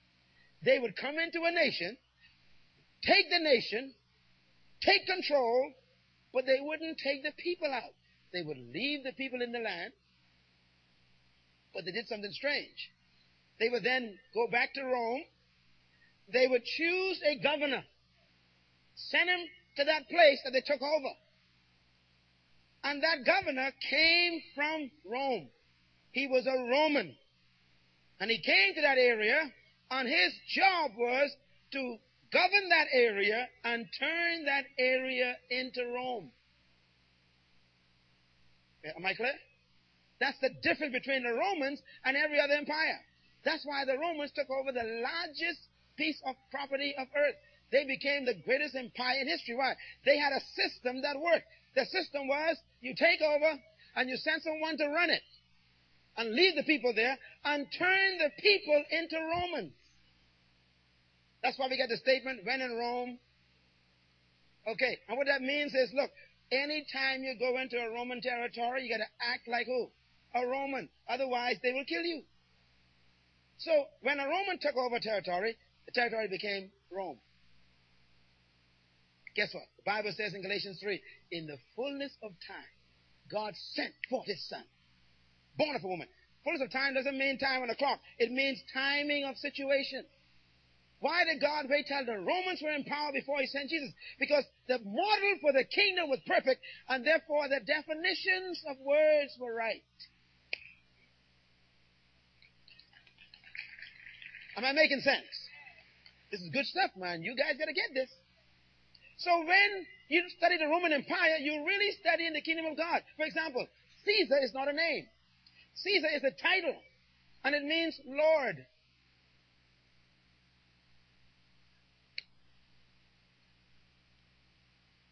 They would come into a nation, take the nation, take control, but they wouldn't take the people out. They would leave the people in the land, but they did something strange. They would then go back to Rome. They would choose a governor, send him to that place that they took over. And that governor came from Rome. He was a Roman. And he came to that area, and his job was to govern that area and turn that area into Rome. Am I clear? That's the difference between the Romans and every other empire. That's why the Romans took over the largest piece of property of earth. They became the greatest empire in history. Why? They had a system that worked. The system was you take over and you send someone to run it and leave the people there and turn the people into Romans. That's why we get the statement, when in Rome. Okay, and what that means is, look, anytime you go into a Roman territory, you gotta act like who? A Roman. Otherwise, they will kill you. So, when a Roman took over territory, the territory became Rome. Guess what? The Bible says in Galatians 3, in the fullness of time, God sent forth his son, born of a woman. Fullness of time doesn't mean time on the clock. It means timing of situation. Why did God wait till the Romans were in power before he sent Jesus? Because the model for the kingdom was perfect, and therefore the definitions of words were right. Am I making sense? This is good stuff, man. You guys gotta get this. So when you study the Roman Empire, you're really studying the kingdom of God. For example, Caesar is not a name. Caesar is a title, and it means Lord.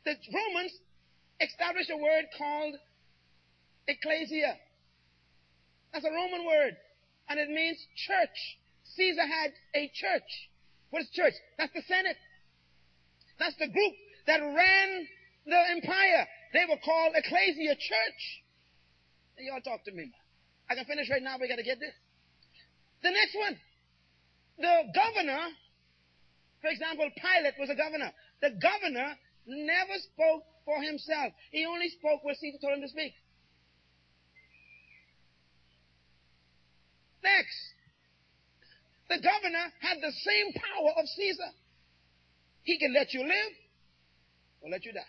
the Romans established a word called ecclesia. That's a Roman word, and it means church. Caesar had a church. What is church? That's the Senate. That's the group that ran the empire. They were called ecclesia, church. Y'all talk to me. I can finish right now, we gotta get this. The next one. The governor, for example, Pilate was a governor. The governor never spoke for himself. He only spoke what Caesar told him to speak. Next, the governor had the same power of Caesar. He can let you live or let you die.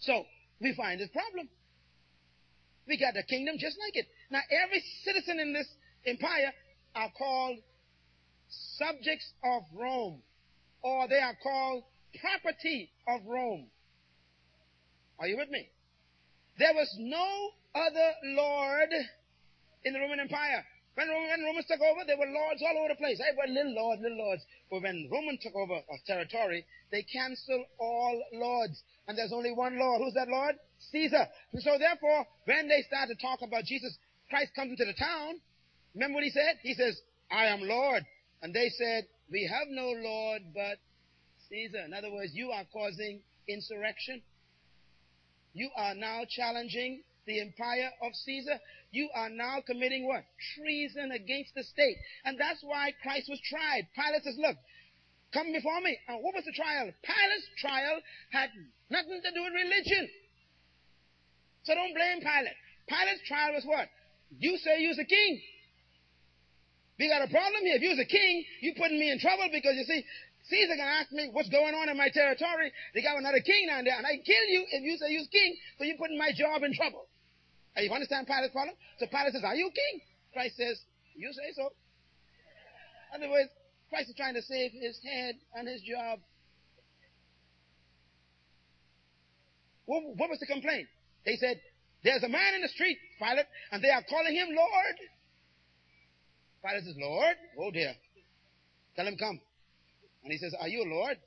So, we find this problem. We got the kingdom just like it. Now, every citizen in this empire are called subjects of Rome, or they are called property of Rome. Are you with me? There was no other Lord in the Roman Empire. When, when Romans took over, there were lords all over the place. Everybody, little lords, little lords. But when Romans took over a territory, they canceled all lords. And there's only one Lord. Who's that Lord? Caesar. And so therefore, when they start to talk about Jesus, Christ comes into the town. Remember what he said? He says, I am Lord. And they said, We have no Lord but Caesar. In other words, you are causing insurrection. You are now challenging the empire of Caesar. You are now committing what? Treason against the state. And that's why Christ was tried. Pilate says, Look, come before me. And what was the trial? Pilate's trial had nothing to do with religion. So don't blame Pilate. Pilate's trial was what? You say you're the king. We got a problem here. If you was a king, you're putting me in trouble because you see, Caesar gonna ask me what's going on in my territory. They got another king down there, and I kill you if you say you're king, so you're putting my job in trouble. And you understand Pilate's problem? So Pilate says, Are you king? Christ says, You say so. In other words, Christ is trying to save his head and his job. What, what was the complaint? They said, There's a man in the street, Pilate, and they are calling him Lord. Pilate says, Lord? Oh dear. Tell him come. And he says, Are you a Lord?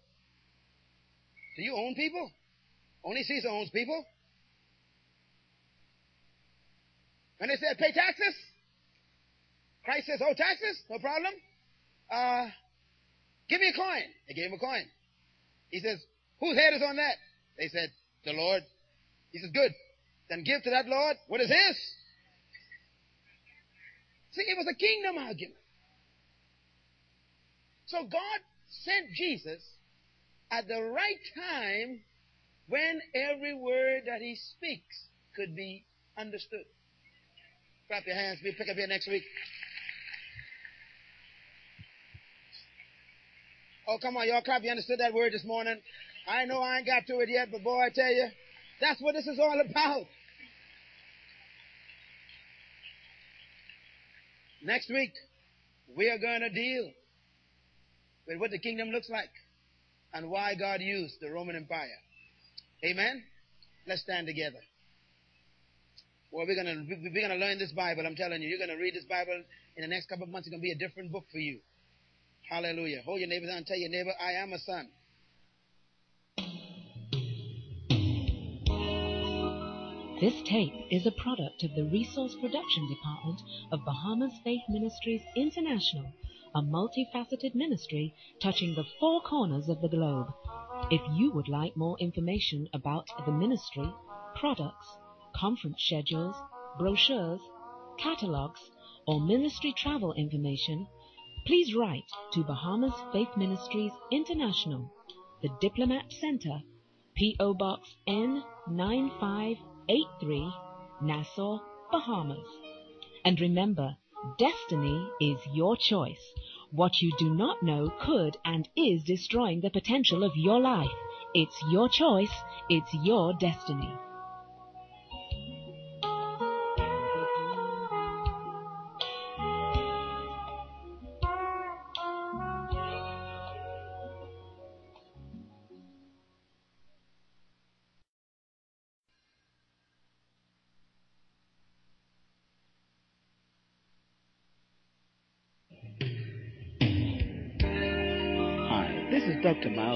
Do you own people? Only Caesar owns people. And they said, Pay taxes? Christ says, Oh, taxes? No problem. Uh, give me a coin. They gave him a coin. He says, Whose head is on that? They said, The Lord. He says, Good. Then give to that Lord what is his. See, it was a kingdom argument. So God sent Jesus at the right time when every word that he speaks could be understood. Clap your hands. We'll pick up here next week. Oh, come on, y'all clap. You understood that word this morning? I know I ain't got to it yet, but boy, I tell you, that's what this is all about. Next week, we are going to deal with what the kingdom looks like and why God used the Roman Empire. Amen? Let's stand together. Well, we're gonna we're gonna learn this Bible. I'm telling you, you're gonna read this Bible in the next couple of months. It's gonna be a different book for you. Hallelujah. Hold your neighbors and tell your neighbor, I am a son. This tape is a product of the Resource Production Department of Bahamas Faith Ministries International, a multifaceted ministry touching the four corners of the globe. If you would like more information about the ministry, products, conference schedules, brochures, catalogs, or ministry travel information, please write to Bahamas Faith Ministries International, the Diplomat Center, P.O. Box N9583, Nassau, Bahamas. And remember, destiny is your choice. What you do not know could and is destroying the potential of your life. It's your choice. It's your destiny.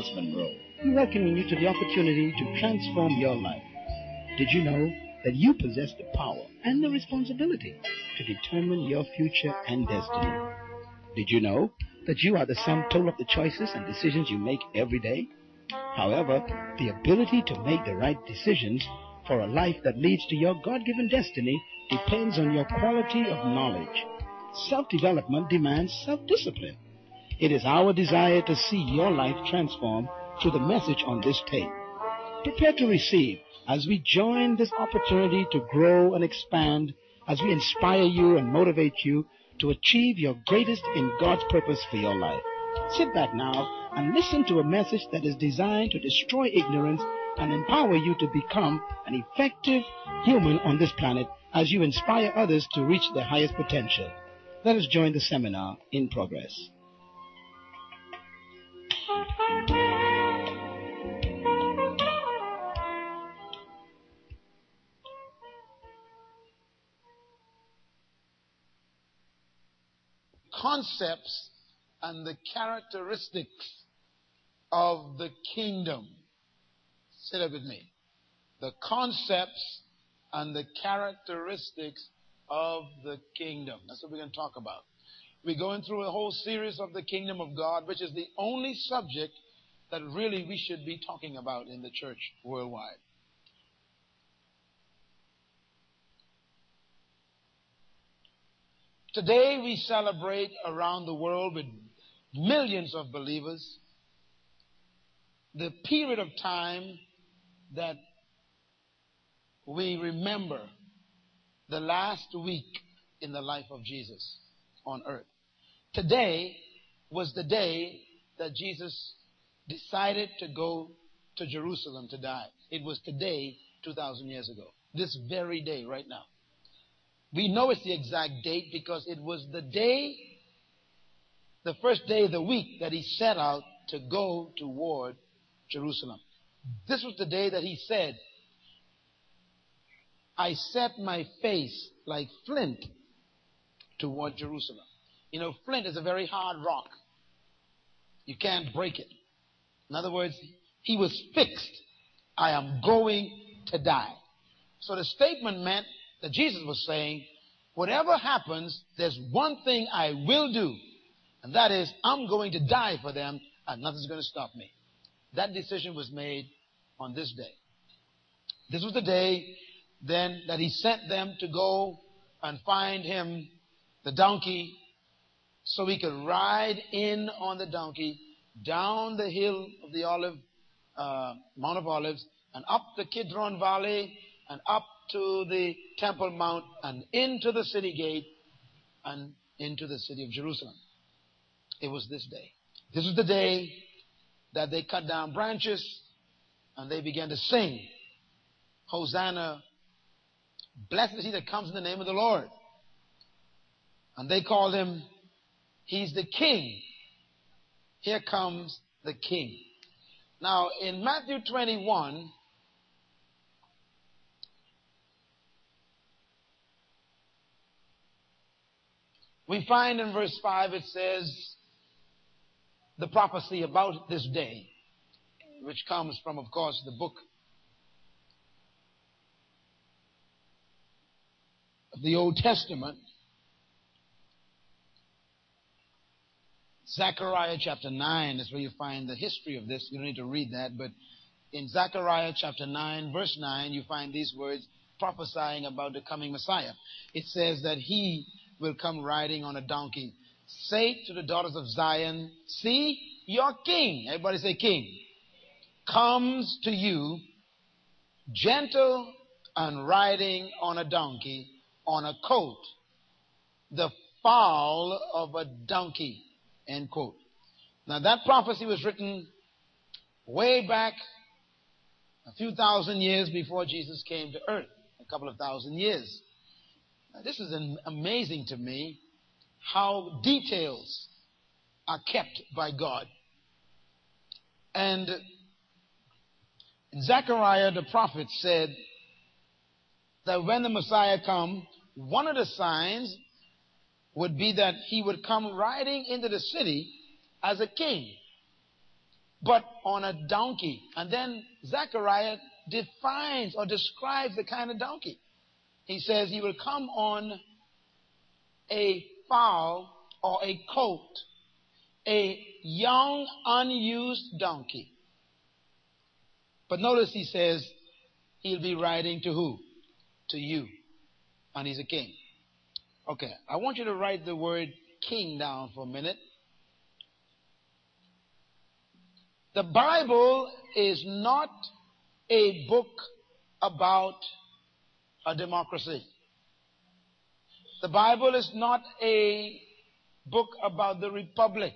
Myles Munroe, welcoming you to the opportunity to transform your life. Did you know that you possess the power and the responsibility to determine your future and destiny? Did you know that you are the sum total of the choices and decisions you make every day? However, the ability to make the right decisions for a life that leads to your God given destiny depends on your quality of knowledge. Self development demands self discipline. It is our desire to see your life transformed through the message on this tape. Prepare to receive as we join this opportunity to grow and expand, as we inspire you and motivate you to achieve your greatest in God's purpose for your life. Sit back now and listen to a message that is designed to destroy ignorance and empower you to become an effective human on this planet as you inspire others to reach their highest potential. Let us join the seminar in progress. Concepts and the characteristics of the kingdom. Say that with me. The concepts and the characteristics of the kingdom. That's what we're going to talk about. We're going through a whole series of the kingdom of God, which is the only subject that really we should be talking about in the church worldwide. Today we celebrate around the world with millions of believers the period of time that we remember the last week in the life of Jesus on earth. Today was the day that Jesus decided to go to Jerusalem to die. It was today, 2,000 years ago. This very day, right now. We know it's the exact date because it was the day the first day of the week that he set out to go toward Jerusalem. This was the day that he said, I set my face like flint toward Jerusalem. You know, flint is a very hard rock. You can't break it. In other words, he was fixed. I am going to die. So the statement meant that Jesus was saying, whatever happens, there's one thing I will do, and that is I'm going to die for them, and nothing's going to stop me. That decision was made on this day. This was the day then that he sent them to go and find him the donkey so he could ride in on the donkey down the hill of the olive, uh, Mount of Olives and up the Kidron Valley and up to the Temple Mount and into the city gate and into the city of Jerusalem. It was this day. This was the day that they cut down branches and they began to sing, Hosanna, blessed is he that comes in the name of the Lord. And they called him, he's the king. Here comes the king. Now, in Matthew 21, we find in verse 5 it says the prophecy about this day, which comes from, of course, the book of the Old Testament. Zechariah chapter 9 is where you find the history of this. You don't need to read that, but in Zechariah chapter 9, verse 9, you find these words prophesying about the coming Messiah. It says that he will come riding on a donkey. Say to the daughters of Zion, see your king. Everybody say king. Comes to you, gentle and riding on a donkey, on a colt, the foal of a donkey. End quote. Now that prophecy was written way back a few thousand years before Jesus came to earth. A couple of thousand years. Now, this is amazing to me how details are kept by God. And Zechariah the prophet said that when the Messiah come, one of the signs would be that he would come riding into the city as a king, but on a donkey. And then Zechariah defines or describes the kind of donkey. He says he will come on a foal or a colt, a young, unused donkey. But notice he says he'll be riding to who? To you. And he's a king. Okay, I want you to write the word king down for a minute. The Bible is not a book about a democracy. The Bible is not a book about the republic.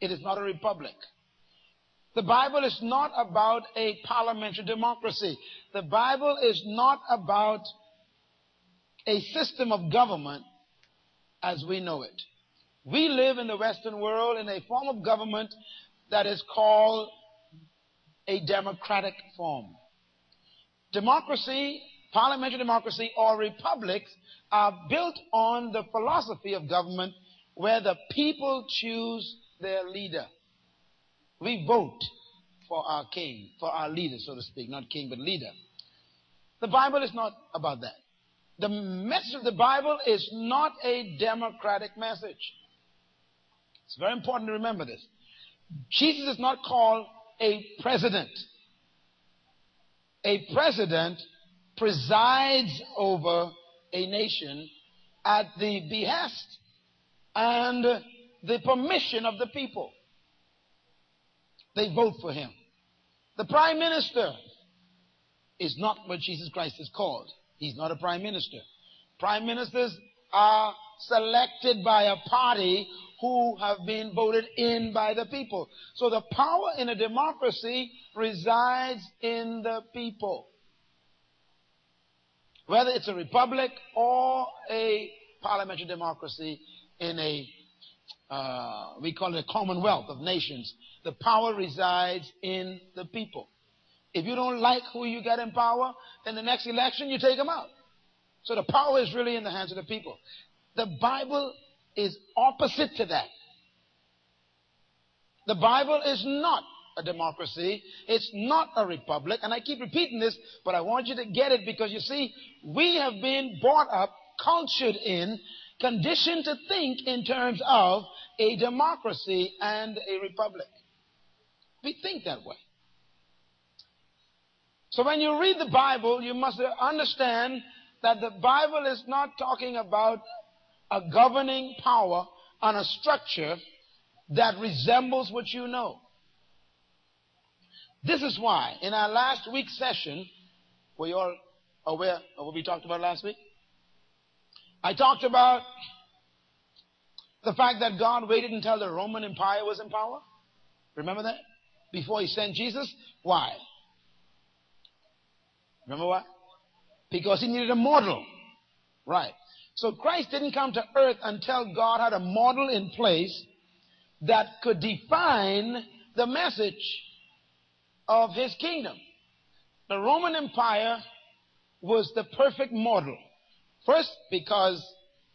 It is not a republic. The Bible is not about a parliamentary democracy. The Bible is not about a system of government as we know it. We live in the Western world in a form of government that is called a democratic form. Democracy, parliamentary democracy, or republics are built on the philosophy of government where the people choose their leader. We vote for our king, for our leader, so to speak, not king, but leader. The Bible is not about that. The message of the Bible is not a democratic message. It's very important to remember this. Jesus is not called a president. A president presides over a nation at the behest and the permission of the people. They vote for him. The prime minister is not what Jesus Christ is called. He's not a prime minister. Prime ministers are selected by a party who have been voted in by the people. So the power in a democracy resides in the people. Whether it's a republic or a parliamentary democracy in a uh, we call it a commonwealth of nations. The power resides in the people. If you don't like who you get in power, then the next election you take them out. So the power is really in the hands of the people. The Bible is opposite to that. The Bible is not a democracy. It's not a republic. And I keep repeating this, but I want you to get it because you see, we have been brought up, cultured in, conditioned to think in terms of a democracy and a republic. We think that way. So when you read the Bible, you must understand that the Bible is not talking about a governing power on a structure that resembles what you know. This is why in our last week's session, were you all aware of what we talked about last week? I talked about the fact that God waited until the Roman Empire was in power. Remember that? Before he sent Jesus? Why? Remember why? Because he needed a model. Right. So Christ didn't come to earth until God had a model in place that could define the message of his kingdom. The Roman Empire was the perfect model. First, because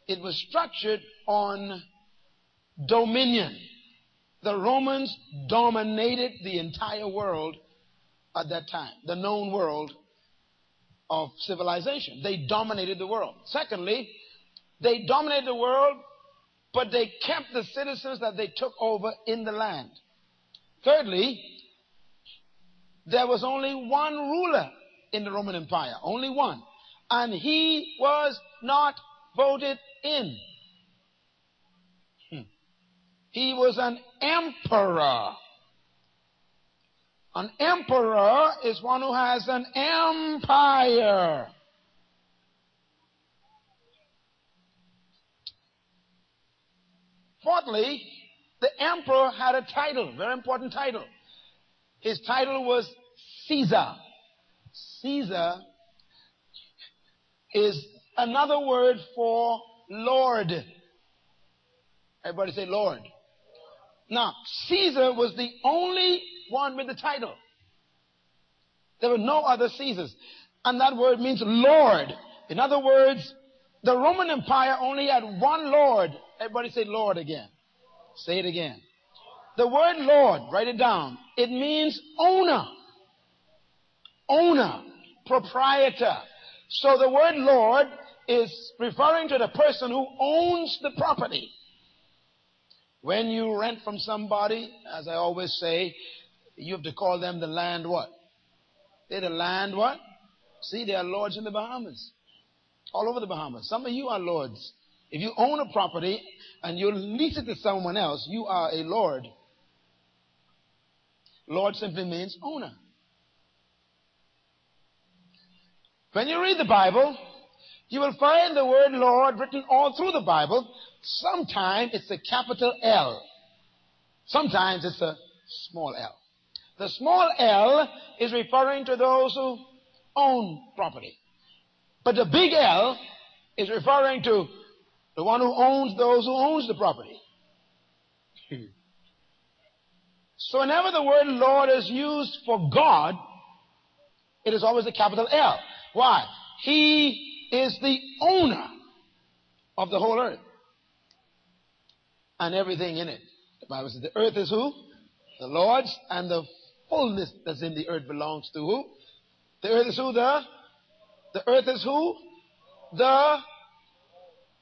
it was structured on dominion. The Romans dominated the entire world at that time, the known world of civilization. They dominated the world. Secondly, they dominated the world, but they kept the citizens that they took over in the land. Thirdly, there was only one ruler in the Roman Empire, only one. And he was not voted in. Hmm. He was an emperor. An emperor is one who has an empire. Fourthly, the emperor had a title, very important title. His title was Caesar. Caesar is another word for Lord. Everybody say Lord. Now, Caesar was the only one with the title. There were no other Caesars. And that word means Lord. In other words, the Roman Empire only had one Lord. Everybody say Lord again. Say it again. The word Lord, write it down. It means owner. Owner. Proprietor. So the word Lord is referring to the person who owns the property. When you rent from somebody, as I always say, you have to call them the land what? They're the land what? See, they are lords in the Bahamas. All over the Bahamas. Some of you are lords. If you own a property and you lease it to someone else, you are a lord. Lord simply means owner. When you read the Bible, you will find the word Lord written all through the Bible. Sometimes it's a capital L. Sometimes it's a small l. The small l is referring to those who own property. But the big L is referring to the one who owns those who owns the property. Hmm. So whenever the word Lord is used for God, it is always a capital L. Why? He is the owner of the whole earth and everything in it. The Bible says the earth is who? The Lord's and the fullness that's in the earth belongs to who? The earth is who? The the earth is who? The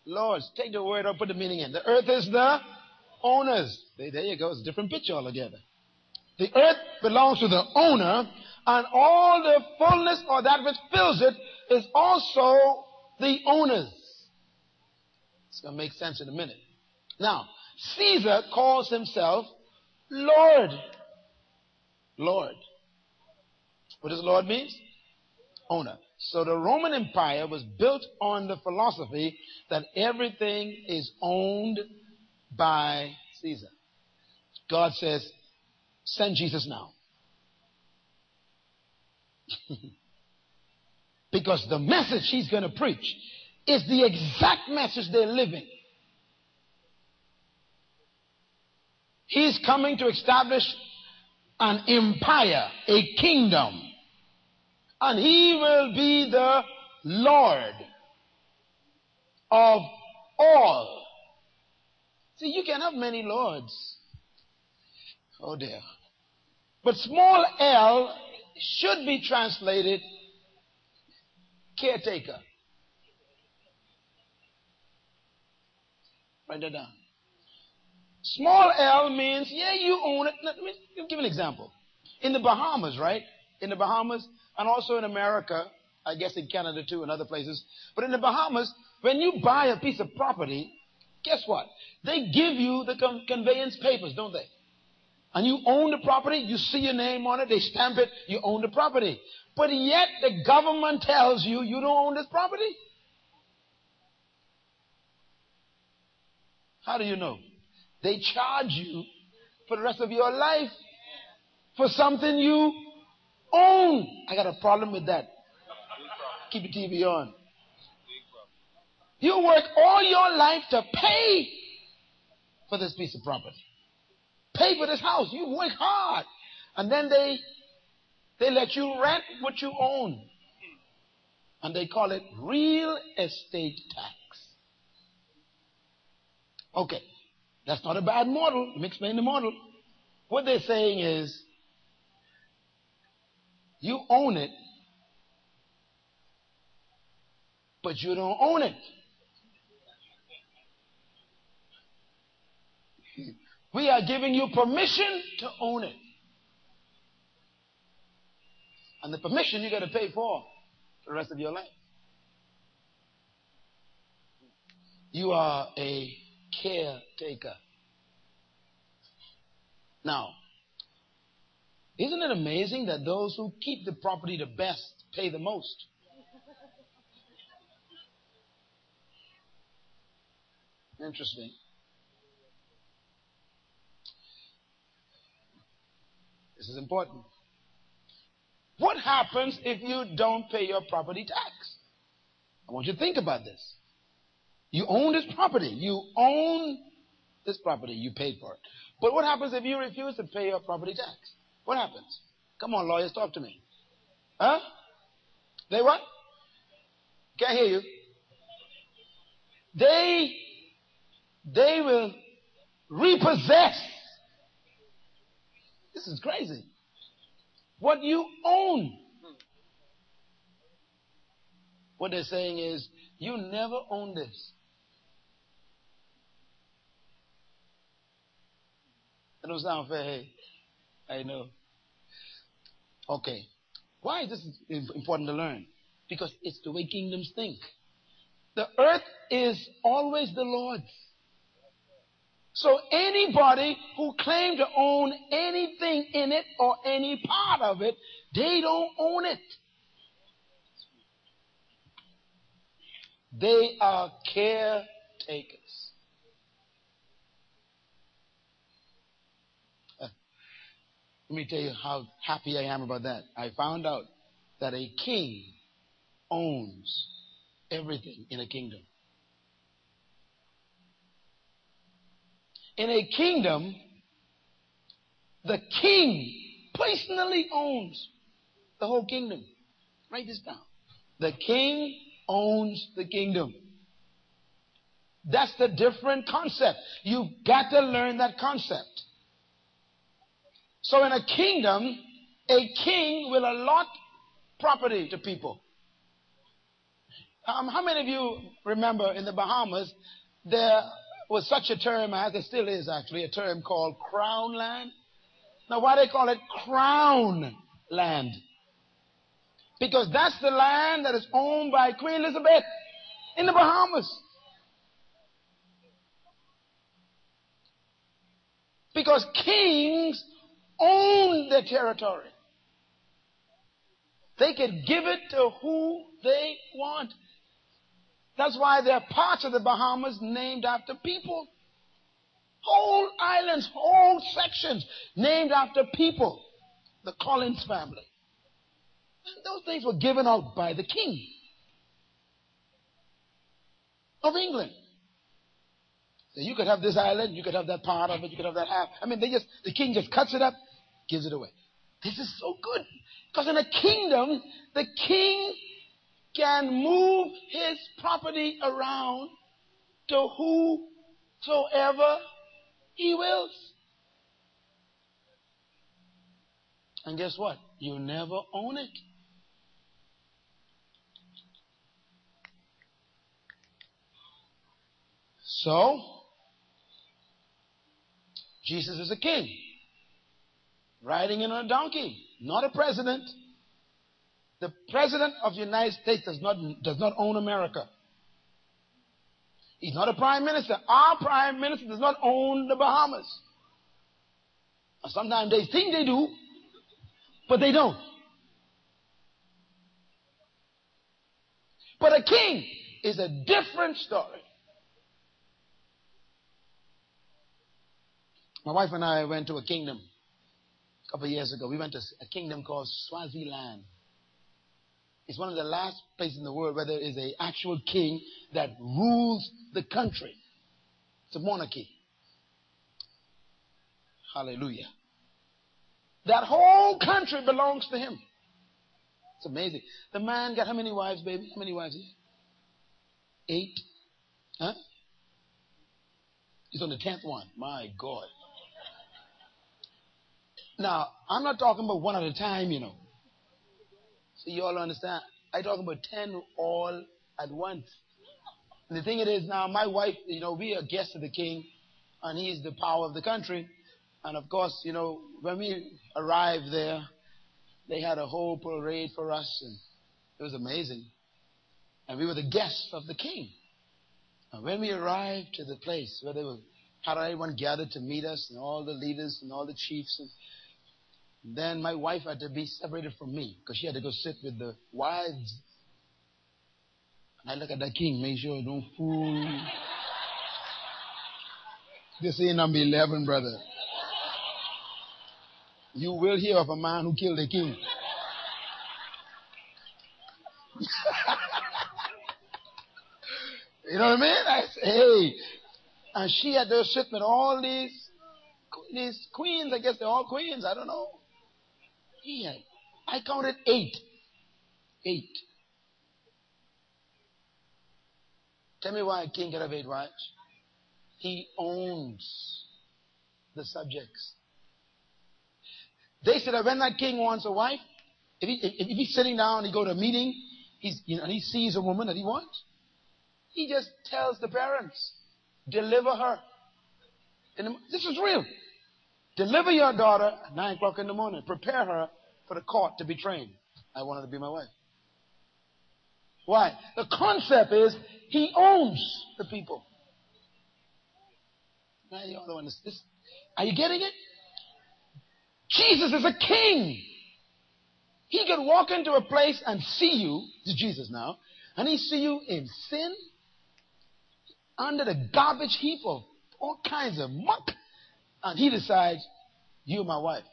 Lord's. Take the word out, put the meaning in. The earth is the owners. There you go. It's a different picture altogether. The earth belongs to the owner, and all the fullness or that which fills it is also the owner's. It's going to make sense in a minute. Now, Caesar calls himself Lord. Lord. What does Lord mean? Owner. So the Roman Empire was built on the philosophy that everything is owned by Caesar. God says, send Jesus now. because the message he's going to preach is the exact message they're living. He's coming to establish an empire, a kingdom. And he will be the Lord of all. See, you can have many lords. Oh dear. But small l should be translated caretaker. Write that down. Small L means, yeah, you own it. Let me give an example. In the Bahamas, right? In the Bahamas, and also in America, I guess in Canada too, and other places. But in the Bahamas, when you buy a piece of property, guess what? They give you the con- conveyance papers, don't they? And you own the property, you see your name on it, they stamp it, you own the property. But yet the government tells you you don't own this property. How do you know? They charge you for the rest of your life for something you own. I got a problem with that. Keep the TV on. You work all your life to pay for this piece of property. Pay for this house. You work hard. And then they they let you rent what you own. And they call it real estate tax. Okay. That's not a bad model. Let me explain the model. What they're saying is, you own it, but you don't own it. We are giving you permission to own it. And the permission you got to pay for the rest of your life. You are a caretaker. Now, isn't it amazing that those who keep the property the best pay the most? Interesting. This is important. What happens if you don't pay your property tax? I want you to think about this. You own this property. You own this property. You paid for it. But what happens if you refuse to pay your property tax? What happens? Come on, lawyers, talk to me. Huh? They what? Can't hear you. They, they will repossess. This is crazy. What you own. What they're saying is, you never own this. Hey, I know. Okay. Why is this important to learn? Because it's the way kingdoms think. The earth is always the Lord's. So anybody who claims to own anything in it or any part of it, they don't own it. They are caretakers. Let me tell you how happy I am about that. I found out that a king owns everything in a kingdom. In a kingdom, the king personally owns the whole kingdom. Write this down. The king owns the kingdom. That's the different concept. You've got to learn that concept. So in a kingdom, a king will allot property to people. Um, how many of you remember in the Bahamas there was such a term as there still is actually a term called crown land? Now why they call it crown land? Because that's the land that is owned by Queen Elizabeth in the Bahamas. Because kings own the territory. They can give it to who they want. That's why there are parts of the Bahamas named after people. Whole islands, whole sections named after people. The Collins family. And those things were given out by the king of England. So you could have this island, you could have that part of it, you could have that half. I mean, they just, the king just cuts it up, gives it away. This is so good. Because in a kingdom, the king can move his property around to whosoever he wills. And guess what? You never own it. So, Jesus is a king, riding in on a donkey, not a president. The president of the United States does not, does not own America. He's not a prime minister. Our prime minister does not own the Bahamas. Sometimes they think they do, but they don't. But a king is a different story. My wife and I went to a kingdom a couple of years ago. We went to a kingdom called Swaziland. It's one of the last places in the world where there is an actual king that rules the country. It's a monarchy. Hallelujah. That whole country belongs to him. It's amazing. The man got how many wives, baby? How many wives? Eight? Huh? He's on the tenth one. My God. Now, I'm not talking about one at a time, you know. So you all understand. I talk about ten all at once. And the thing it is now, my wife, you know, we are guests of the king, and he is the power of the country. And of course, you know, when we arrived there, they had a whole parade for us, and it was amazing. And we were the guests of the king. And when we arrived to the place where they were, had everyone gathered to meet us, and all the leaders and all the chiefs, and then my wife had to be separated from me because she had to go sit with the wives. And I look at that king, make sure don't fool. This ain't number 11, brother. You will hear of a man who killed a king. you know what I mean? I say, hey. And she had to sit with all these, these queens. I guess they're all queens. I don't know. Yeah. I counted eight. Eight. Tell me why a king can have eight wives. He owns the subjects. They said that when that king wants a wife, if, he, if, he's sitting down, and he go to a meeting, he's, you know, and he sees a woman that he wants, he just tells the parents, deliver her. The, this is real. Deliver your daughter at 9 o'clock in the morning. Prepare her for the court to be trained. I want her to be my wife. Why? The concept is he owns the people. Now you don't understand. Are you getting it? Jesus is a king. He could walk into a place and see you, is Jesus now, and he see you in sin, under the garbage heap of all kinds of muck, and he decides, you're my wife.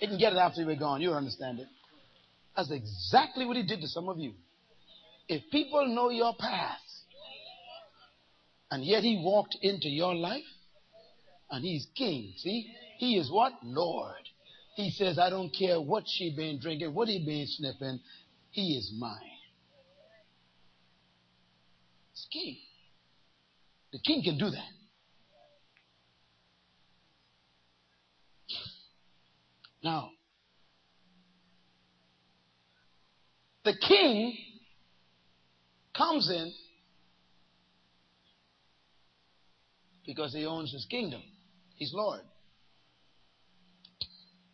He can get it after we're gone. You'll understand it. That's exactly what he did to some of you. If people know your past, and yet he walked into your life, and he's king. See? He is what? Lord. He says, I don't care what she been drinking, what he been sniffing. He is mine. It's king. The king can do that. Now, the king comes in because he owns his kingdom. He's Lord.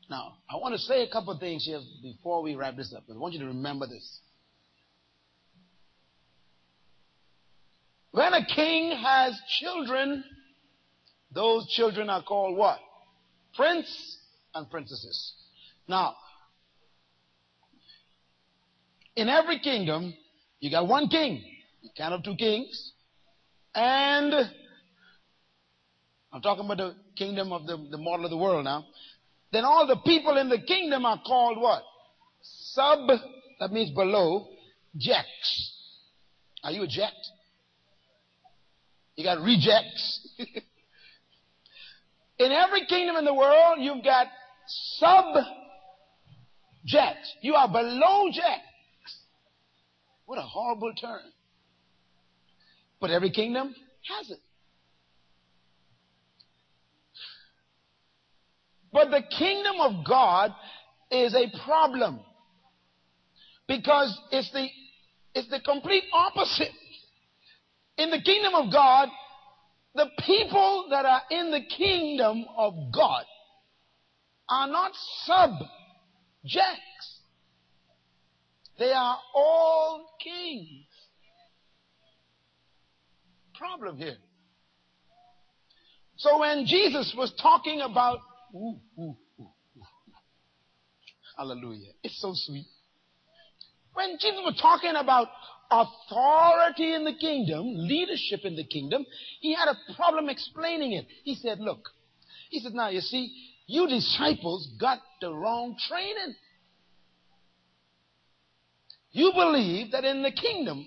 Now, I want to say a couple of things here before we wrap this up. I want you to remember this. When a king has children, those children are called what? Prince and princesses. Now, in every kingdom, you got one king. You can't have two kings. And I'm talking about the kingdom of the, the model of the world now. Then all the people in the kingdom are called what? sub, that means below, jects. Are you a ject? You got rejects. in every kingdom in the world, you've got sub jects. You are below jects. What a horrible term. But every kingdom has it. But the kingdom of God is a problem because it's the, it's the complete opposite. In the kingdom of God, the people that are in the kingdom of God are not subjects. They are all kings. Problem here. So when Jesus was talking about, ooh, ooh, ooh, hallelujah, it's so sweet. When Jesus was talking about authority in the kingdom, leadership in the kingdom, he had a problem explaining it. He said, look, he said, now you see, you disciples got the wrong training. You believe that in the kingdom,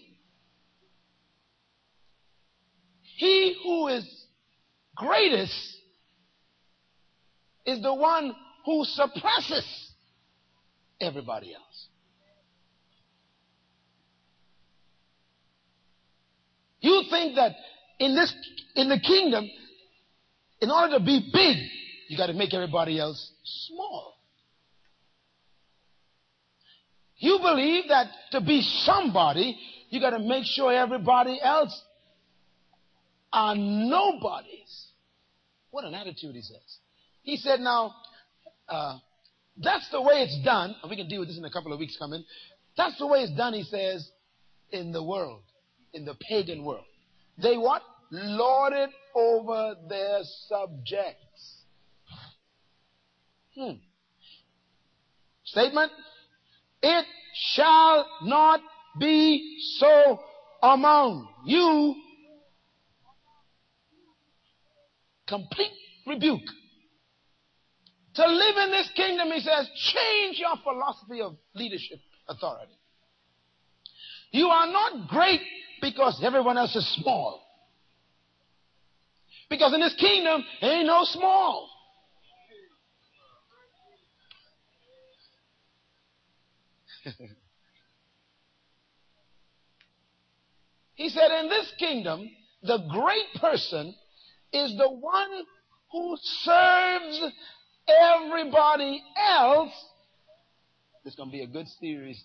he who is greatest is the one who suppresses everybody else. You think that in this, in the kingdom, in order to be big, you got to make everybody else small. You believe that to be somebody, you got to make sure everybody else are nobodies. What an attitude, he says. He said, now, uh, that's the way it's done, and we can deal with this in a couple of weeks coming. That's the way it's done, he says, in the world in the pagan world. They what? Lorded over their subjects. Hmm. Statement? It shall not be so among you. Complete rebuke. To live in this kingdom, he says, change your philosophy of leadership authority. You are not great because everyone else is small. Because in this kingdom, there ain't no small. he said, in this kingdom, the great person is the one who serves everybody else. This is going to be a good series.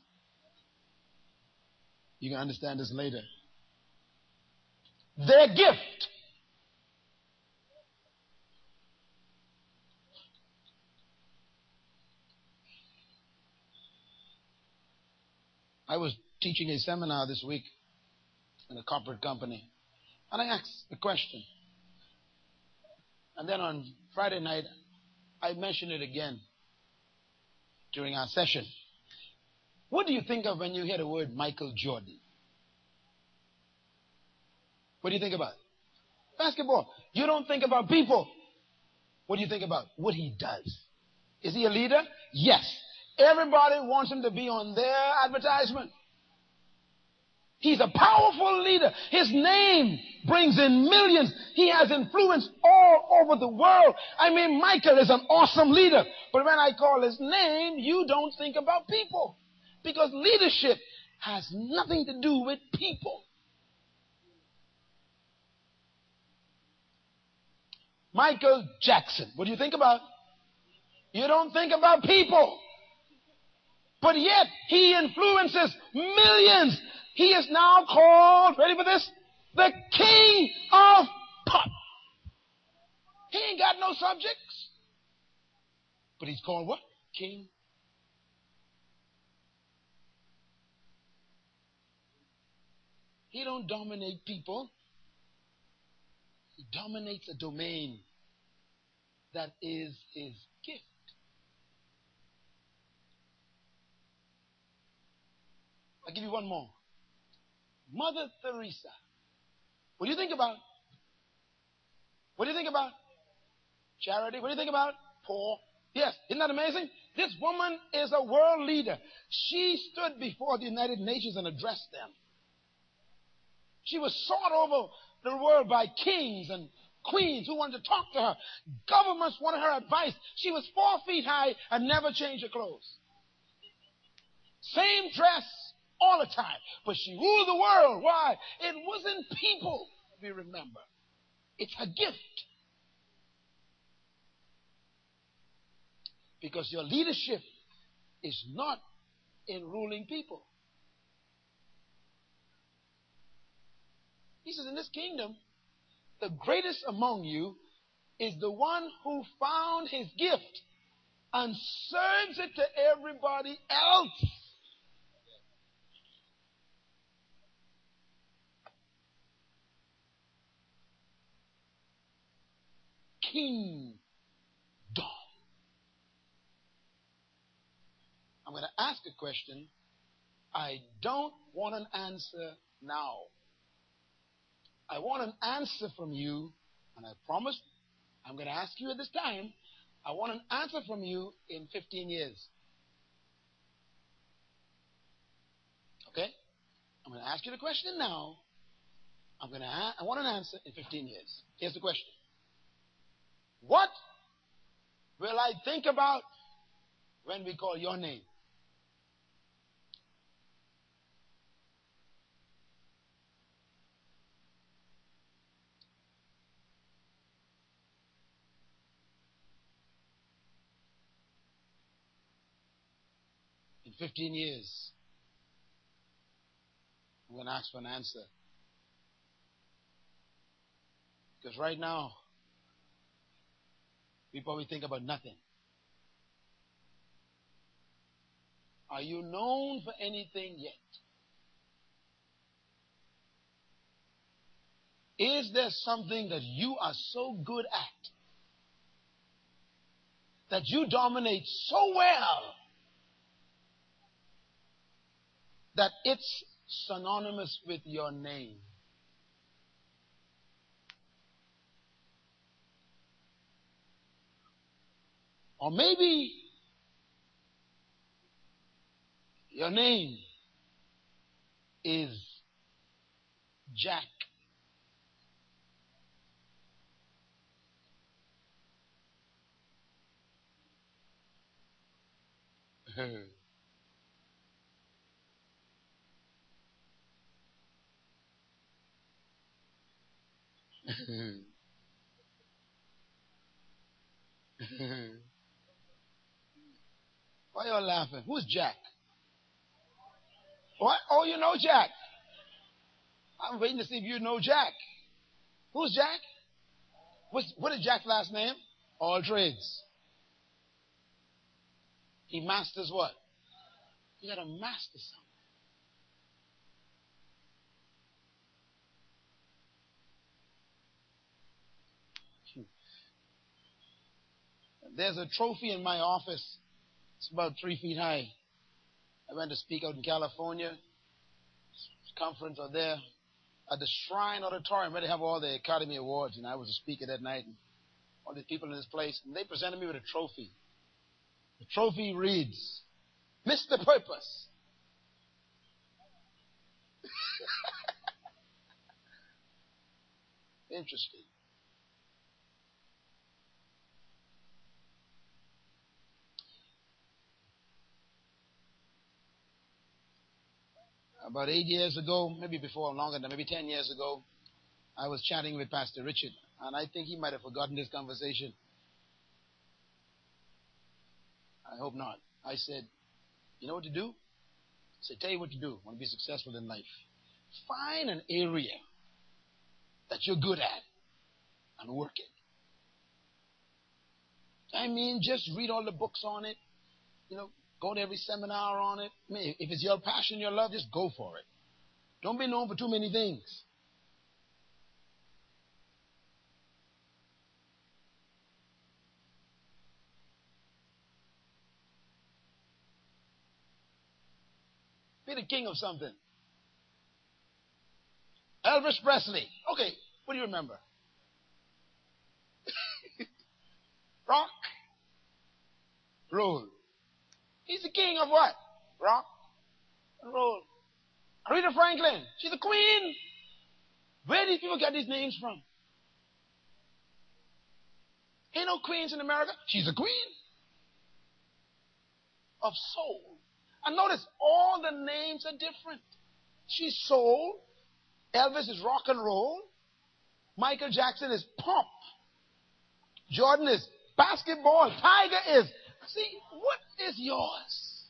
You can understand this later their gift. I was teaching a seminar this week in a corporate company, and I asked a question. And then on Friday night, I mentioned it again during our session. What do you think of when you hear the word Michael Jordan? What do you think about? Basketball. You don't think about people. What do you think about? What he does. Is he a leader? Yes. Everybody wants him to be on their advertisement. He's a powerful leader. His name brings in millions. He has influence all over the world. I mean, Michael is an awesome leader. But when I call his name, you don't think about people. Because leadership has nothing to do with people. Michael Jackson. What do you think about? You don't think about people. But yet, he influences millions. He is now called, ready for this? The king of pop. He ain't got no subjects. But he's called what? King. He don't dominate people. He dominates a domain that is his gift. I'll give you one more. Mother Teresa. What do you think about? What do you think about? Charity. What do you think about? Poor. Yes. Isn't that amazing? This woman is a world leader. She stood before the United Nations and addressed them. She was sought over the world by kings and queens who wanted to talk to her. Governments wanted her advice. She was four feet high and never changed her clothes. Same dress all the time. But she ruled the world. Why? It wasn't people, we remember. It's a gift. Because your leadership is not in ruling people. He says, in this kingdom, the greatest among you is the one who found his gift and serves it to everybody else. Kingdom. I'm going to ask a question. I don't want an answer now. I want an answer from you, and I promise I'm going to ask you at this time. I want an answer from you in 15 years. Okay? I'm going to ask you the question now. I'm going to I want an answer in 15 years. Here's the question. What will I think about when we call your name? In 15 years, I'm going to ask for an answer. Because right now, we probably think about nothing. Are you known for anything yet? Is there something that you are so good at that you dominate so well that it's synonymous with your name? Or maybe your name is Jack. Why are y'all laughing? Who's Jack? What? Oh, you know Jack. I'm waiting to see if you know Jack. Who's Jack? What's, what is Jack's last name? All trades. He masters what? You gotta master something. Hmm. There's a trophy in my office. It's about three feet high. I went to speak out in California. Conference out there at the Shrine Auditorium where they have all the Academy Awards, and I was a speaker that night. And all these people in this place, and they presented me with a trophy. The trophy reads, Mr. Purpose. Interesting. About eight years ago, maybe before longer than maybe ten years ago, I was chatting with Pastor Richard, and I think he might have forgotten this conversation. I hope not. I said, You know what to do? I said, Tell you what to do. Want to be successful in life. Find an area that you're good at and work it. I mean, just read all the books on it. You know, Go to every seminar on it. I mean, if it's your passion, your love, just go for it. Don't be known for too many things. Be the king of something. Elvis Presley. Okay, what do you remember? Rock, roll. He's the king of what? Rock and roll. Aretha Franklin, she's a queen. Where these people get these names from? Ain't no queens in America. She's a queen of soul. And notice all the names are different. She's soul. Elvis is rock and roll. Michael Jackson is pop. Jordan is basketball. Tiger is. See, what is yours?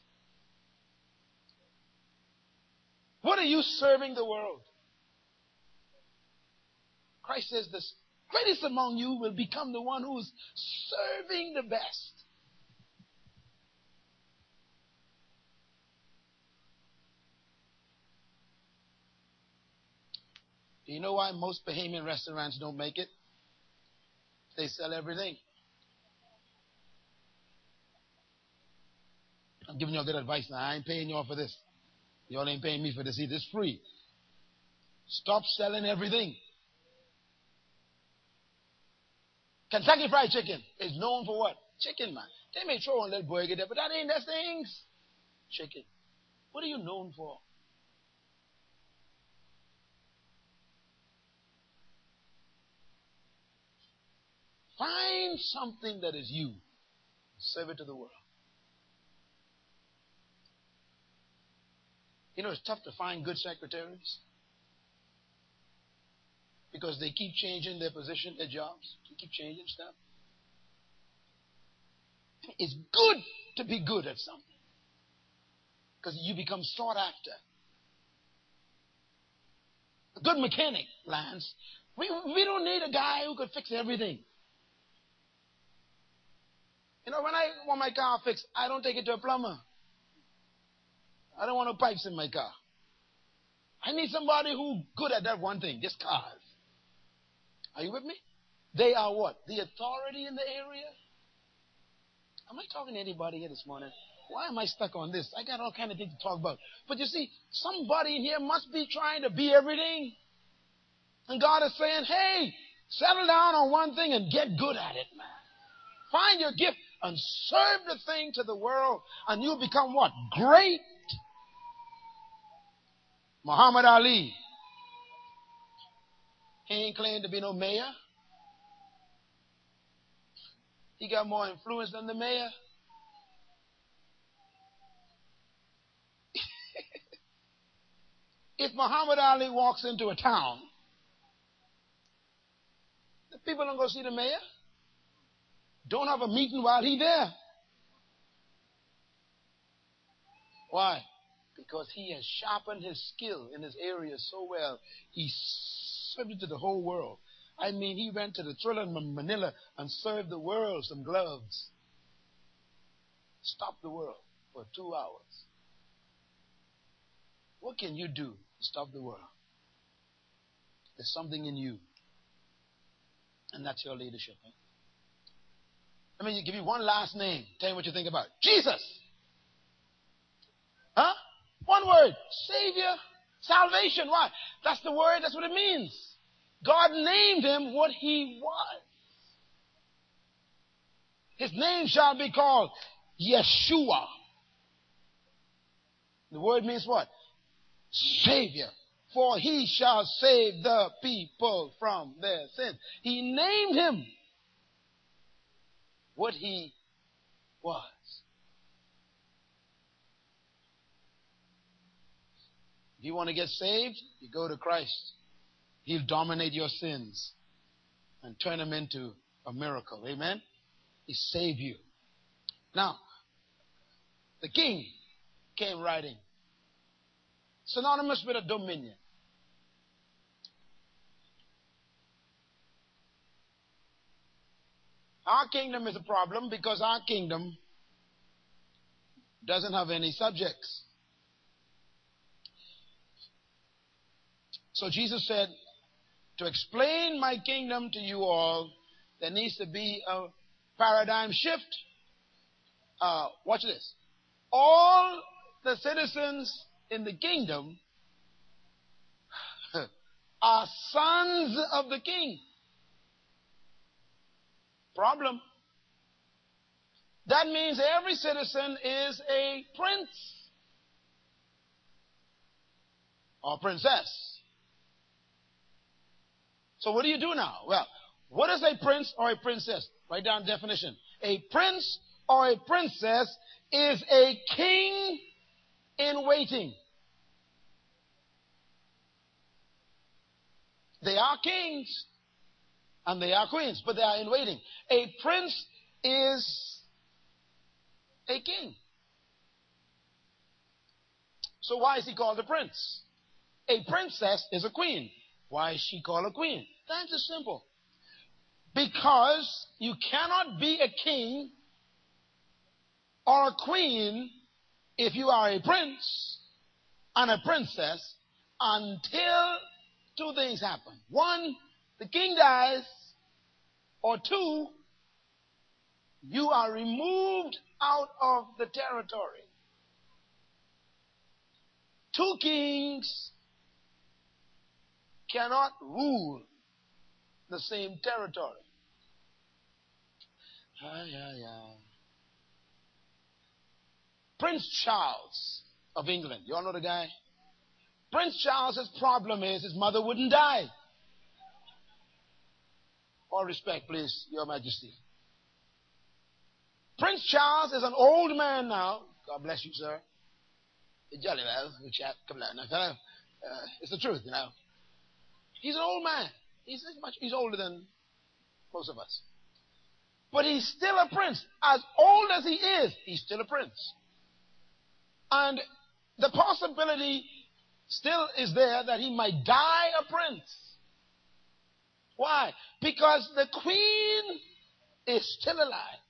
What are you serving the world? Christ says the greatest among you will become the one who's serving the best. Do you know why most Bahamian restaurants don't make it? They sell everything. I'm giving you all good advice now. I ain't paying y'all for this. Y'all ain't paying me for this either. It's free. Stop selling everything. Kentucky Fried Chicken is known for what? Chicken, man. They may throw on that burger there, but that ain't their things. Chicken. What are you known for? Find something that is you. Serve it to the world. You know, it's tough to find good secretaries because they keep changing their position, their jobs. They keep changing stuff. It's good to be good at something because you become sought after. A good mechanic, Lance. We, we don't need a guy who could fix everything. You know, when I want my car fixed, I don't take it to a plumber. I don't want no pipes in my car. I need somebody who good at that one thing, just cars. Are you with me? They are what? The authority in the area? Am I talking to anybody here this morning? Why am I stuck on this? I got all kind of things to talk about. But you see, somebody in here must be trying to be everything. And God is saying, hey, settle down on one thing and get good at it, man. Find your gift and serve the thing to the world, and you'll become what? Great Muhammad Ali. He ain't claimed to be no mayor. He got more influence than the mayor. if Muhammad Ali walks into a town, the people don't go see the mayor. Don't have a meeting while he's there. Why? Because he has sharpened his skill in his area so well, he served to the whole world. I mean, he went to the Thrilla in Manila and served the world some gloves. Stop the world for two hours. What can you do to stop the world? There's something in you. And that's your leadership. Huh? Let me give you one last name. Tell me what you think about it. Jesus. Huh? One word. Savior. Salvation. Why? That's the word. That's what it means. God named him what he was. His name shall be called Yeshua. The word means what? Savior. For he shall save the people from their sins. He named him what he was. If you want to get saved, you go to Christ. He'll dominate your sins and turn them into a miracle. Amen? He save you. Now, the king came riding. Synonymous with a dominion. Our kingdom is a problem because our kingdom doesn't have any subjects. So Jesus said, to explain my kingdom to you all, there needs to be a paradigm shift. Uh, watch this. All the citizens in the kingdom are sons of the king. Problem. that means every citizen is a prince or princess. So what do you do now? Well, what is a prince or a princess? Write down definition. A prince or a princess is a king in waiting. They are kings and they are queens, but they are in waiting. A prince is a king. So why is he called a prince? A princess is a queen. Why is she called a queen? That's just simple. Because you cannot be a king or a queen if you are a prince and a princess until two things happen. One, the king dies, or two, you are removed out of the territory. Two kings cannot rule the same territory. Ah, yeah, yeah. Prince Charles of England. You all know the guy? Prince Charles's problem is his mother wouldn't die. All respect, please, Your Majesty. Prince Charles is an old man now. God bless you, sir. Jolly well, chap. Come. Uh, it's the truth, you know. He's an old man. He's much. He's older than most of us. But he's still a prince. As old as he is, he's still a prince. And the possibility still is there that he might die a prince. Why? Because the queen is still alive.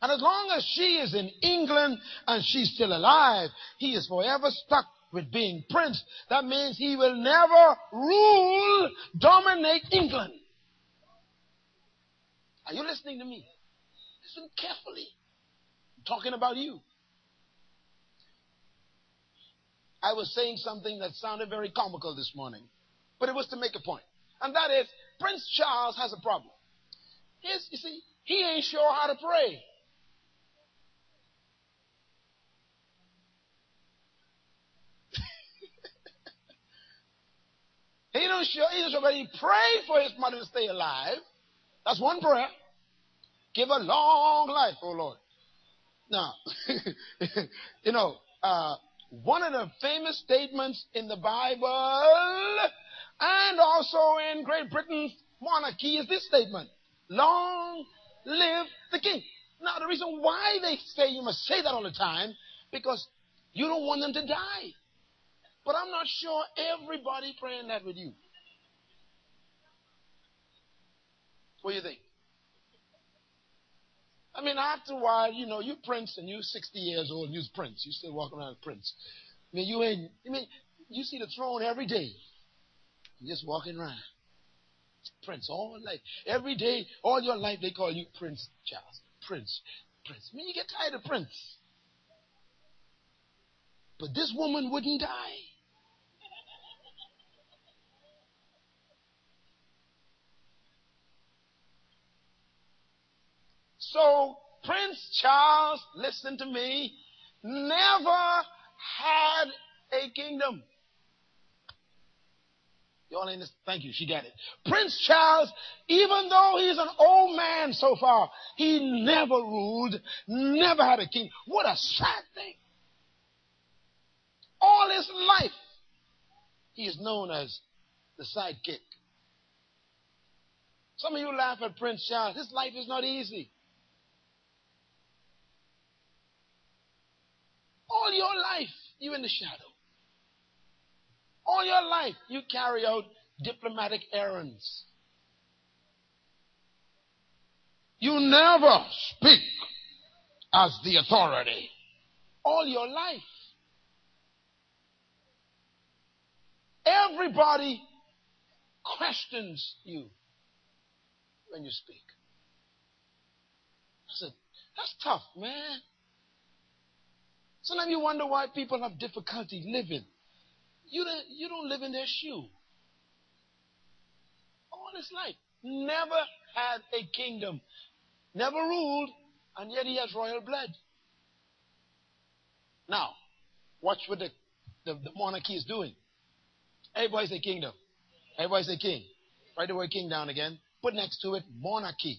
And as long as she is in England and she's still alive, he is forever stuck with being prince. That means he will never rule, dominate England. Are you listening to me? Listen carefully. I'm talking about you. I was saying something that sounded very comical this morning, but it was to make a point. And that is, Prince Charles has a problem. He's, you see, he ain't sure how to pray. He don't show, he don't sure, but he prayed for his mother to stay alive. That's one prayer. Give a long life, oh Lord. Now, you know, uh, one of the famous statements in the Bible and also in Great Britain's monarchy is this statement Long live the king. Now, the reason why they say you must say that all the time, because you don't want them to die. But I'm not sure everybody praying that with you. What do you think? I mean, after a while, you know, you Prince and you're 60 years old and you're Prince. You still walking around Prince. I mean, you ain't, I mean, you see the throne every day. You're just walking around. Prince all life. Every day, all your life, they call you Prince Charles. Prince. Prince. I mean, you get tired of Prince. But this woman wouldn't die. So, Prince Charles, listen to me, never had a kingdom. You all understand? Thank you. She got it. Prince Charles, even though he's an old man so far, he never ruled, never had a king. What a sad thing. All his life, he is known as the sidekick. Some of you laugh at Prince Charles. His life is not easy. All your life, you're in the shadow. All your life, you carry out diplomatic errands. You never speak as the authority. All your life. Everybody questions you when you speak. I said, that's tough, man. Sometimes you wonder why people have difficulty living. You don't, you don't live in their shoe. All his life. Never had a kingdom. Never ruled. And yet he has royal blood. Now, watch what the, the, the monarchy is doing. Everybody say kingdom. Everybody say king. Write the word king down again. Put next to it monarchy.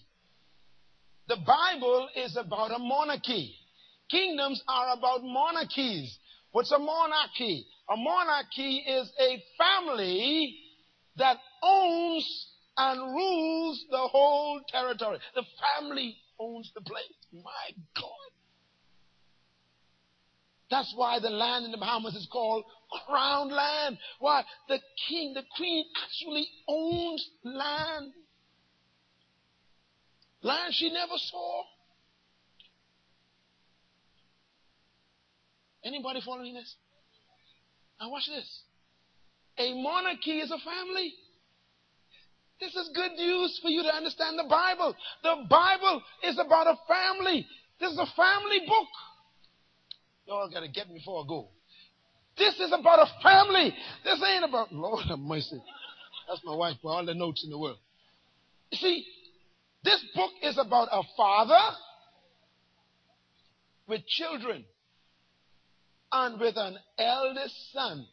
The Bible is about a monarchy. Kingdoms are about monarchies. What's a monarchy? A monarchy is a family that owns and rules the whole territory. The family owns the place. My God. That's why the land in the Bahamas is called crown land. Why? The king, the queen actually owns land. Land she never saw. Anybody following this? Now watch this. A monarchy is a family. This is good news for you to understand the Bible. The Bible is about a family. This is a family book. Y'all got to get me before I go. This is about a family. This ain't about, Lord have mercy. That's my wife with all the notes in the world. You see, this book is about a father with children and with an eldest son.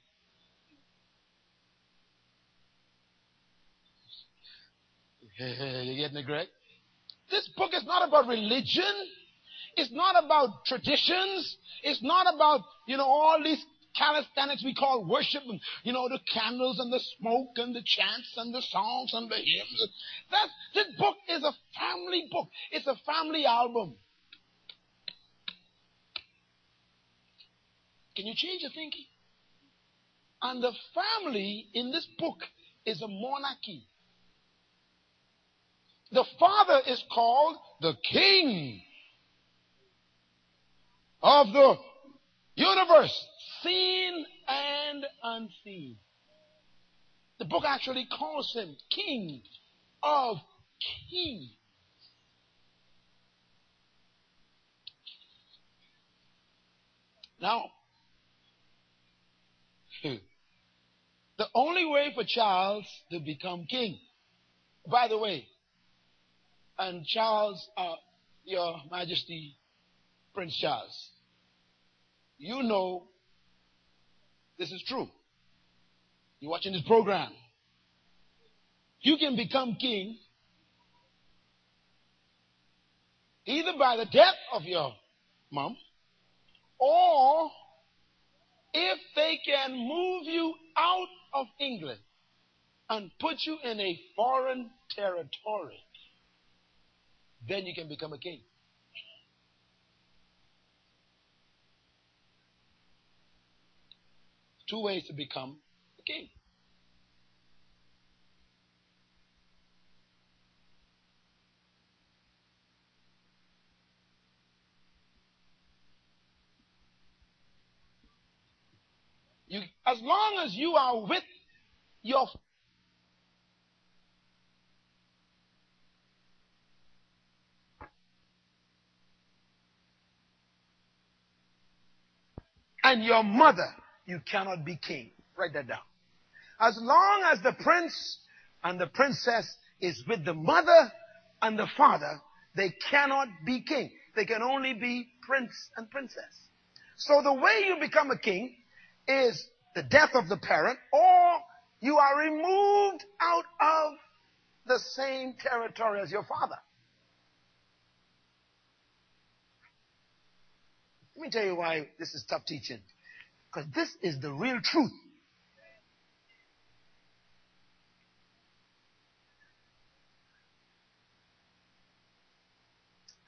you getting it, Greg? This book is not about religion. It's not about traditions. It's not about, you know, all these calisthenics we call worship and, you know, the candles and the smoke and the chants and the songs and the hymns. That, this book is a family book. It's a family album. Can you change your thinking? And the family in this book is a monarchy. The father is called the king of the universe, seen and unseen. The book actually calls him king of kings. Now, the only way for Charles to become king, by the way, and Charles, uh, Your Majesty, Prince Charles, you know this is true. You're watching this program. You can become king either by the death of your mom or if they can move you out of England and put you in a foreign territory, then you can become a king. Two ways to become a king. You, as long as you are with your and your mother, you cannot be king. Write that down. As long as the prince and the princess is with the mother and the father, they cannot be king. They can only be prince and princess. So the way you become a king is the death of the parent or you are removed out of the same territory as your father. Let me tell you why this is tough teaching. Because this is the real truth.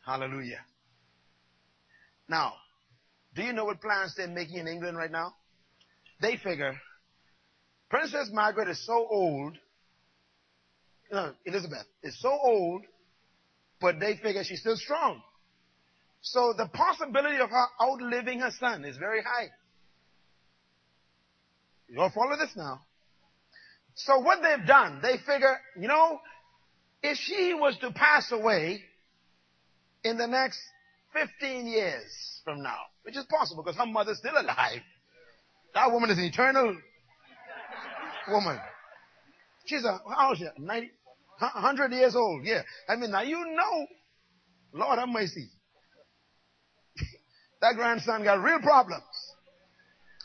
Hallelujah. Now, do you know what plans they're making in England right now? They figure Princess Margaret is so old, no, Elizabeth is so old, but they figure she's still strong. So the possibility of her outliving her son is very high. You all follow this now? So what they've done, they figure, you know, if she was to pass away in the next 15 years from now, which is possible because her mother's still alive, that woman is an eternal woman. She's a, how old she? 90, 100 years old, yeah. I mean, now you know, Lord have mercy. That grandson got real problems.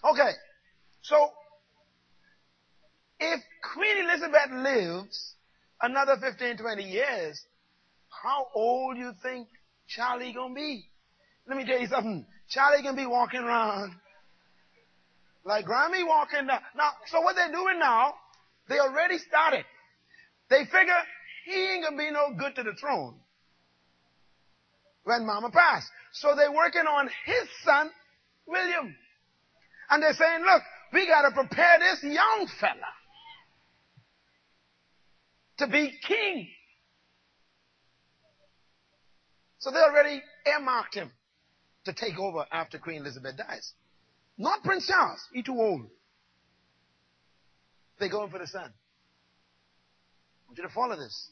Okay. So, if Queen Elizabeth lives another 15, 20 years, how old do you think Charlie gonna be? Let me tell you something. Charlie gonna be walking around like Grammy walking down. Now, so what they're doing now, they already started. They figure he ain't gonna be no good to the throne when mama passed. So they're working on his son, William. And they're saying, look, we gotta prepare this young fella to be king. So they already earmarked him to take over after Queen Elizabeth dies. Not Prince Charles. He's too old. They're going for the son. I want you to follow this.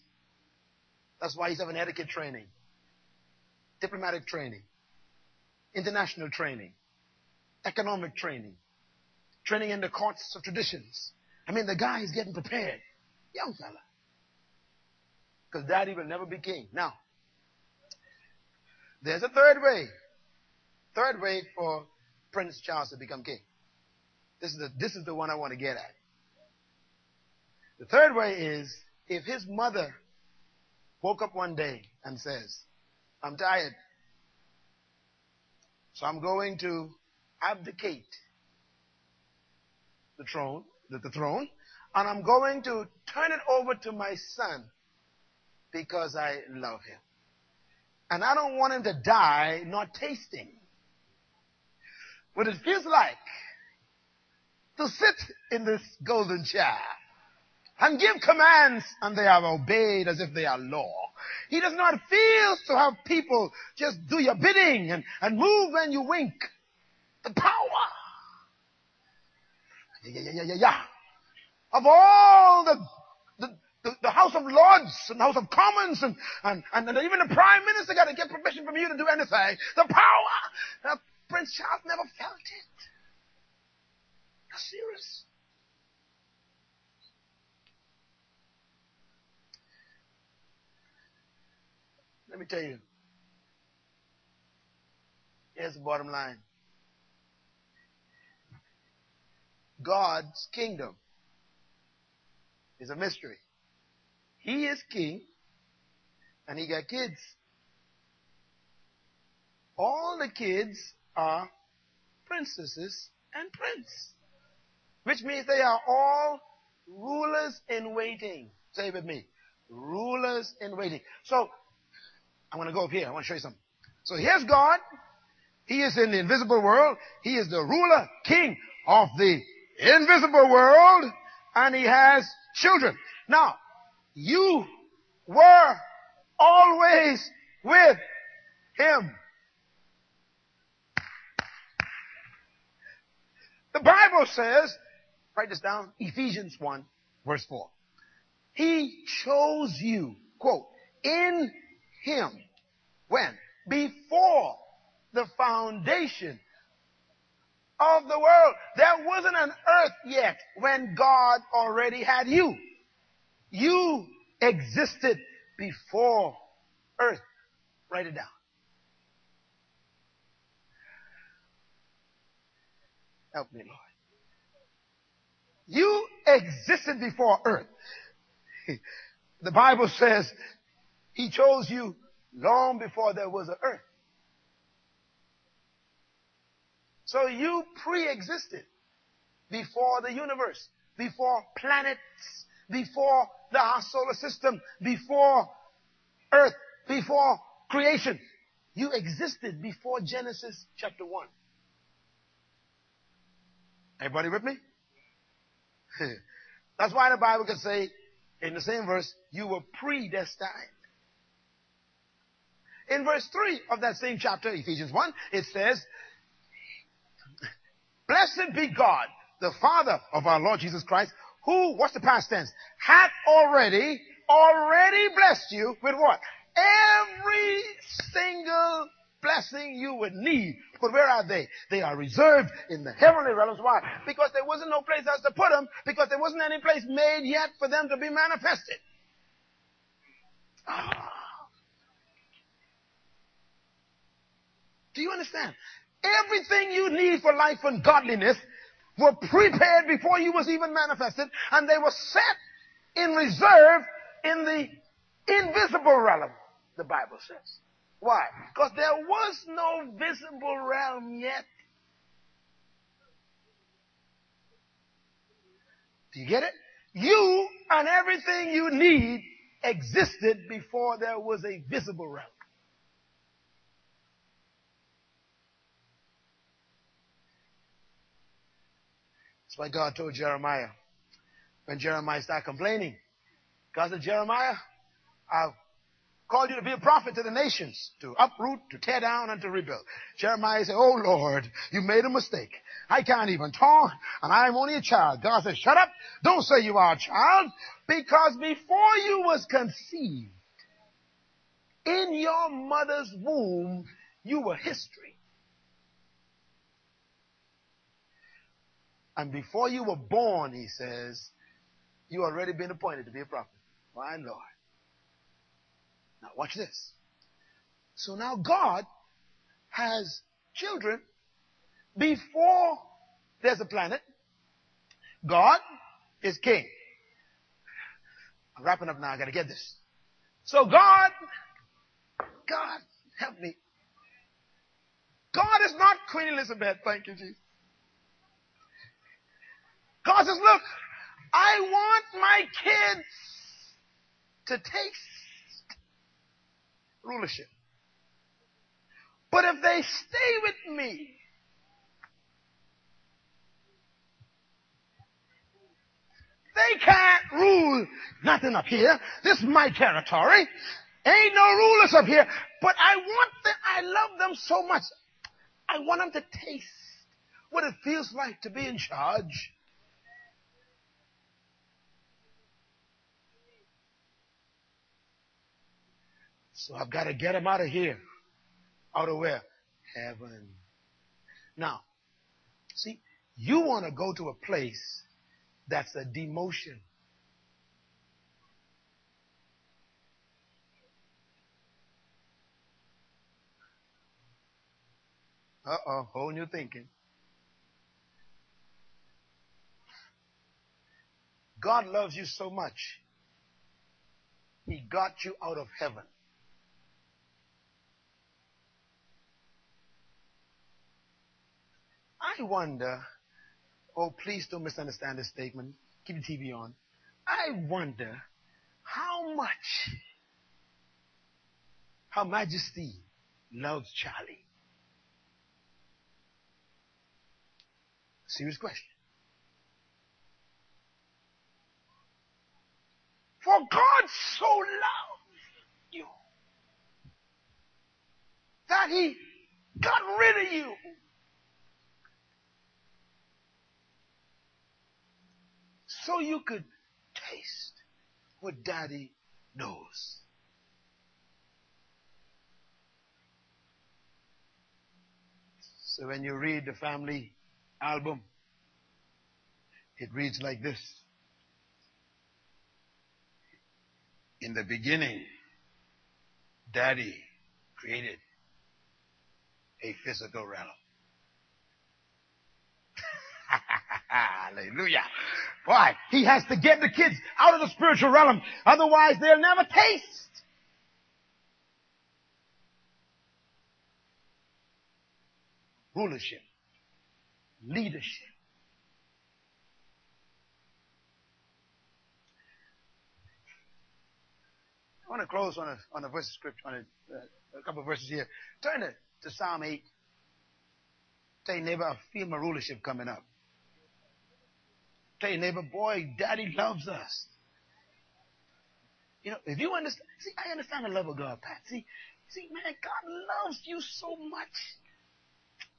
That's why he's having etiquette training, diplomatic training, international training, economic training, training in the courts of traditions. I mean, the guy is getting prepared. Young fella. Because daddy will never be king. Now, there's a third way. Third way for Prince Charles to become king. This is the, this is the one I want to get at. The third way is if his mother woke up one day and says, I'm tired, so I'm going to abdicate the throne, the, the throne, and I'm going to turn it over to my son because I love him. And I don't want him to die not tasting what it feels like to sit in this golden chair and give commands and they are obeyed as if they are law. He does not feel to have people just do your bidding and, and move when you wink. The power. Yeah, yeah, yeah, yeah, yeah. Of all the, the, the, the House of Lords and House of Commons and, and, and even the Prime Minister got to get permission from you to do anything. The power. Prince Charles never felt it. That's serious. Let me tell you. Here's the bottom line. God's kingdom is a mystery. He is king and he got kids. All the kids are princesses and prince. Which means they are all rulers in waiting. Say with me. Rulers in waiting. So, I'm going to go up here. I want to show you something. So here's God. He is in the invisible world. He is the ruler, king of the invisible world. And he has children. Now, you were always with him. The Bible says, write this down, Ephesians 1 verse 4. He chose you, quote, in him. When? Before the foundation of the world. There wasn't an earth yet when God already had you. You existed before earth. Write it down. Help me, Lord. You existed before earth. the Bible says he chose you long before there was an earth. So you pre-existed before the universe, before planets, before the solar system, before earth, before creation. You existed before Genesis chapter 1. Everybody with me? That's why the Bible can say in the same verse, you were predestined. In verse 3 of that same chapter, Ephesians 1, it says, Blessed be God, the Father of our Lord Jesus Christ, who, what's the past tense? Hath already, already blessed you with what? Every single blessing you would need. But where are they? They are reserved in the heavenly realms. Why? Because there wasn't no place else to put them, because there wasn't any place made yet for them to be manifested. Ah. Do you understand? everything you need for life and godliness were prepared before you was even manifested and they were set in reserve in the invisible realm, the Bible says. Why? Because there was no visible realm yet. Do you get it? You and everything you need existed before there was a visible realm. That's why God told Jeremiah when Jeremiah started complaining. God said, Jeremiah, I've called you to be a prophet to the nations, to uproot, to tear down, and to rebuild. Jeremiah said, Oh Lord, you made a mistake. I can't even talk, and I'm only a child. God said, shut up. Don't say you are a child, because before you was conceived, in your mother's womb, you were history. And before you were born, he says, you already been appointed to be a prophet. My Lord. Now watch this. So now God has children before there's a planet. God is king. I'm wrapping up now. I gotta get this. So God, God, help me. God is not Queen Elizabeth. Thank you, Jesus. God says, look, I want my kids to taste rulership. But if they stay with me, they can't rule nothing up here. This is my territory. Ain't no rulers up here. But I want them, I love them so much. I want them to taste what it feels like to be in charge. So I've got to get them out of here. Out of where? Heaven. Now, see, you want to go to a place that's a demotion. Uh-oh, whole new thinking. God loves you so much. He got you out of heaven. I wonder, oh, please don't misunderstand this statement. Keep the TV on. I wonder how much Her Majesty loves Charlie. Serious question. For God so loved you that he got rid of you so you could taste what daddy knows. So when you read the family album, it reads like this. In the beginning, daddy created a physical realm. Hallelujah. Why? He has to get the kids out of the spiritual realm. Otherwise they'll never taste. Rulership. Leadership. I want to close on a, on a verse of scripture, on a, uh, a couple of verses here. Turn to, to Psalm 8. Tell your neighbor, I feel my rulership coming up. Tell your neighbor, boy, daddy loves us. You know, if you understand, see, I understand the love of God, Pat. See, see, man, God loves you so much.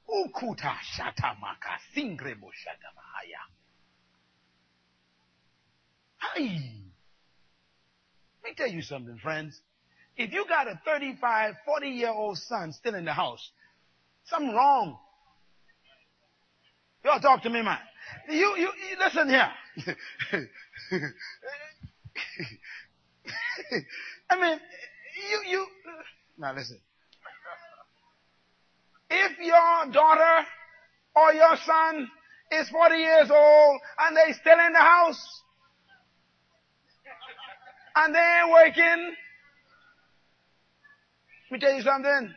Ukuta shatamaka singrebo shatamahaya. Hey. Let me tell you something, friends. If you got a 35, 40 year old son still in the house, something wrong. Y'all talk to me, man. You, you, you listen here. I mean, you, you, now listen. If your daughter or your son is 40 years old and they still in the house and they ain't working, let me tell you something.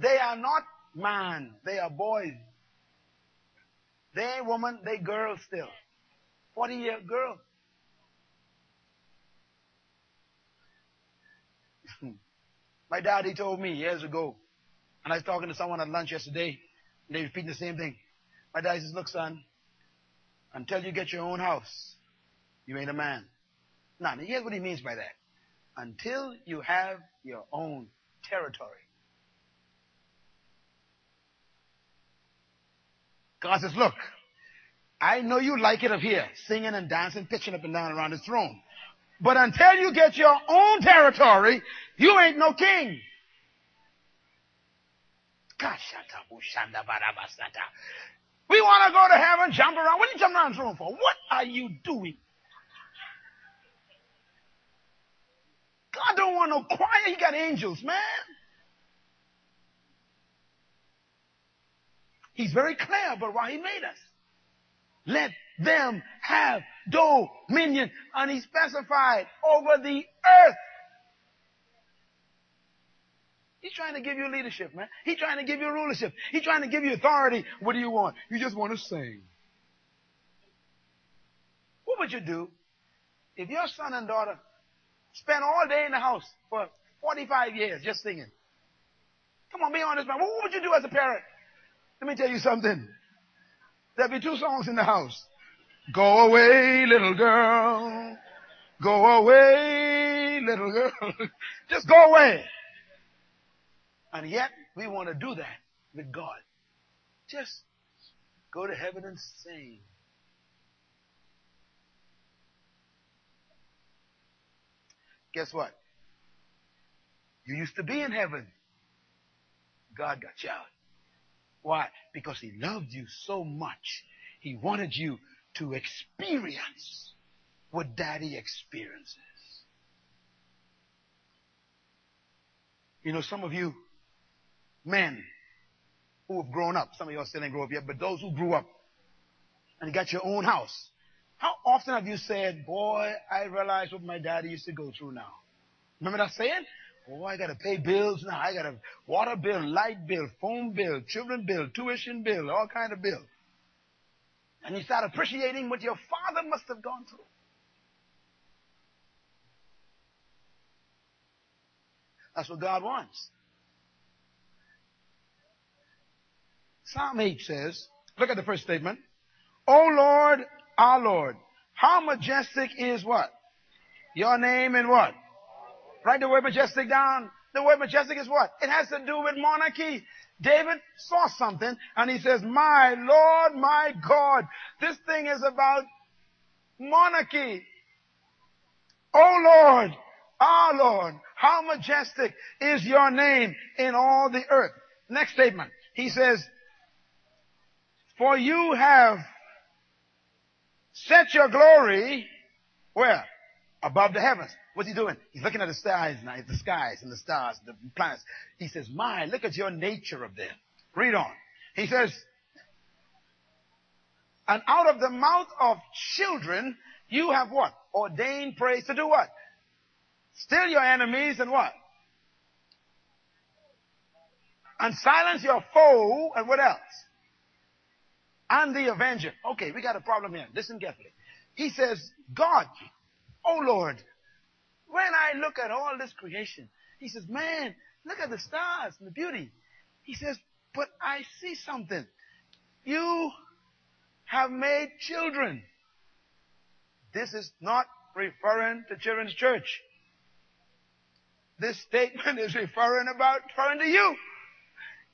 They are not man, they are boys. They ain't woman, they girls still. 40 year girl. My daddy told me years ago, and I was talking to someone at lunch yesterday, and they repeating the same thing. My daddy says, look son, until you get your own house, you ain't a man. Now, here's what he means by that. Until you have your own territory. God says, look, I know you like it up here, singing and dancing, pitching up and down around his throne. But until you get your own territory, you ain't no king. We want to go to heaven, jump around. What are you jumping around the throne for? What are you doing? God don't want no choir. He got angels, man. He's very clear about why he made us. Let them have dominion. And he specified over the earth. He's trying to give you leadership, man. He's trying to give you rulership. He's trying to give you authority. What do you want? You just want to sing. What would you do if your son and daughter spent all day in the house for 45 years just singing? Come on, be honest, man. What would you do as a parent? Let me tell you something. There'll be two songs in the house. Go away, little girl. Go away, little girl. Just go away. And yet, we want to do that with God. Just go to heaven and sing. Guess what? You used to be in heaven. God got you out. Why? Because He loved you so much. He wanted you to experience what Daddy experiences. You know, some of you men who have grown up, some of y'all still ain't grown up yet, but those who grew up and got your own house, how often have you said, boy, I realize what my daddy used to go through now? Remember that saying? Oh, I gotta pay bills now. I got a water bill, light bill, phone bill, children bill, tuition bill, all kind of bill. And you start appreciating what your father must have gone through. That's what God wants. Psalm 8 says, look at the first statement. O Lord, our Lord, how majestic is what? Your name and what? Write the word majestic down. The word majestic is what? It has to do with monarchy. David saw something and he says, my Lord, my God, this thing is about monarchy. Oh Lord, our Lord, how majestic is your name in all the earth. Next statement. He says, for you have set your glory where? Above the heavens. What's he doing? He's looking at the stars now, the skies and the stars, the planets. He says, my, look at your nature of them. Read on. He says, and out of the mouth of children, you have what? Ordained praise to do what? Still your enemies and what? And silence your foe and what else? And the avenger. Okay, we got a problem here. Listen carefully. He says, God, oh Lord, when I look at all this creation, he says, man, look at the stars and the beauty. He says, but I see something. You have made children. This is not referring to children's church. This statement is referring about, referring to you.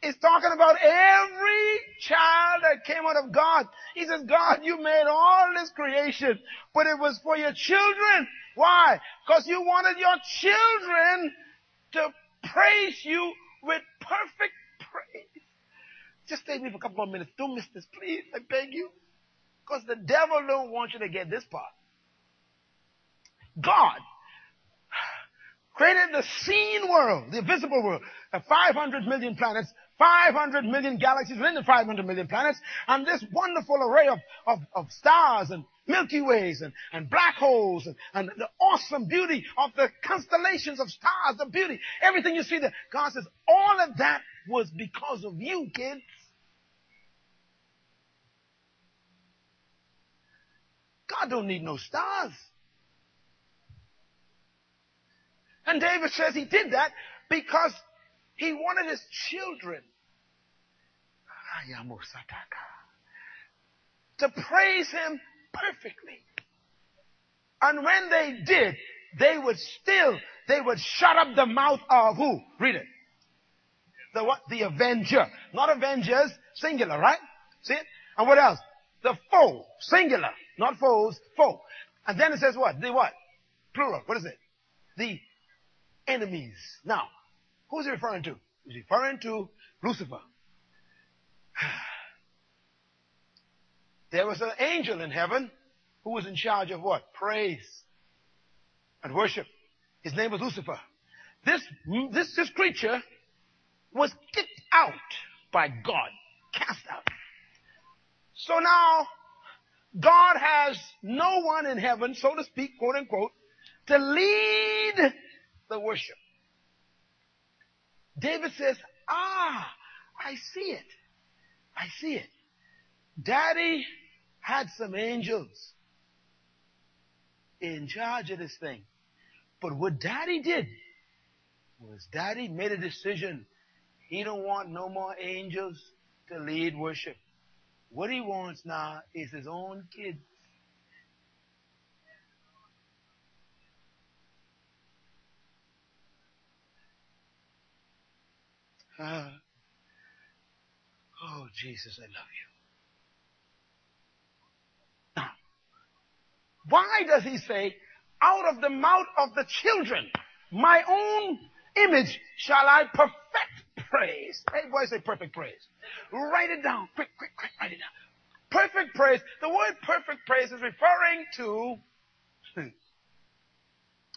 It's talking about every child that came out of God. He says, God, you made all this creation, but it was for your children. Why? Because you wanted your children to praise you with perfect praise. Just stay with me for a couple more minutes. Don't miss this, please. I beg you. Because the devil don't want you to get this part. God, created the seen world, the visible world, the 500 million planets, 500 million galaxies within the 500 million planets, and this wonderful array of, of, of stars and Milky Ways and, and black holes and, and the awesome beauty of the constellations of stars, the beauty, everything you see there. God says, all of that was because of you, kids. God don't need no stars. And David says he did that because he wanted his children to praise him perfectly. And when they did, they would still, they would shut up the mouth of who? Read it. The what? The avenger. Not avengers, singular, right? See it? And what else? The foe, singular. Not foes, foe. And then it says what? The what? Plural. What is it? The enemies. Now, who's he referring to? He's referring to Lucifer. There was an angel in heaven who was in charge of what? Praise and worship. His name was Lucifer. This, this, this creature was kicked out by God, cast out. So now, God has no one in heaven, so to speak, quote unquote, to lead the worship. David says, ah, I see it. I see it. Daddy had some angels in charge of this thing. But what daddy did was daddy made a decision. He don't want no more angels to lead worship. What he wants now is his own kids. Uh, oh, Jesus, I love you. Now, why does he say, out of the mouth of the children, my own image shall I perfect praise? Hey, boy, say perfect praise. Write it down. Quick, quick, quick, write it down. Perfect praise. The word perfect praise is referring to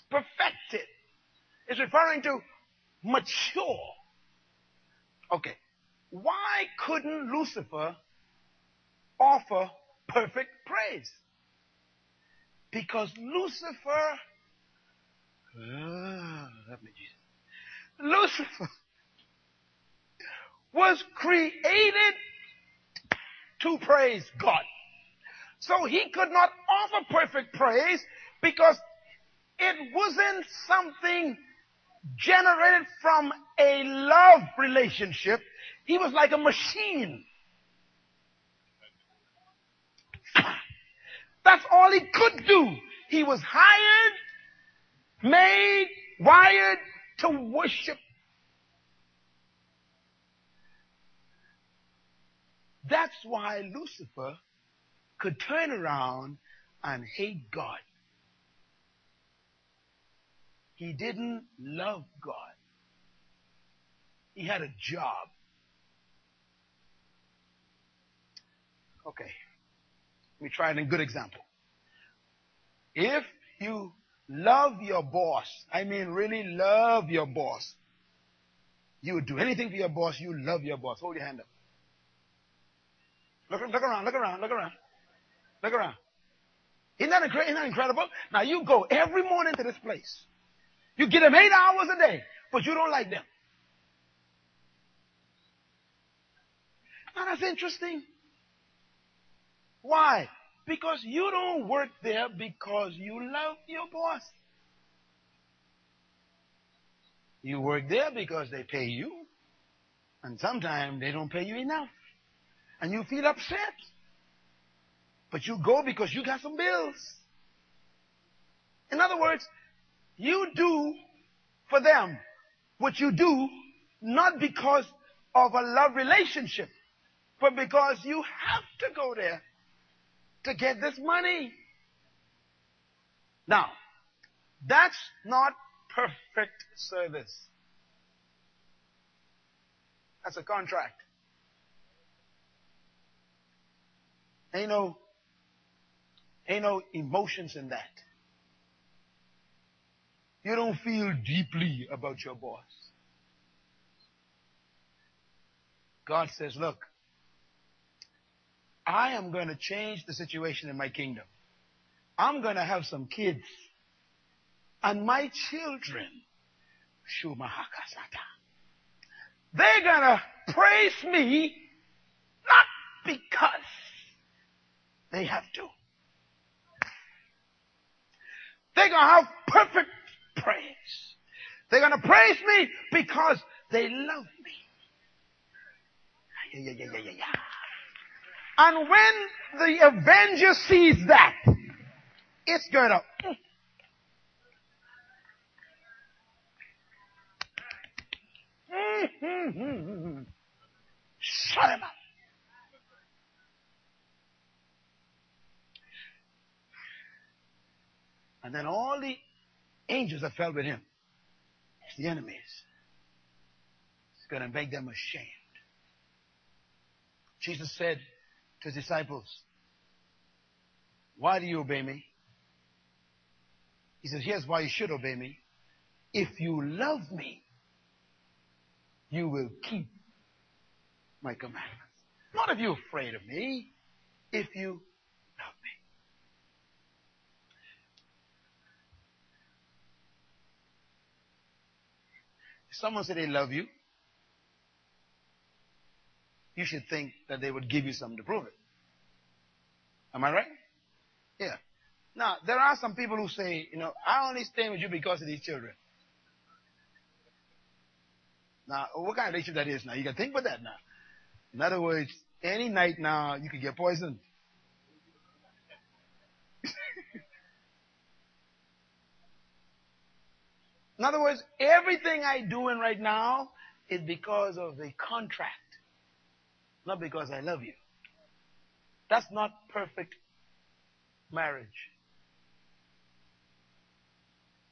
perfected. It's referring to mature. Okay. Why couldn't Lucifer offer perfect praise? Because Lucifer, uh, Lucifer was created to praise God. So he could not offer perfect praise because it wasn't something generated from a love relationship. He was like a machine. That's all he could do. He was hired, made, wired to worship. That's why Lucifer could turn around and hate God. He didn't love God. He had a job. Okay. Let me try a good example. If you love your boss, I mean really love your boss, you would do anything for your boss, you love your boss. Hold your hand up. Look, look around, look around, look around. Look around. Isn't that, isn't that incredible? Now you go every morning to this place. You get them eight hours a day, but you don't like them. Now that's interesting. Why? Because you don't work there because you love your boss. You work there because they pay you. And sometimes they don't pay you enough. And you feel upset. But you go because you got some bills. In other words, you do for them what you do not because of a love relationship, but because you have to go there to get this money. Now, that's not perfect service. That's a contract. Ain't no, ain't no emotions in that. You don't feel deeply about your boss. God says, look, I am going to change the situation in my kingdom. I'm going to have some kids. And my children, Shumahakasata, they're going to praise me not because they have to. They're going to have perfect praise. They're going to praise me because they love me. Yeah, yeah, yeah, yeah, yeah. And when the avenger sees that, it's going to. Mm. Shut him up. And then all the angels that fell with him, It's the enemies, it's going to make them ashamed. Jesus said to his disciples, Why do you obey me? He says, Here's why you should obey me. If you love me, you will keep my commandments. Not if you're afraid of me, if you love me. If someone said they love you, you should think that they would give you something to prove it. Am I right? Yeah. Now, there are some people who say, you know, I only stay with you because of these children. Now, what kind of relationship that is now? You can think about that now. In other words, any night now, you could get poisoned. In other words, everything I do in right now is because of the contract, not because I love you. That's not perfect marriage.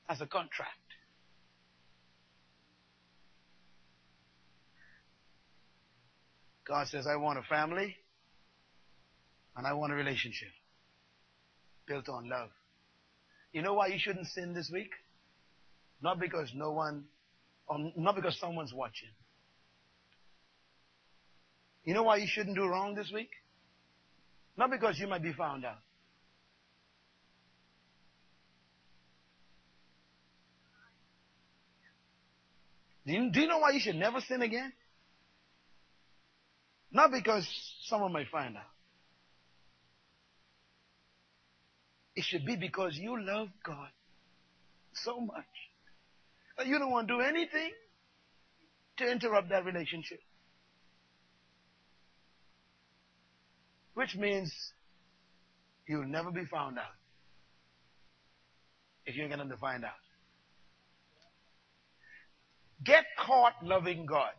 That's a contract. God says, I want a family and I want a relationship built on love. You know why you shouldn't sin this week? Not because no one, or not because someone's watching. You know why you shouldn't do wrong this week? Not because you might be found out. Do you, do you know why you should never sin again? Not because someone might find out. It should be because you love God so much you don't want to do anything to interrupt that relationship. Which means you'll never be found out if you're going to find out. Get caught loving God.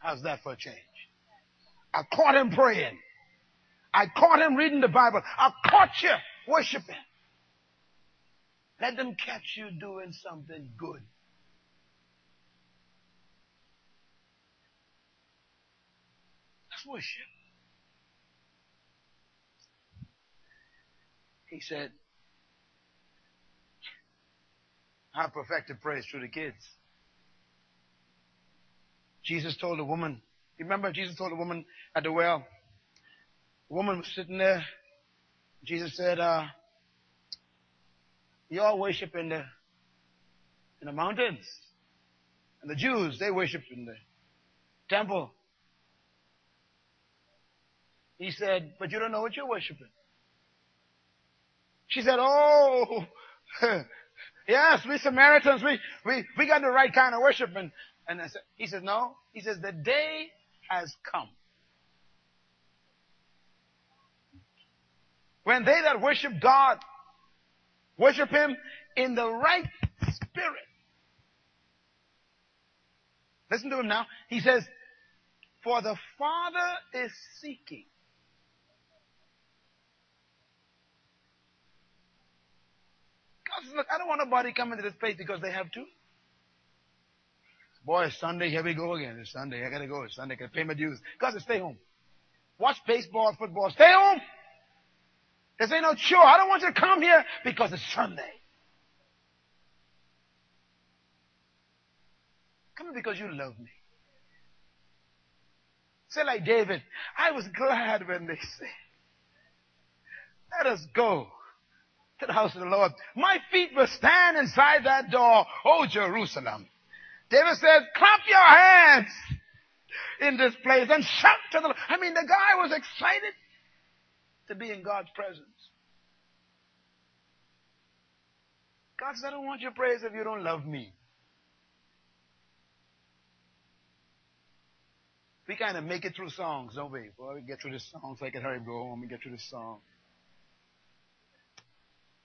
How's that for a change? I caught him praying. I caught him reading the Bible. I caught you worshiping. Let them catch you doing something good. That's worship. He said, I perfected praise through the kids. Jesus told a woman, remember Jesus told a woman at the well, the woman was sitting there. Jesus said, uh, you all worship in the, in the mountains. And the Jews, they worship in the temple. He said, but you don't know what you're worshiping. She said, oh, yes, we Samaritans, we, we, we got the right kind of worship. And, and said, he says, no. He says, the day has come. When they that worship God worship Him in the right spirit. Listen to him now. He says, for the Father is seeking. Look, I don't want nobody coming to this place because they have to. Boy, it's Sunday, here we go again. It's Sunday, I gotta go. It's Sunday, I gotta pay my dues. God says, stay home. Watch baseball, football, stay home. This ain't no chore. I don't want you to come here because it's Sunday. Come because you love me. Say like David, I was glad when they said, let us go to the house of the Lord. My feet will stand inside that door, oh Jerusalem. David says, clap your hands in this place and shout to the Lord. I mean, the guy was excited to be in God's presence. God says, I don't want your praise if you don't love me. We kind of make it through songs, don't we? Well, we get through this song so I can hurry go home and get through this song.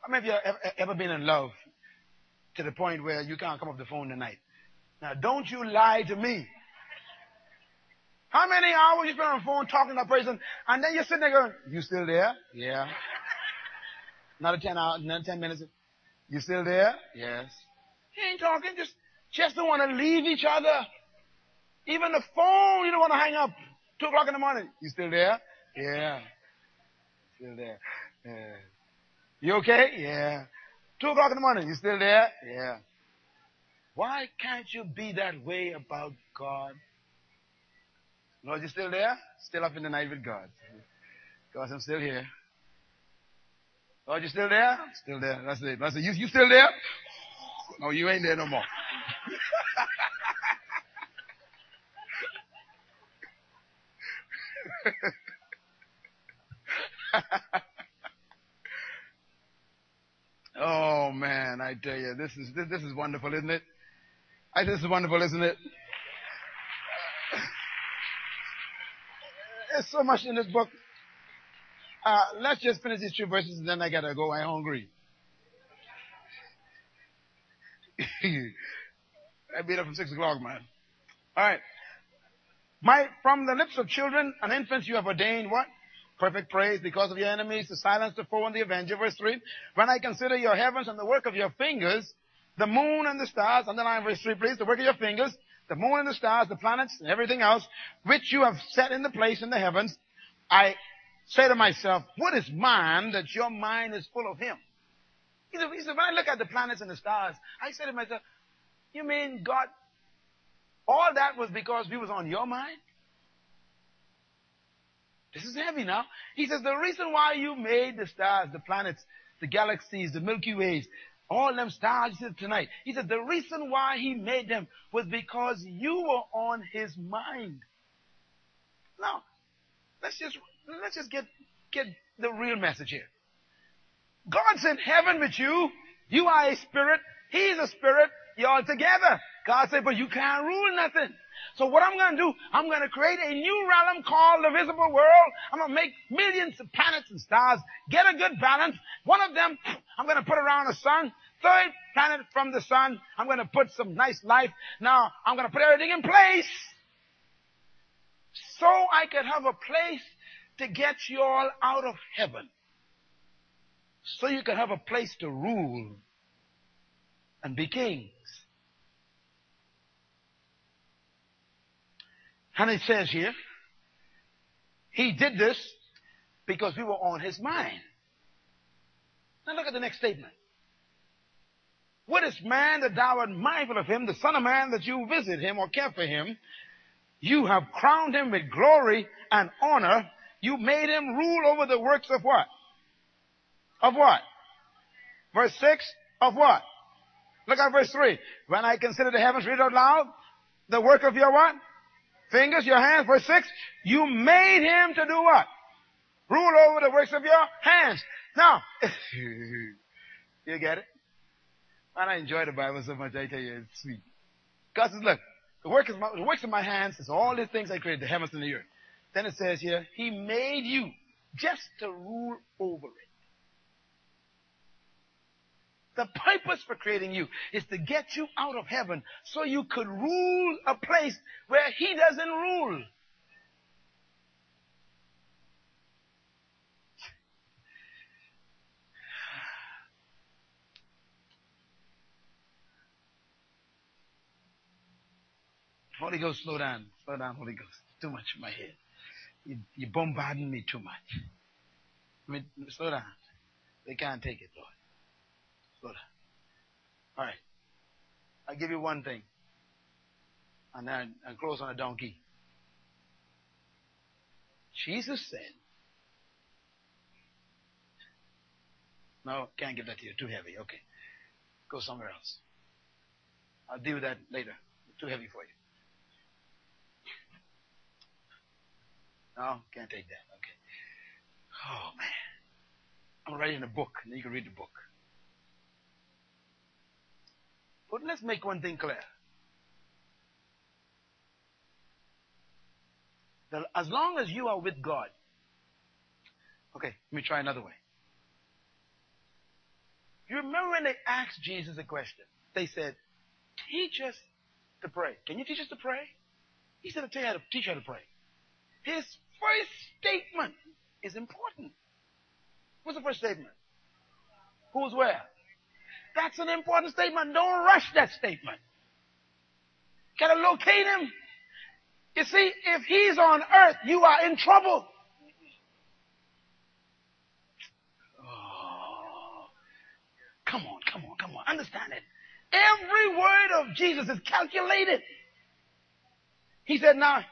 How many of you have ever been in love to the point where you can't come off the phone tonight? Now, don't you lie to me. How many hours you spend on the phone talking to a person, and then you're sitting there going, "You still there? Yeah. Another ten hours, another ten minutes. You still there? Yes. He ain't talking. Just, just don't want to leave each other. Even the phone, you don't want to hang up. Two o'clock in the morning. You still there? Yeah. Still there. Yeah. You okay? Yeah. Two o'clock in the morning. You still there? Yeah. Why can't you be that way about God? Lord, you still there? Still up in the night with God. God, I'm still here. Lord, you still there? Still there. That's it. That's it. You, you still there? No, you ain't there no more. oh man, I tell you, this is this, this is wonderful, isn't it? I this is wonderful, isn't it? There's so much in this book. Uh, let's just finish these two verses and then I gotta go. I'm hungry. I've been up from six o'clock, man. All right. My, from the lips of children and infants you have ordained what? Perfect praise because of your enemies to silence the foe and the avenger. Verse 3. When I consider your heavens and the work of your fingers, the moon and the stars, underline verse 3 please, the work of your fingers, the moon and the stars, the planets and everything else, which you have set in the place in the heavens, I say to myself, what is man that your mind is full of him? He said, when I look at the planets and the stars, I say to myself, you mean God all that was because we was on your mind? This is heavy now. He says the reason why you made the stars, the planets, the galaxies, the Milky Ways, all them stars he said tonight. He said the reason why he made them was because you were on his mind. Now, let's just let's just get get the real message here. God's in heaven with you. You are a spirit. He's a spirit. You're all together. God said, but you can't rule nothing. So what I'm going to do, I'm going to create a new realm called the visible world. I'm going to make millions of planets and stars, get a good balance. One of them, I'm going to put around the sun. Third planet from the sun, I'm going to put some nice life. Now, I'm going to put everything in place. So I could have a place to get you all out of heaven. So you can have a place to rule and be kings. And it says here, he did this because we were on his mind. Now look at the next statement. What is man that thou art mindful of him, the son of man that you visit him or care for him? You have crowned him with glory and honor. You made him rule over the works of what? Of what? Verse 6 of what? Look at verse 3. When I consider the heavens, read out loud. The work of your what? Fingers, your hands. Verse 6, you made him to do what? Rule over the works of your hands. Now, you get it? And I enjoy the Bible so much, I tell you, it's sweet. God says, look, the, work my, the works of my hands is all the things I created, the heavens and the earth. Then it says here, He made you just to rule over it. The purpose for creating you is to get you out of heaven so you could rule a place where He doesn't rule. Holy Ghost, slow down. Slow down, Holy Ghost. Too much in my head. You, you're bombarding me too much. I mean, slow down. They can't take it, Lord. All right. I'll give you one thing. And then and close on a donkey. Jesus said, No, can't give that to you. Too heavy. Okay. Go somewhere else. I'll deal with that later. Too heavy for you. No, can't take that. Okay. Oh man. I'm writing a book, and you can read the book. But let's make one thing clear. That as long as you are with God, okay, let me try another way. You remember when they asked Jesus a question? They said, teach us to pray. Can you teach us to pray? He said, I'll tell you how to teach you how to pray. His first statement is important. What's the first statement? Who's where? That's an important statement. Don't rush that statement. Gotta locate him. You see, if he's on earth, you are in trouble. Oh, come on, come on, come on. Understand it. Every word of Jesus is calculated. He said, now,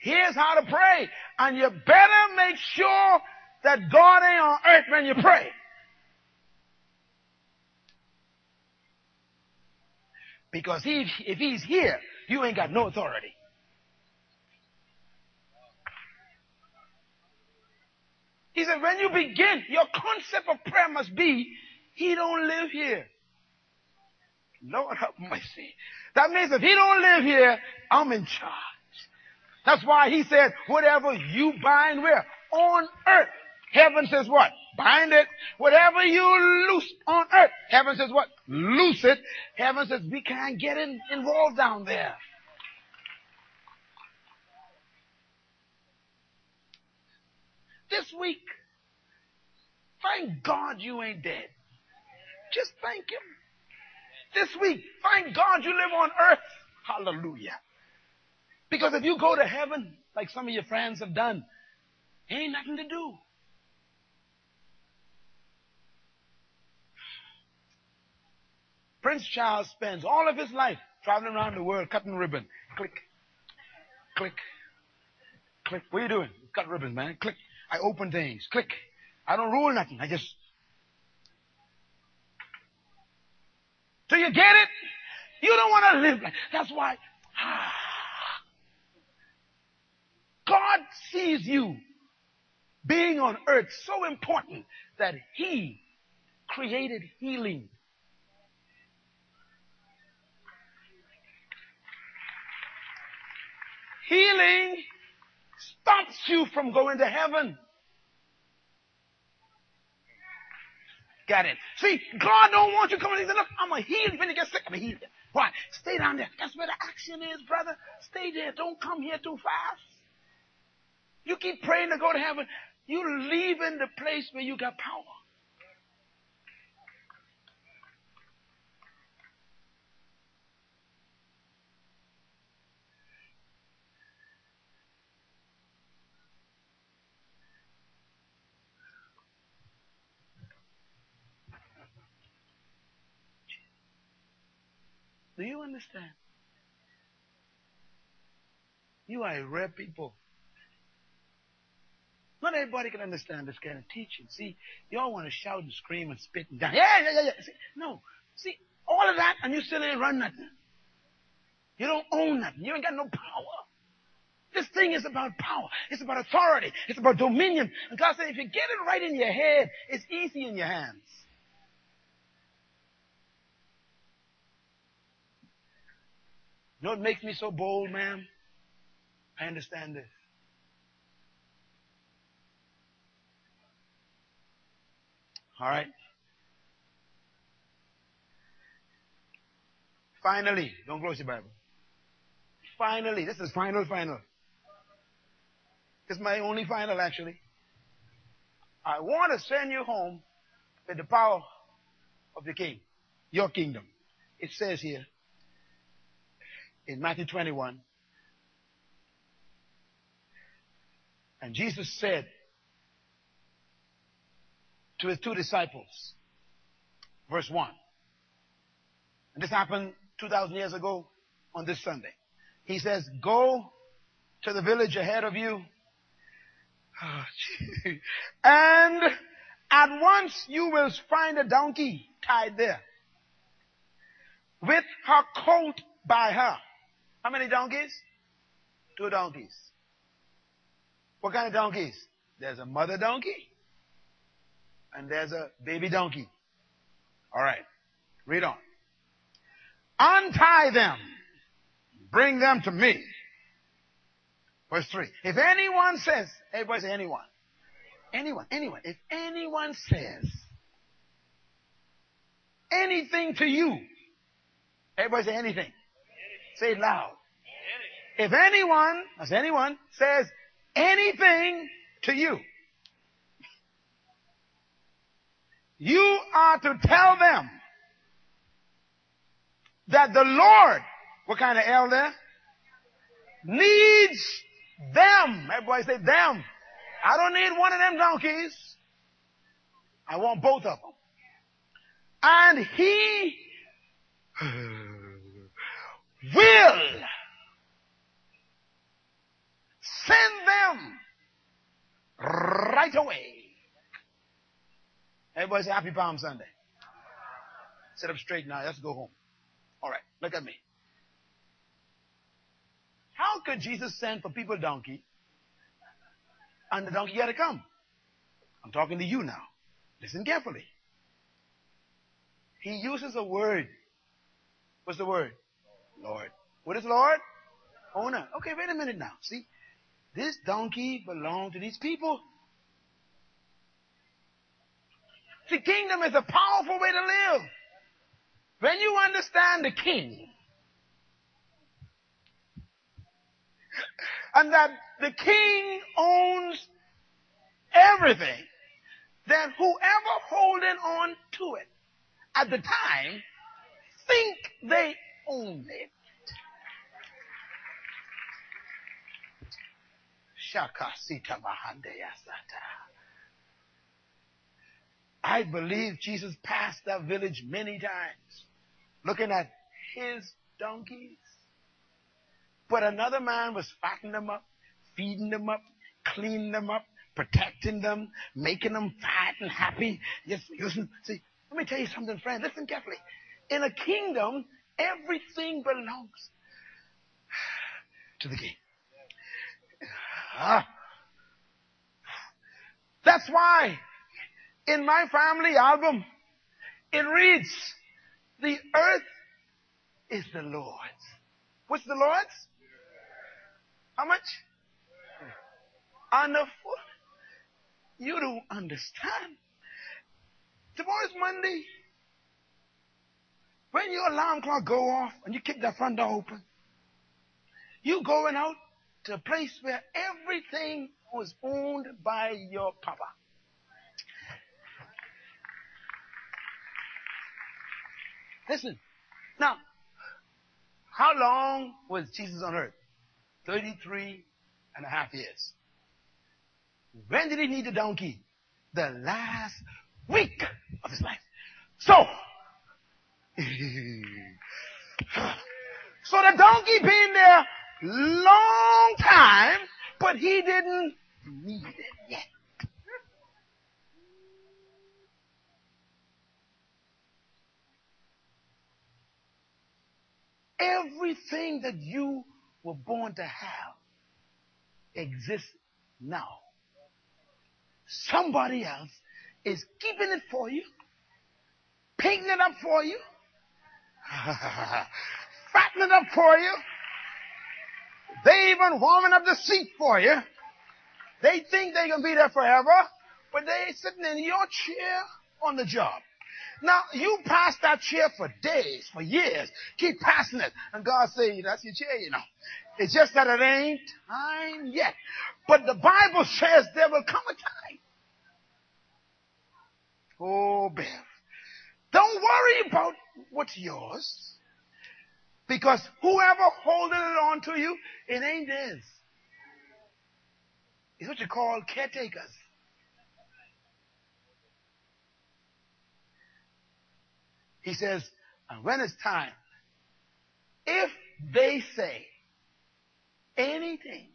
here's how to pray. And you better make sure that God ain't on earth when you pray. Because he, if he's here, you ain't got no authority. He said, when you begin, your concept of prayer must be, he don't live here. Lord have mercy. That means if he don't live here, I'm in charge. That's why he said, whatever you bind where? On earth. Heaven says what? Bind it. Whatever you loose on earth. Heaven says what? Loose it. Heaven says we can't get in, involved down there. This week, thank God you ain't dead. Just thank Him. This week, thank God you live on earth. Hallelujah. Because if you go to heaven, like some of your friends have done, ain't nothing to do. Prince Charles spends all of his life traveling around the world cutting ribbon. Click, click, click. What are you doing? Cut ribbon, man. Click. I open things. Click. I don't rule nothing. I just. Do you get it? You don't want to live like. That's why. God sees you being on earth so important that He created healing. Healing stops you from going to heaven. Got it. See, God don't want you coming. He said, look, I'm going to heal you. When you get sick, I'm going to heal you. Why? Stay down there. That's where the action is, brother. Stay there. Don't come here too fast. You keep praying to go to heaven. You're leaving the place where you got power. Do you understand? You are a rare people. Not everybody can understand this kind of teaching. See, you all want to shout and scream and spit and down. Yeah, yeah, yeah, yeah. See, no. See, all of that and you still ain't run nothing. You don't own nothing. You ain't got no power. This thing is about power. It's about authority. It's about dominion. And God said, if you get it right in your head, it's easy in your hands. What makes me so bold, ma'am? I understand this. All right. Finally, don't close your Bible. Finally, this is final, final. This is my only final, actually. I want to send you home with the power of the King, your kingdom. It says here in Matthew 21, and Jesus said, to his two disciples. Verse 1. And this happened 2,000 years ago on this Sunday. He says, go to the village ahead of you. Oh, and at once you will find a donkey tied there with her colt by her. How many donkeys? Two donkeys. What kind of donkeys? There's a mother donkey and there's a baby donkey. All right. Read on. Untie them. Bring them to me. Verse 3. If anyone says, everybody say anyone. Anyone, anyone. If anyone says anything to you, everybody say anything. Say it loud. If anyone, as anyone, says anything to you, you are to tell them that the Lord, what kind of elder? Needs them. Everybody say them. I don't need one of them donkeys. I want both of them. And he will send them right away. Everybody say Happy Palm Sunday. Sit up straight now. Let's go home. All right, look at me. How could Jesus send for people donkey and the donkey had to come? I'm talking to you now. Listen carefully. He uses a word. What's the word? Lord. What is Lord? Owner. Okay, wait a minute now. See, this donkey belonged to these people. The kingdom is a powerful way to live. When you understand the king, and that the king owns everything, then whoever holding on to it at the time think they own it. I believe Jesus passed that village many times looking at his donkeys. But another man was fattening them up, feeding them up, cleaning them up, protecting them, making them fat and happy. Just listen, see, let me tell you something, friend. Listen carefully. In a kingdom, everything belongs to the king. Ah. That's why in my family album, it reads, the earth is the Lord's. What's the Lord's? How much? On the. You don't understand. Tomorrow's Monday. When your alarm clock go off and you kick that front door open, you going out to a place where everything was owned by your papa. Listen. Now, how long was Jesus on earth? 33 and a half years. When did he need a donkey? The last week of his life. So, so the donkey being there long time, but he didn't need it yet. Everything that you were born to have exists now. Somebody else is keeping it for you, painting it up for you, fattening it up for you. They even warming up the seat for you. They think they can be there forever, but they sitting in your chair on the job. Now, you pass that chair for days, for years. Keep passing it. And God say, that's your chair, you know. It's just that it ain't time yet. But the Bible says there will come a time. Oh, Bev. Don't worry about what's yours. Because whoever holding it on to you, it ain't theirs. It's what you call caretakers. He says, and when it's time, if they say anything,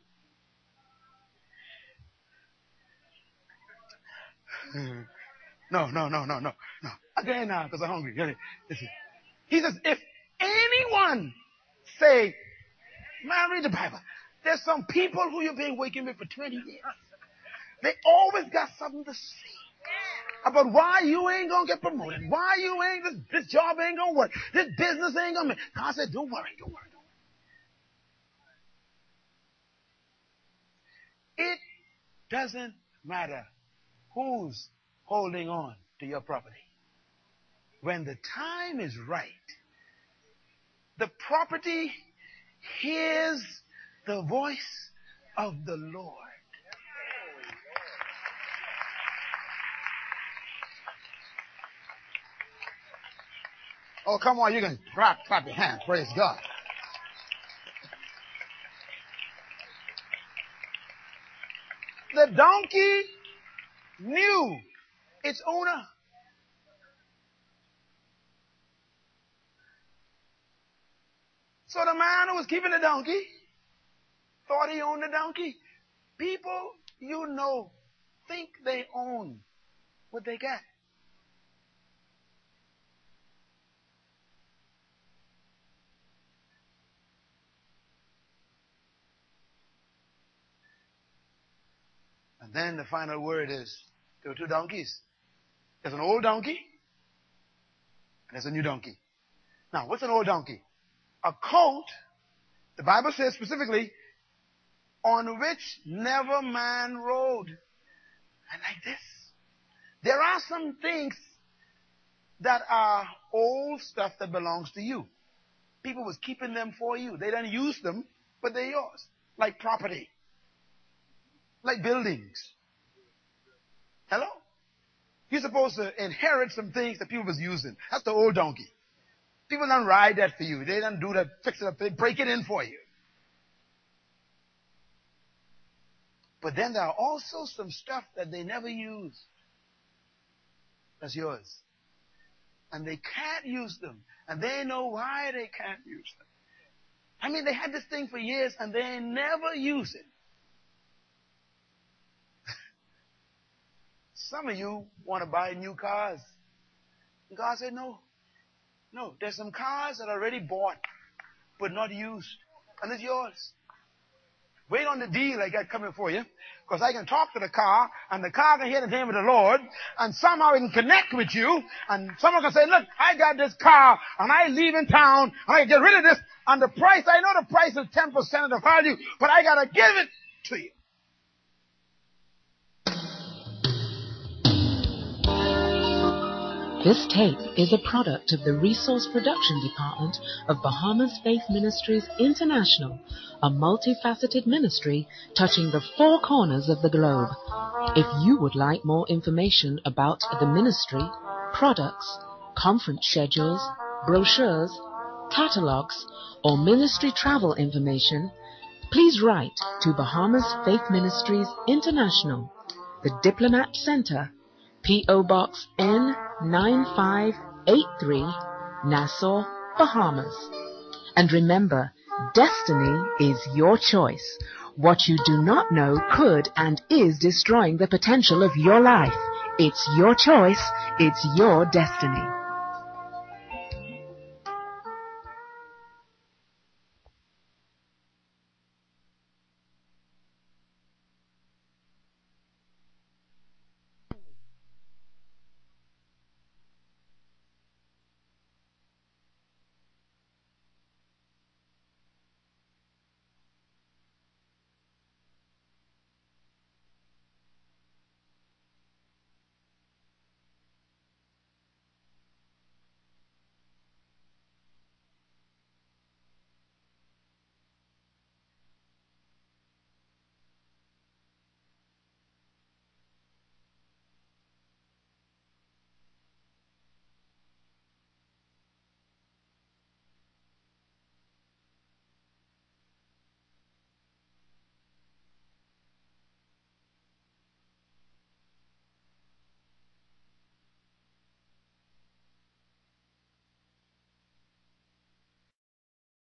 no, no, no, no, no, no. Again now, because I'm hungry. He says, if anyone say, man, read the Bible. There's some people who you've been working with for 20 years. They always got something to say about why you ain't gonna get promoted, why you ain't this, this job ain't gonna work, this business ain't gonna make. God said, "Don't worry, don't worry, don't worry." It doesn't matter who's holding on to your property. When the time is right, the property hears the voice of the Lord. Oh, come on, you can clap, clap your hands. Praise God. The donkey knew its owner. So the man who was keeping the donkey thought he owned the donkey. People you know think they own what they get. And then the final word is there were two donkeys. There's an old donkey and there's a new donkey. Now, what's an old donkey? A colt, the Bible says specifically, on which never man rode. And like this. There are some things that are old stuff that belongs to you. People was keeping them for you. They don't use them, but they're yours. Like property. Like buildings. Hello? You're supposed to inherit some things that people was using. That's the old donkey. People don't ride that for you. They don't do that, fix it up. They break it in for you. But then there are also some stuff that they never use. That's yours. And they can't use them. And they know why they can't use them. I mean, they had this thing for years and they never use it. Some of you want to buy new cars. And God said, no. No, there's some cars that are already bought, but not used. And it's yours. Wait on the deal I got coming for you. Because I can talk to the car, and the car can hear the name of the Lord, and somehow it can connect with you, and someone can say, look, I got this car, and I leave in town, and I can get rid of this, and the price, I know the price is 10% of the value, but I gotta give it to you. This tape is a product of the Resource Production Department of Bahamas Faith Ministries International, a multifaceted ministry touching the four corners of the globe. If you would like more information about the ministry, products, conference schedules, brochures, catalogs, or ministry travel information, please write to Bahamas Faith Ministries International, the Diplomat Center, P.O. Box N9583, Nassau, Bahamas. And remember, destiny is your choice. What you do not know could and is destroying the potential of your life. It's your choice. It's your destiny.